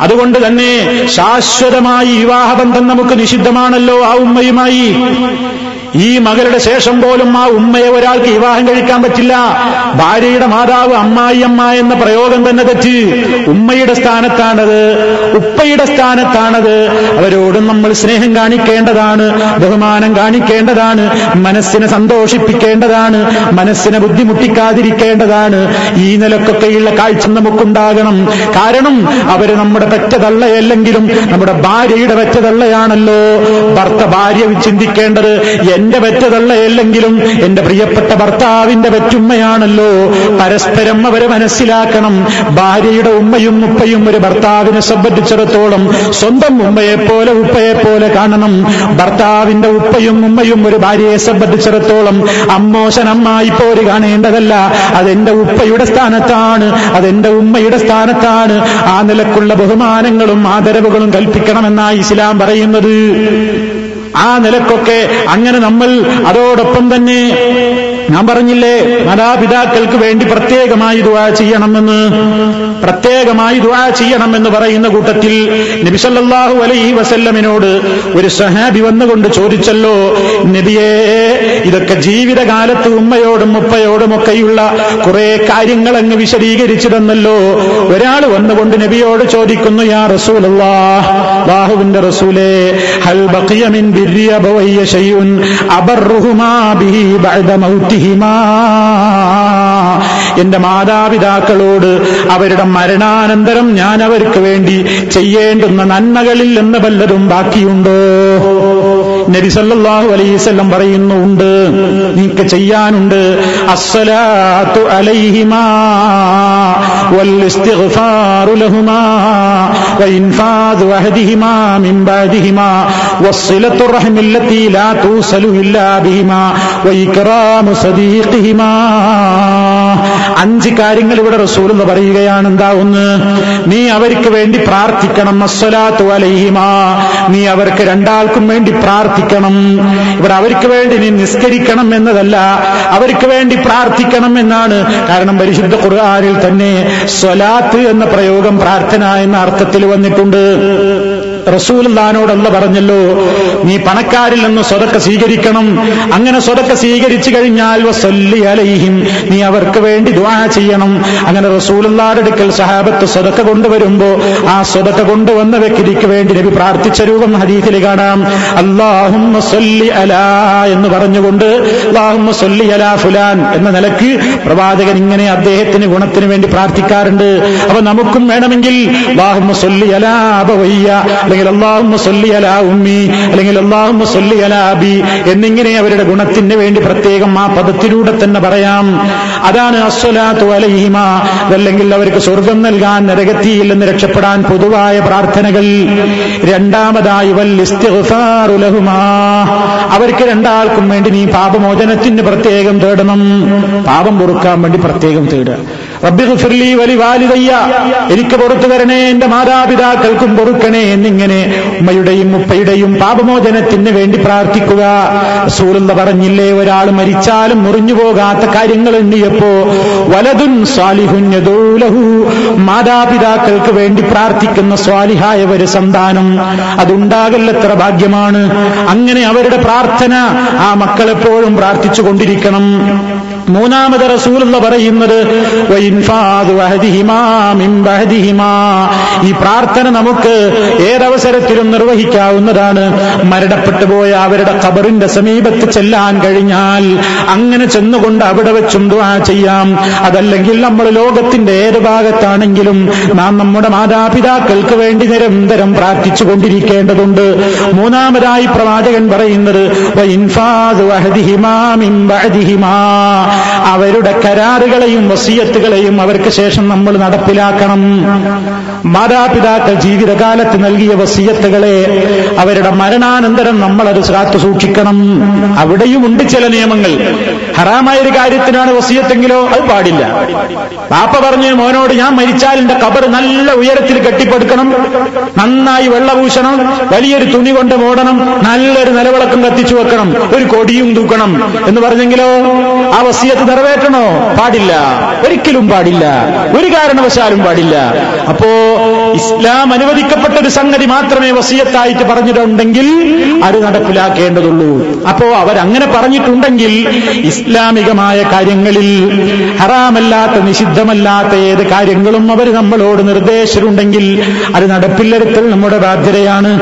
A: അതുകൊണ്ട് തന്നെ ശാശ്വതമായി വിവാഹബന്ധം നമുക്ക് നിഷിദ്ധമാണല്ലോ ആ ഉമ്മയുമായി. ഈ മകളുടെ ശേഷം പോലും ആ ഉമ്മയെ ഒരാൾക്ക് വിവാഹം കഴിക്കാൻ പറ്റില്ല. ഭാര്യയുടെ മാതാവ് അമ്മായിയമ്മ എന്ന പ്രയോഗം തന്നെ തെറ്റ്. ഉമ്മയുടെ സ്ഥാനത്താണത് ഉപ്പയുടെ സ്ഥാനത്താണത്. അവരോടും നമ്മൾ സ്നേഹം കാണിക്കേണ്ടതാണ് ബഹുമാനം കാണിക്കേണ്ടതാണ് മനസ്സിനെ സന്തോഷിപ്പിക്കേണ്ടതാണ് മനസ്സിനെ ബുദ്ധിമുട്ടിക്കാതിരിക്കേണ്ടതാണ്. ഈ നിലക്കൊക്കെയുള്ള കാഴ്ച നമുക്കുണ്ടാകണം. കാരണം അവർ നമ്മുടെ പെറ്റ തള്ളയല്ലെങ്കിലും നമ്മുടെ ഭാര്യയുടെ വെച്ച തള്ളയാണല്ലോ ഭർത്ത ഭാര്യ ചിന്തിക്കേണ്ടത് എന്റെ പെറ്റതള്ളയല്ലെങ്കിലും എന്റെ പ്രിയപ്പെട്ട ഭർത്താവിന്റെ പെറ്റുമ്മയാണല്ലോ പരസ്പരം അവരെ മനസ്സിലാക്കണം. ഭാര്യയുടെ ഉമ്മയും ഉപ്പയും ഒരു ഭർത്താവിനെ സംബന്ധിച്ചിടത്തോളം സ്വന്തം ഉമ്മയെപ്പോലെ ഉപ്പയെപ്പോലെ കാണണം. ഭർത്താവിന്റെ ഉപ്പയും ഉമ്മയും ഒരു ഭാര്യയെ സംബന്ധിച്ചിടത്തോളം അമ്മോശനമ്മായി പോര് കാണേണ്ടതല്ല. അതെന്റെ ഉപ്പയുടെ സ്ഥാനത്താണ്. അതെന്റെ ഉമ്മയുടെ സ്ഥാനത്താണ്. ആ നിലക്കുള്ള ബഹുമാനങ്ങളും ആദരവുകളും കൽപ്പിക്കണമെന്നാണ് ഇസ്ലാം പറയുന്നത്. ആ നിലക്കൊക്കെ അങ്ങനെ നമ്മൾ അതോടൊപ്പം തന്നെ ഞാൻ പറഞ്ഞില്ലേ മാതാപിതാക്കൾക്ക് വേണ്ടി പ്രത്യേകമായി ദുവാ ചെയ്യണമെന്ന്. പ്രത്യേകമായി ദുവാ ചെയ്യണമെന്ന് പറയുന്ന കൂട്ടത്തിൽ നബിസല്ലാഹു അലൈഹി വസല്ലമിനോട് ഒരു സഹാബി വന്നുകൊണ്ട് ചോദിച്ചല്ലോ നബിയേ ഇതൊക്കെ ജീവിതകാലത്ത് ഉമ്മയോടും ഉപ്പയോടും ഒക്കെയുള്ള കുറെ കാര്യങ്ങൾ അങ്ങ് വിശദീകരിച്ചു തന്നല്ലോ ഒരാൾ വന്നുകൊണ്ട് നബിയോട് ചോദിക്കുന്നു യാ റസൂലല്ലാ ബാഹുവിന്റെ റസൂലേ ഹൽ ബഖിയ മിൻ ബിർരി അബവയ്യ ശൈഉൻ അബർറുഹുമാ ബിഹി ബഅദ മൗതിഹിമാ എന്റെ മാതാപിതാക്കളോട് അവരുടെ മരണാനന്തരം ഞാൻ അവർക്ക് വേണ്ടി ചെയ്യേണ്ടുന്ന നന്മകളിൽ എന്ന് വല്ലതും ബാക്കിയുണ്ടോ? നബി സല്ലല്ലാഹു അലൈഹിസ്സല്ലം പറയുന്നു ഉണ്ട് നീക്ക് ചെയ്യാനുണ്ട് അസ്സലാത്തു അലൈഹിമാ വൽ ഇസ്തിഗ്ഫാറു ലഹുമാ وإنفاذ أحدهما من بعدهما والصلة الرحم التي لا توصل إلا بهما وإكرام صديقهما അഞ്ച് കാര്യങ്ങൾ ഇവിടെ റസൂൽ എന്ന് പറയുകയാണ് എന്താ ഒന്ന് നീ അവർക്ക് വേണ്ടി പ്രാർത്ഥിക്കണം അസ്വലാത്തു അലൈഹിമാ നീ അവർക്ക് രണ്ടാൾക്കും വേണ്ടി പ്രാർത്ഥിക്കണം ഇവിടെ അവർക്ക് വേണ്ടി നീ നിസ്കരിക്കണം എന്നതല്ല അവർക്ക് വേണ്ടി പ്രാർത്ഥിക്കണം എന്നാണ്. കാരണം പരിശുദ്ധ ഖുർആനിൽ തന്നെ സ്വലാത്ത് എന്ന പ്രയോഗം പ്രാർത്ഥന എന്ന അർത്ഥത്തിൽ വന്നിട്ടുണ്ട്. റസൂൽദാനോടല്ല പറഞ്ഞല്ലോ. നീ പണക്കാരിൽ നിന്ന് സ്വതക്ക സ്വീകരിക്കണം. അങ്ങനെ സ്വതക്ക സ്വീകരിച്ചു കഴിഞ്ഞാൽ അലൈഹിം. നീ അവർക്ക് വേണ്ടി ദ്വാ ചെയ്യണം. അങ്ങനെ റസൂലുള്ളാരുടെ അടുക്കൽ സഹാബത്ത് സ്വതക്ക കൊണ്ടുവരുമ്പോ ആ സ്വതക്ക കൊണ്ടുവന്ന വ്യക്തിക്ക് വേണ്ടി നബി പ്രാർത്ഥിച്ച രൂപം ഹദീസിൽ കാണാം. സല്ലി അലാ എന്ന് പറഞ്ഞുകൊണ്ട് സല്ലി അലാ ഫുലാൻ എന്ന നിലയ്ക്ക് പ്രവാചകൻ ഇങ്ങനെ അദ്ദേഹത്തിന് ഗുണത്തിന് വേണ്ടി പ്രാർത്ഥിക്കാറുണ്ട്. അപ്പൊ നമുക്കും വേണമെങ്കിൽ അലാ അല്ലെങ്കിൽ അള്ളാഹുമ്മ സൊല്ലിയല ഉമ്മി അല്ലെങ്കിൽ അള്ളാഹുമ്മ സൊല്ലിയല അബി എന്നിങ്ങനെ അവരുടെ ഗുണത്തിന് വേണ്ടി പ്രത്യേകം ആ പദത്തിലൂടെ തന്നെ പറയാം. അതാണ് അസ്വലാത്തു അലഹിമ. അതല്ലെങ്കിൽ അവർക്ക് സ്വർഗം നൽകാൻ നരകത്തിയിൽ നിന്ന് രക്ഷപ്പെടാൻ പൊതുവായ പ്രാർത്ഥനകൾ. രണ്ടാമതായി വൽ അവർക്ക് രണ്ടാൾക്കും വേണ്ടി നീ പാപമോചനത്തിന് പ്രത്യേകം തേടണം. പാപം പൊറുക്കാൻ വേണ്ടി പ്രത്യേകം തേടുക. റബ്ബി ഗുഫിർലി വലി വാലിദയ്യ എനിക്ക് പുറത്തു തരണേ എന്റെ മാതാപിതാക്കൾക്കും പൊറുക്കണേ എന്നിങ്ങനെ ഉമ്മയുടെയും ഉപ്പയുടെയും പാപമോചനത്തിന് വേണ്ടി പ്രാർത്ഥിക്കുക. റസൂലുള്ള പറഞ്ഞില്ലേ ഒരാൾ മരിച്ചാലും മുറിഞ്ഞു പോകാത്ത കാര്യങ്ങൾ എണ്ണിയപ്പോ വലതുൻ സ്വാലിഹുഞ്ഞതൂലഹു മാതാപിതാക്കൾക്ക് വേണ്ടി പ്രാർത്ഥിക്കുന്ന സ്വാലിഹായ ഒരു സന്താനം അതുണ്ടാകല്ലത്ര ഭാഗ്യമാണ്. അങ്ങനെ അവരുടെ പ്രാർത്ഥന ആ മക്കളെപ്പോഴും പ്രാർത്ഥിച്ചു കൊണ്ടിരിക്കണം മൂന്നാമത് റസൂലുള്ള പറയുന്നത് ഈ പ്രാർത്ഥന നമുക്ക് ഏതവസരത്തിലും നിർവഹിക്കാവുന്നതാണ്. മരണപ്പെട്ടു പോയ അവരുടെ ഖബറിന്റെ സമീപത്ത് ചെല്ലാൻ കഴിഞ്ഞാൽ അങ്ങനെ ചെന്നുകൊണ്ട് അവിടെ വെച്ചും ദുആ ചെയ്യാം. അതല്ലെങ്കിൽ നമ്മൾ ലോകത്തിന്റെ ഏത് ഭാഗത്താണെങ്കിലും നാം നമ്മുടെ മാതാപിതാക്കൾക്ക് വേണ്ടി നിരന്തരം പ്രാർത്ഥിച്ചു കൊണ്ടിരിക്കേണ്ടതുണ്ട്. മൂന്നാമതായി പ്രവാചകൻ പറയുന്നത് അവരുടെ കരാറുകളെയും വസീയത്തുകളെയും അവർക്ക് ശേഷം നമ്മൾ നടപ്പിലാക്കണം. മാതാപിതാക്കൾ ജീവിതകാലത്ത് നൽകിയ വസീയത്തുകളെ അവരുടെ മരണാനന്തരം നമ്മൾ അത് കാത്തു സൂക്ഷിക്കണം അവിടെയും ഉണ്ട് ചില നിയമങ്ങൾ. ഹറാമായ ഒരു കാര്യത്തിനാണ് വസീയത്തെങ്കിലോ അത് പാടില്ല. പാപ്പ പറഞ്ഞു മോനോട് ഞാൻ മരിച്ചാൽ എന്റെ കബർ നല്ല ഉയരത്തിൽ കെട്ടിപ്പടുക്കണം. നന്നായി വെള്ളപൂശണം. വലിയൊരു തുണി കൊണ്ട് മൂടണം. നല്ലൊരു നിലവിളക്കം കത്തിച്ചു വെക്കണം. ഒരു കൊടിയും തൂക്കണം. എന്ന് പറഞ്ഞെങ്കിലോ ആ വസിയത്ത് നിറവേറ്റണോ? പാടില്ല. ഒരിക്കലും പാടില്ല. ഒരു കാരണവശാലും പാടില്ല. അപ്പോ ഇസ്ലാം അനുവദിക്കപ്പെട്ട ഒരു സംഗതി മാത്രമേ വസിയത്തായിട്ട് പറഞ്ഞിട്ടുണ്ടെങ്കിൽ അത് നടപ്പിലാക്കേണ്ടതുള്ളൂ. അപ്പോ അവരങ്ങനെ പറഞ്ഞിട്ടുണ്ടെങ്കിൽ ഇസ്ലാമികമായ കാര്യങ്ങളിൽ ഹറാമല്ലാത്ത നിഷിദ്ധമല്ലാത്ത ഏത് കാര്യങ്ങളും അവർ നമ്മളോട് നിർദ്ദേശിച്ചിട്ടുണ്ടെങ്കിൽ അത് നടപ്പില്ലരുത്തൽ നമ്മുടെ ബാധ്യതയാണ്.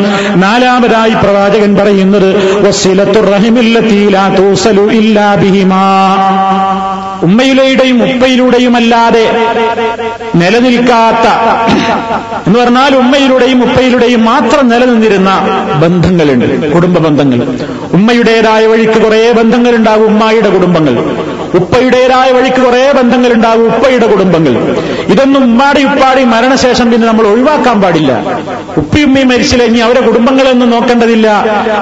A: നാലാമതായി പ്രവാചകൻ പറയുന്നത് വസ്സിലത്തുർ റഹിമില്ലത്തീ തൂസലു ഇല്ലാ ബിഹിമാ. ഉമ്മയിലൂടെയും ഉപ്പയിലൂടെയും അല്ലാതെ നിലനിൽക്കാത്ത എന്ന് പറഞ്ഞാൽ ഉമ്മയിലൂടെയും ഉപ്പയിലൂടെയും മാത്രം നിലനിന്നിരുന്ന ബന്ധങ്ങളുണ്ട് കുടുംബ ബന്ധങ്ങൾ ഉമ്മയുടേതായ വഴിക്ക് കുറേ ബന്ധങ്ങളുണ്ടാകും ഉമ്മായിയുടെ കുടുംബങ്ങൾ. ഉപ്പയുടേതായ വഴിക്ക് കുറേ ബന്ധങ്ങളുണ്ടാകും ഉപ്പയുടെ കുടുംബങ്ങൾ. ഇതൊന്നും ഉമ്മാടി ഉപ്പാടി മരണശേഷം പിന്നെ നമ്മൾ ഒഴിവാക്കാൻ പാടില്ല. ഉപ്പിയുമ്മയും മരിച്ചില്ല ഇനി അവരെ കുടുംബങ്ങളൊന്നും നോക്കേണ്ടതില്ല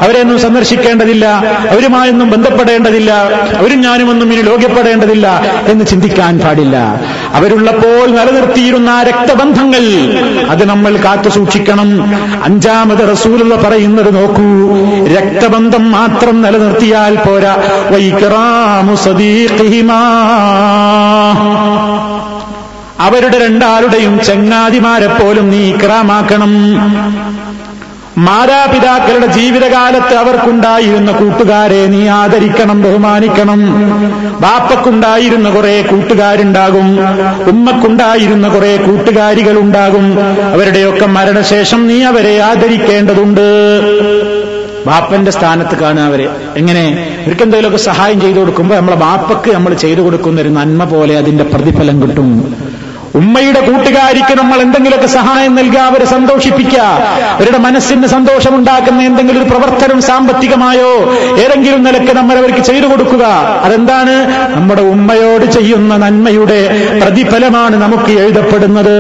A: അവരെയൊന്നും സന്ദർശിക്കേണ്ടതില്ല അവരുമായൊന്നും ബന്ധപ്പെടേണ്ടതില്ല അവരും ഞാനുമൊന്നും ഇനി ലോക്യപ്പെടേണ്ടതില്ല എന്ന് ചിന്തിക്കാൻ പാടില്ല. അവരുള്ളപ്പോൾ നിലനിർത്തിയിരുന്ന ആ രക്തബന്ധങ്ങൾ അത് നമ്മൾ കാത്തു സൂക്ഷിക്കണം. അഞ്ചാമത് റസൂലുള്ള പറയുന്നത് നോക്കൂ രക്തബന്ധം മാത്രം നിലനിർത്തിയാൽ പോരാ. വൈക്കറാമു സദീഖിഹിമാ. അവരുടെ രണ്ടാളുടെയും ചങ്ങാതിമാരെ പോലും നീ ഇക്രാമാക്കണം. മാതാപിതാക്കളുടെ ജീവിതകാലത്ത് അവർക്കുണ്ടായിരുന്ന കൂട്ടുകാരെ നീ ആദരിക്കണം ബഹുമാനിക്കണം. ബാപ്പക്കുണ്ടായിരുന്ന കുറെ കൂട്ടുകാരുണ്ടാകും. ഉമ്മക്കുണ്ടായിരുന്ന കുറെ കൂട്ടുകാരികളുണ്ടാകും. അവരുടെയൊക്കെ മരണശേഷം നീ അവരെ ആദരിക്കേണ്ടതുണ്ട്. ബാപ്പന്റെ സ്ഥാനത്ത് കാണുക അവരെ. എങ്ങനെ? ഇവർക്ക് എന്തെങ്കിലുമൊക്കെ സഹായം ചെയ്തു കൊടുക്കുമ്പോൾ നമ്മളെ ബാപ്പക്ക് നമ്മൾ ചെയ്തു കൊടുക്കുന്ന ഒരു നന്മ പോലെ അതിന്റെ പ്രതിഫലം കിട്ടും. ഉമ്മയുടെ കൂട്ടുകാരിക്ക് നമ്മൾ എന്തെങ്കിലുമൊക്കെ സഹായം നൽകുക അവരെ സന്തോഷിപ്പിക്കുക അവരുടെ മനസ്സിന് സന്തോഷമുണ്ടാക്കുന്ന എന്തെങ്കിലും ഒരു പ്രവർത്തനം സാമ്പത്തികമായോ ഏതെങ്കിലും നിലയ്ക്ക് നമ്മൾ അവർക്ക് ചെയ്തു കൊടുക്കുക. അതെന്താണ്? നമ്മുടെ ഉമ്മയോട് ചെയ്യുന്ന നന്മയുടെ പ്രതിഫലമാണ് നമുക്ക് എഴുതപ്പെടുന്നത്.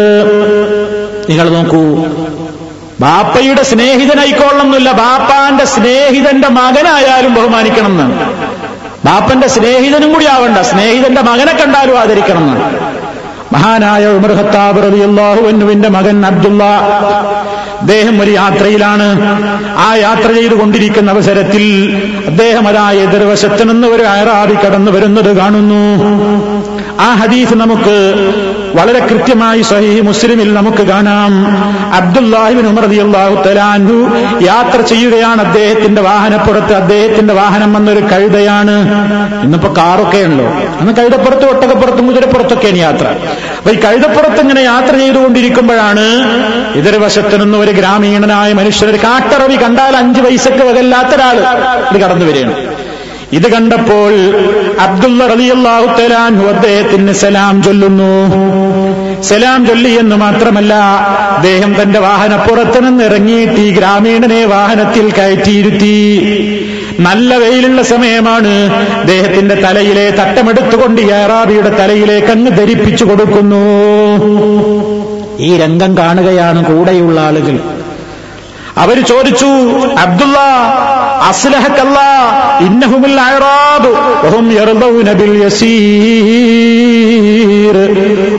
A: നിങ്ങൾ നോക്കൂ. ബാപ്പയുടെ സ്നേഹിതനായിക്കൊള്ളണമെന്നില്ല. ബാപ്പാന്റെ സ്നേഹിതന്റെ മകനായാലും ബഹുമാനിക്കണം എന്നാണ് ബാപ്പന്റെ സ്നേഹിതനും കൂടി ആവണ്ട. സ്നേഹിതന്റെ മകനെ കണ്ടാലും ആദരിക്കണം എന്നാണ് മഹാനായ ഉമർ ഖത്താബ് റളിയല്ലാഹു അൻഹുവിന്റെ മകൻ അബ്ദുള്ള. അദ്ദേഹം ഒരു യാത്രയിലാണ്. ആ യാത്ര ചെയ്തുകൊണ്ടിരിക്കുന്ന അവസരത്തിൽ അദ്ദേഹം അതാ എതിർവശത്ത് നിന്ന് ഒരു അയറാബി കടന്നു വരുന്നത് കാണുന്നു. ആ ഹദീസ് നമുക്ക് വളരെ കൃത്യമായി സഹീ മുസ്ലിമിൽ നമുക്ക് കാണാം. അബ്ദുല്ലാഹിബിൻ ഉമർ തലാൻഹു യാത്ര ചെയ്യുകയാണ് അദ്ദേഹത്തിന്റെ വാഹനപ്പുറത്ത്. അദ്ദേഹത്തിന്റെ വാഹനം വന്നൊരു കഴുതയാണ്. ഇന്നിപ്പോ കാറൊക്കെ ഉണ്ടോ? അന്ന് കഴുതപ്പുറത്ത് ഒട്ടകപ്പുറത്തും കുതിരപ്പുറത്തൊക്കെയാണ് യാത്ര. അപ്പൊ ഈ കഴുതപ്പുറത്ത് ഇങ്ങനെ യാത്ര ചെയ്തുകൊണ്ടിരിക്കുമ്പോഴാണ് എതിർവശത്ത് നിന്ന് ഒരു ഗ്രാമീണനായ മനുഷ്യൻ ഒരു കാട്ടറവി കണ്ടാൽ അഞ്ചു പൈസക്ക് വകല്ലാത്ത ഒരാൾ ഇത് കടന്നു വരികയാണ്. ഇത് കണ്ടപ്പോൾ അബ്ദുള്ള റളിയല്ലാഹു തലാൻഹു അദ്ദേഹത്തിന് സലാം ചൊല്ലുന്നു. സലാം ചൊല്ലി എന്ന് മാത്രമല്ല അദ്ദേഹം തന്റെ വാഹനപ്പുറത്ത് നിന്ന് ഇറങ്ങിയിട്ട് ഈ ഗ്രാമീണനെ വാഹനത്തിൽ കയറ്റിയിരുത്തി. നല്ല വെയിലുള്ള സമയമാണ് അദ്ദേഹത്തിന്റെ തലയിലെ തട്ടമെടുത്തുകൊണ്ട് ഏറാബിയുടെ തലയിലെ തലയിലേക്ക് അങ്ങ് ധരിപ്പിച്ചു കൊടുക്കുന്നു. ഈ രംഗം കാണുകയാണ് കൂടെയുള്ള ആളുകൾ. അവർ ചോദിച്ചു അബ്ദുള്ള അസ്ലഹക്കല്ല ഇന്നഹുമിൽ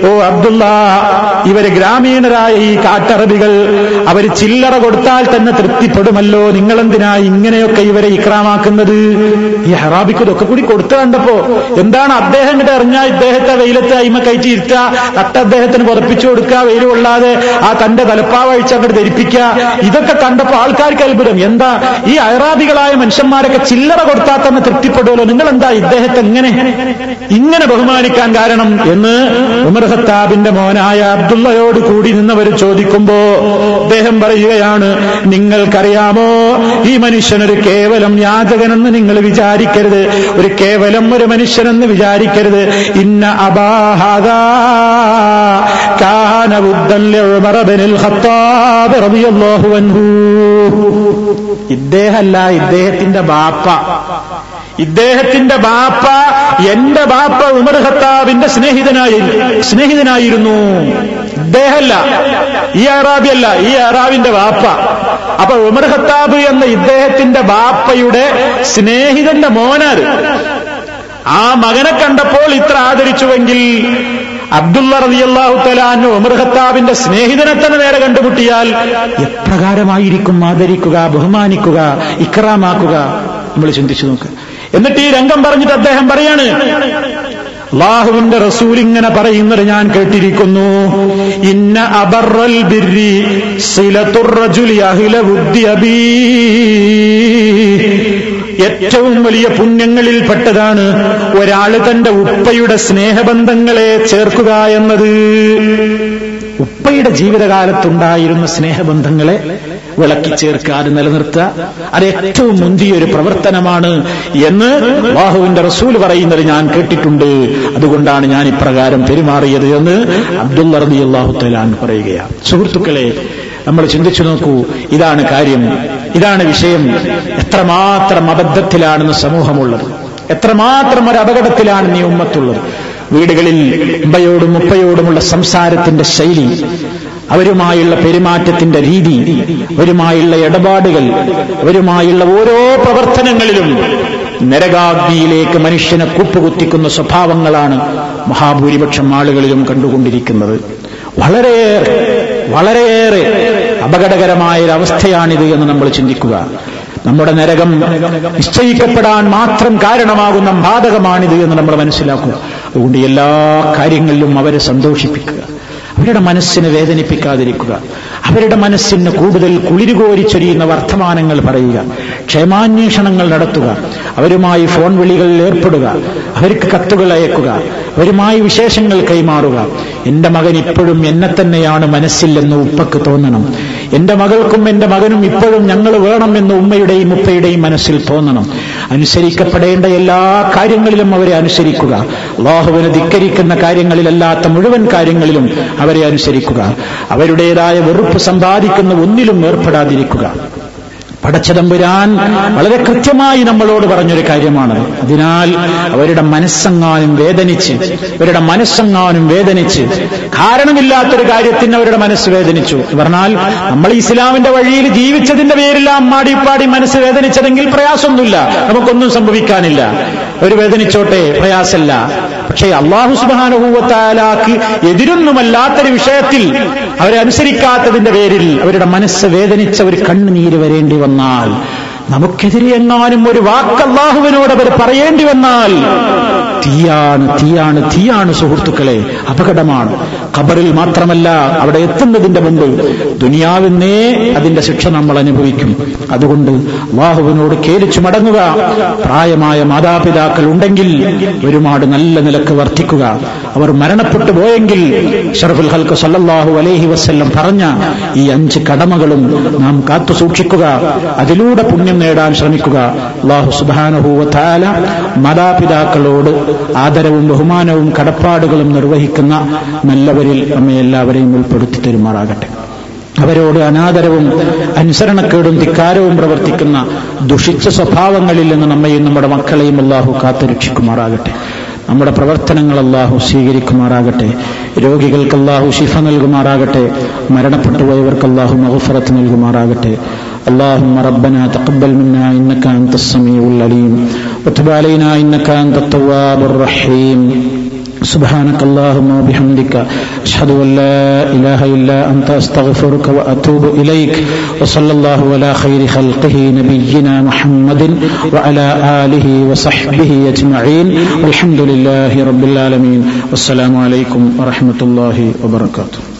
A: ഓ അബ്ദുള്ള ഇവർ ഗ്രാമീണരായ ഈ കാട്ടറബികൾ അവർ ചില്ലറ കൊടുത്താൽ തന്നെ തൃപ്തിപ്പെടുമല്ലോ. നിങ്ങളെന്തിനാ ഇങ്ങനെയൊക്കെ ഇവരെ ഇക്രാമാക്കുന്നത്? ഈ ഹറാബിക്ക് ഇതൊക്കെ കൂടി കൊടുത്തു കണ്ടപ്പോ എന്താണ് അദ്ദേഹം ഇങ്ങോട്ട് ഇറങ്ങാ ഇദ്ദേഹത്തെ വെയിലത്തെ അയിമ കയറ്റി ഇരുത്തുക തട്ട അദ്ദേഹത്തിന് പുറപ്പിച്ചു കൊടുക്കുക വെയിൽ കൊള്ളാതെ ആ തന്റെ തലപ്പാവഴിച്ച് അങ്ങോട്ട് ധരിപ്പിക്കുക ഇതൊക്കെ കണ്ടപ്പോ ആൾക്കാർക്ക് അത്ഭുതം. എന്താ? ഈ അയറാബികളായ മനുഷ്യന്മാരൊക്കെ ചില്ലറ കൊടുത്താൽ തന്നെ തൃപ്തിപ്പെടുമല്ലോ നിങ്ങൾ എന്താ ഇദ്ദേഹത്തെ ഇങ്ങനെ ഇങ്ങനെ ബഹുമാനിക്കാൻ കാരണം? എന്ന് ഉമർ ഖത്താബിന്റെ മോനായ അബ്ദുള്ളയോട് കൂടി നിന്നവർ ചോദിക്കുമ്പോ അദ്ദേഹം പറയുകയാണ് നിങ്ങൾക്കറിയാമോ ഈ മനുഷ്യനൊരു കേവലം യാചകനെന്ന് നിങ്ങൾ വിചാരിക്കരുത്. ഒരു കേവലം ഒരു മനുഷ്യനെന്ന് വിചാരിക്കരുത്. ഇന്ന അബാഹദ കാന ബുദ്ധൻ ഖത്താബ് അൻഹു. ഇദ്ദേഹമല്ല ഇദ്ദേഹത്തിന്റെ ബാപ്പ. ഇദ്ദേഹത്തിന്റെ ബാപ്പ എന്റെ ബാപ്പ ഉമർ ഖത്താബിന്റെ സ്നേഹിതനായി സ്നേഹിതനായിരുന്നു. ഇദ്ദേഹമല്ല ഈ അറാബിയല്ല ഈ അറാബിന്റെ ബാപ്പ. അപ്പൊ ഉമർ ഖത്താബ് എന്ന ഇദ്ദേഹത്തിന്റെ ബാപ്പയുടെ സ്നേഹിതന്റെ മോനാർ ആ മകനെ കണ്ടപ്പോൾ ഇത്ര ആദരിച്ചുവെങ്കിൽ അബ്ദുള്ള റബിയല്ലാഹു തലാനു ഉമർ ഖത്താബിന്റെ സ്നേഹിതനെ തന്നെ നേരെ കണ്ടുമുട്ടിയാൽ എപ്രകാരമായിരിക്കും ആദരിക്കുക ബഹുമാനിക്കുക ഇക്രാമാക്കുക? നമ്മൾ ചിന്തിച്ചു നോക്കുക എന്നിട്ട് ഈ രംഗം പറഞ്ഞിട്ട് അദ്ദേഹം പറയാണ് അള്ളാഹുവിന്റെ റസൂൽ ഇങ്ങനെ പറയുന്നത് ഞാൻ കേട്ടിരിക്കുന്നു. ഇന്ന അബറൽ ബിരി സിലത്തുറജുലി അഹില ബുദ്ധി അബീ. ഏറ്റവും വലിയ പുണ്യങ്ങളിൽ പെട്ടതാണ് ഒരാൾ തന്റെ ഉപ്പയുടെ സ്നേഹബന്ധങ്ങളെ ചേർക്കുക എന്നത്. ഉപ്പയുടെ ജീവിതകാലത്തുണ്ടായിരുന്ന സ്നേഹബന്ധങ്ങളെ വിളക്കി ചേർക്കാതെ നിലനിർത്തുക. അത് ഏറ്റവും മുന്തിയൊരു പ്രവർത്തനമാണ് എന്ന് ബാഹുവിന്റെ റസൂൽ പറയുന്നത് ഞാൻ കേട്ടിട്ടുണ്ട്. അതുകൊണ്ടാണ് ഞാൻ ഇപ്രകാരം പെരുമാറിയത് എന്ന് അബ്ദുള്ള റബി അള്ളാഹു തലാൻ പറയുകയാണ്. സുഹൃത്തുക്കളെ നമ്മൾ ചിന്തിച്ചു നോക്കൂ ഇതാണ് കാര്യം. ഇതാണ് വിഷയം. എത്രമാത്രം അബദ്ധത്തിലാണെന്ന് സമൂഹമുള്ളത്. എത്രമാത്രം ഒരു അപകടത്തിലാണ് നീ ഉമ്മത്തുള്ളത്. വീടുകളിൽ ഉമ്മയോടും ഉപ്പയോടുമുള്ള സംസാരത്തിന്റെ ശൈലി അവരുമായുള്ള പെരുമാറ്റത്തിന്റെ രീതി അവരുമായുള്ള ഇടപാടുകൾ അവരുമായുള്ള ഓരോ പ്രവർത്തനങ്ങളിലും നരകാഗ്നിയിലേക്ക് മനുഷ്യനെ കൂപ്പുകുത്തിക്കുന്ന സ്വഭാവങ്ങളാണ് മഹാഭൂരിപക്ഷം ആളുകളിലും കണ്ടുകൊണ്ടിരിക്കുന്നത്. വളരെയേറെ വളരെയേറെ അപകടകരമായ ഒരു എന്ന് നമ്മൾ ചിന്തിക്കുക. നമ്മുടെ നരകം നിശ്ചയിക്കപ്പെടാൻ മാത്രം കാരണമാകുന്ന ബാധകമാണിത് എന്ന് നമ്മൾ മനസ്സിലാക്കുക. അതുകൊണ്ട് എല്ലാ കാര്യങ്ങളിലും അവരെ സന്തോഷിപ്പിക്കുക. അവരുടെ മനസ്സിനെ വേദനിപ്പിക്കാതിരിക്കുക. അവരുടെ മനസ്സിന് കൂടുതൽ കുളിരുകോരിച്ചൊരിയുന്ന വർത്തമാനങ്ങൾ പറയുക. ക്ഷേമാന്വേഷണങ്ങൾ നടത്തുക. അവരുമായി ഫോൺ വിളികളിൽ ഏർപ്പെടുക. അവർക്ക് കത്തുകൾ അയക്കുക. അവരുമായി വിശേഷങ്ങൾ കൈമാറുക. എന്റെ മകൻ ഇപ്പോഴും എന്നെ തന്നെയാണ് മനസ്സില്ലെന്ന് ഉപ്പക്ക് തോന്നണം. എന്റെ മകൾക്കും എന്റെ മകനും ഇപ്പോഴും ഞങ്ങൾ വേണമെന്ന് ഉമ്മയുടെയും ഉപ്പയുടെയും മനസ്സിൽ തോന്നണം. അനുസരിക്കപ്പെടേണ്ട എല്ലാ കാര്യങ്ങളിലും അവരെ അനുസരിക്കുക. അള്ളാഹുവിനെ ധിക്കരിക്കുന്ന കാര്യങ്ങളിലല്ലാത്ത മുഴുവൻ കാര്യങ്ങളിലും അവരെ അനുസരിക്കുക. അവരുടേതായ വെറുപ്പ് സമ്പാദിക്കുന്ന ഒന്നിലും ഏർപ്പെടാതിരിക്കുക. പടച്ചതമ്പുരാൻ വളരെ കൃത്യമായി നമ്മളോട് പറഞ്ഞൊരു കാര്യമാണ്. അതിനാൽ അവരുടെ മനസ്സെങ്ങാനും വേദനിച്ച് അവരുടെ മനസ്സെങ്ങാനും വേദനിച്ച് കാരണമില്ലാത്തൊരു കാര്യത്തിന് അവരുടെ മനസ്സ് വേദനിച്ചു. പറഞ്ഞാൽ നമ്മൾ ഇസ്ലാമിന്റെ വഴിയിൽ ജീവിച്ചതിന്റെ പേരിൽ അമ്മാടിപ്പാടി മനസ്സ് വേദനിച്ചതെങ്കിൽ പ്രയാസമൊന്നുമില്ല. നമുക്കൊന്നും സംഭവിക്കാനില്ല. ഒരു വേദനിച്ചോട്ടെ പ്രയാസമല്ല. പക്ഷേ അള്ളാഹു സുബാനുഭൂവത്താലാക്ക് എതിരൊന്നുമല്ലാത്തൊരു വിഷയത്തിൽ അവരെ അനുസരിക്കാത്തതിന്റെ പേരിൽ അവരുടെ മനസ്സ് വേദനിച്ച ഒരു കണ്ണുനീര് വരേണ്ടി വന്നാൽ നമുക്കെതിരെ എങ്ങാനും ഒരു വാക്ക് അവർ പറയേണ്ടി വന്നാൽ തീയാണ് തീയാണ് തീയാണ് സുഹൃത്തുക്കളെ അപകടമാണ്. ഖബറിൽ മാത്രമല്ല അവിടെ എത്തുന്നതിന്റെ മുമ്പ് ദുനിയാവിന്നേ അതിന്റെ ശിക്ഷ നമ്മൾ അനുഭവിക്കും. അതുകൊണ്ട് അള്ളാഹുവിനോട് കേലിച്ചു മടങ്ങുക. പ്രായമായ മാതാപിതാക്കൾ ഉണ്ടെങ്കിൽ ഒരുപാട് നല്ല നിലയ്ക്ക് വർദ്ധിക്കുക അവർ മരണപ്പെട്ടു പോയെങ്കിൽ ഷറഫുൽ ഹൽക്ക് സല്ലാഹു അലൈഹി വസ്ല്ലം പറഞ്ഞ ഈ അഞ്ച് കടമകളും നാം കാത്തു സൂക്ഷിക്കുക അതിലൂടെ പുണ്യം നേടാൻ ശ്രമിക്കുക. അള്ളാഹു സുബാനഹൂവത്താല മാതാപിതാക്കളോട് ആദരവും ബഹുമാനവും കടപ്പാടുകളും നിർവഹിക്കുന്ന നല്ലവരിൽ നമ്മെ എല്ലാവരെയും ഉൾപ്പെടുത്തി തരുമാറാകട്ടെ. അവരോട് അനാദരവും അനുസരണക്കേടും ധിക്കാരവും പ്രവർത്തിക്കുന്ന ദുഷിച്ച സ്വഭാവങ്ങളിൽ നിന്ന് നമ്മയും നമ്മുടെ മക്കളെയും അള്ളാഹു കാത്തുരക്ഷിക്കുമാറാകട്ടെ. നമ്മുടെ പ്രവർത്തനങ്ങൾ അള്ളാഹു സ്വീകരിക്കുമാറാകട്ടെ രോഗികൾക്ക് അള്ളാഹു ശിഫ നൽകുമാറാകട്ടെ മരണപ്പെട്ടുപോയവർക്ക് അള്ളാഹു മഹഫറത്ത് നൽകുമാറാകട്ടെ اللهم ربنا تقبل منا انك انت السميع العليم وتب علينا انك انت التواب الرحيم سبحانك اللهم وبحمدك أشهد أن لا إله إلا أنت أستغفرك وأتوب إليك وصلى الله على خير خلقه نبينا محمد وعلى آله وصحبه أجمعين والحمد لله رب العالمين والسلام عليكم ورحمة الله وبركاته.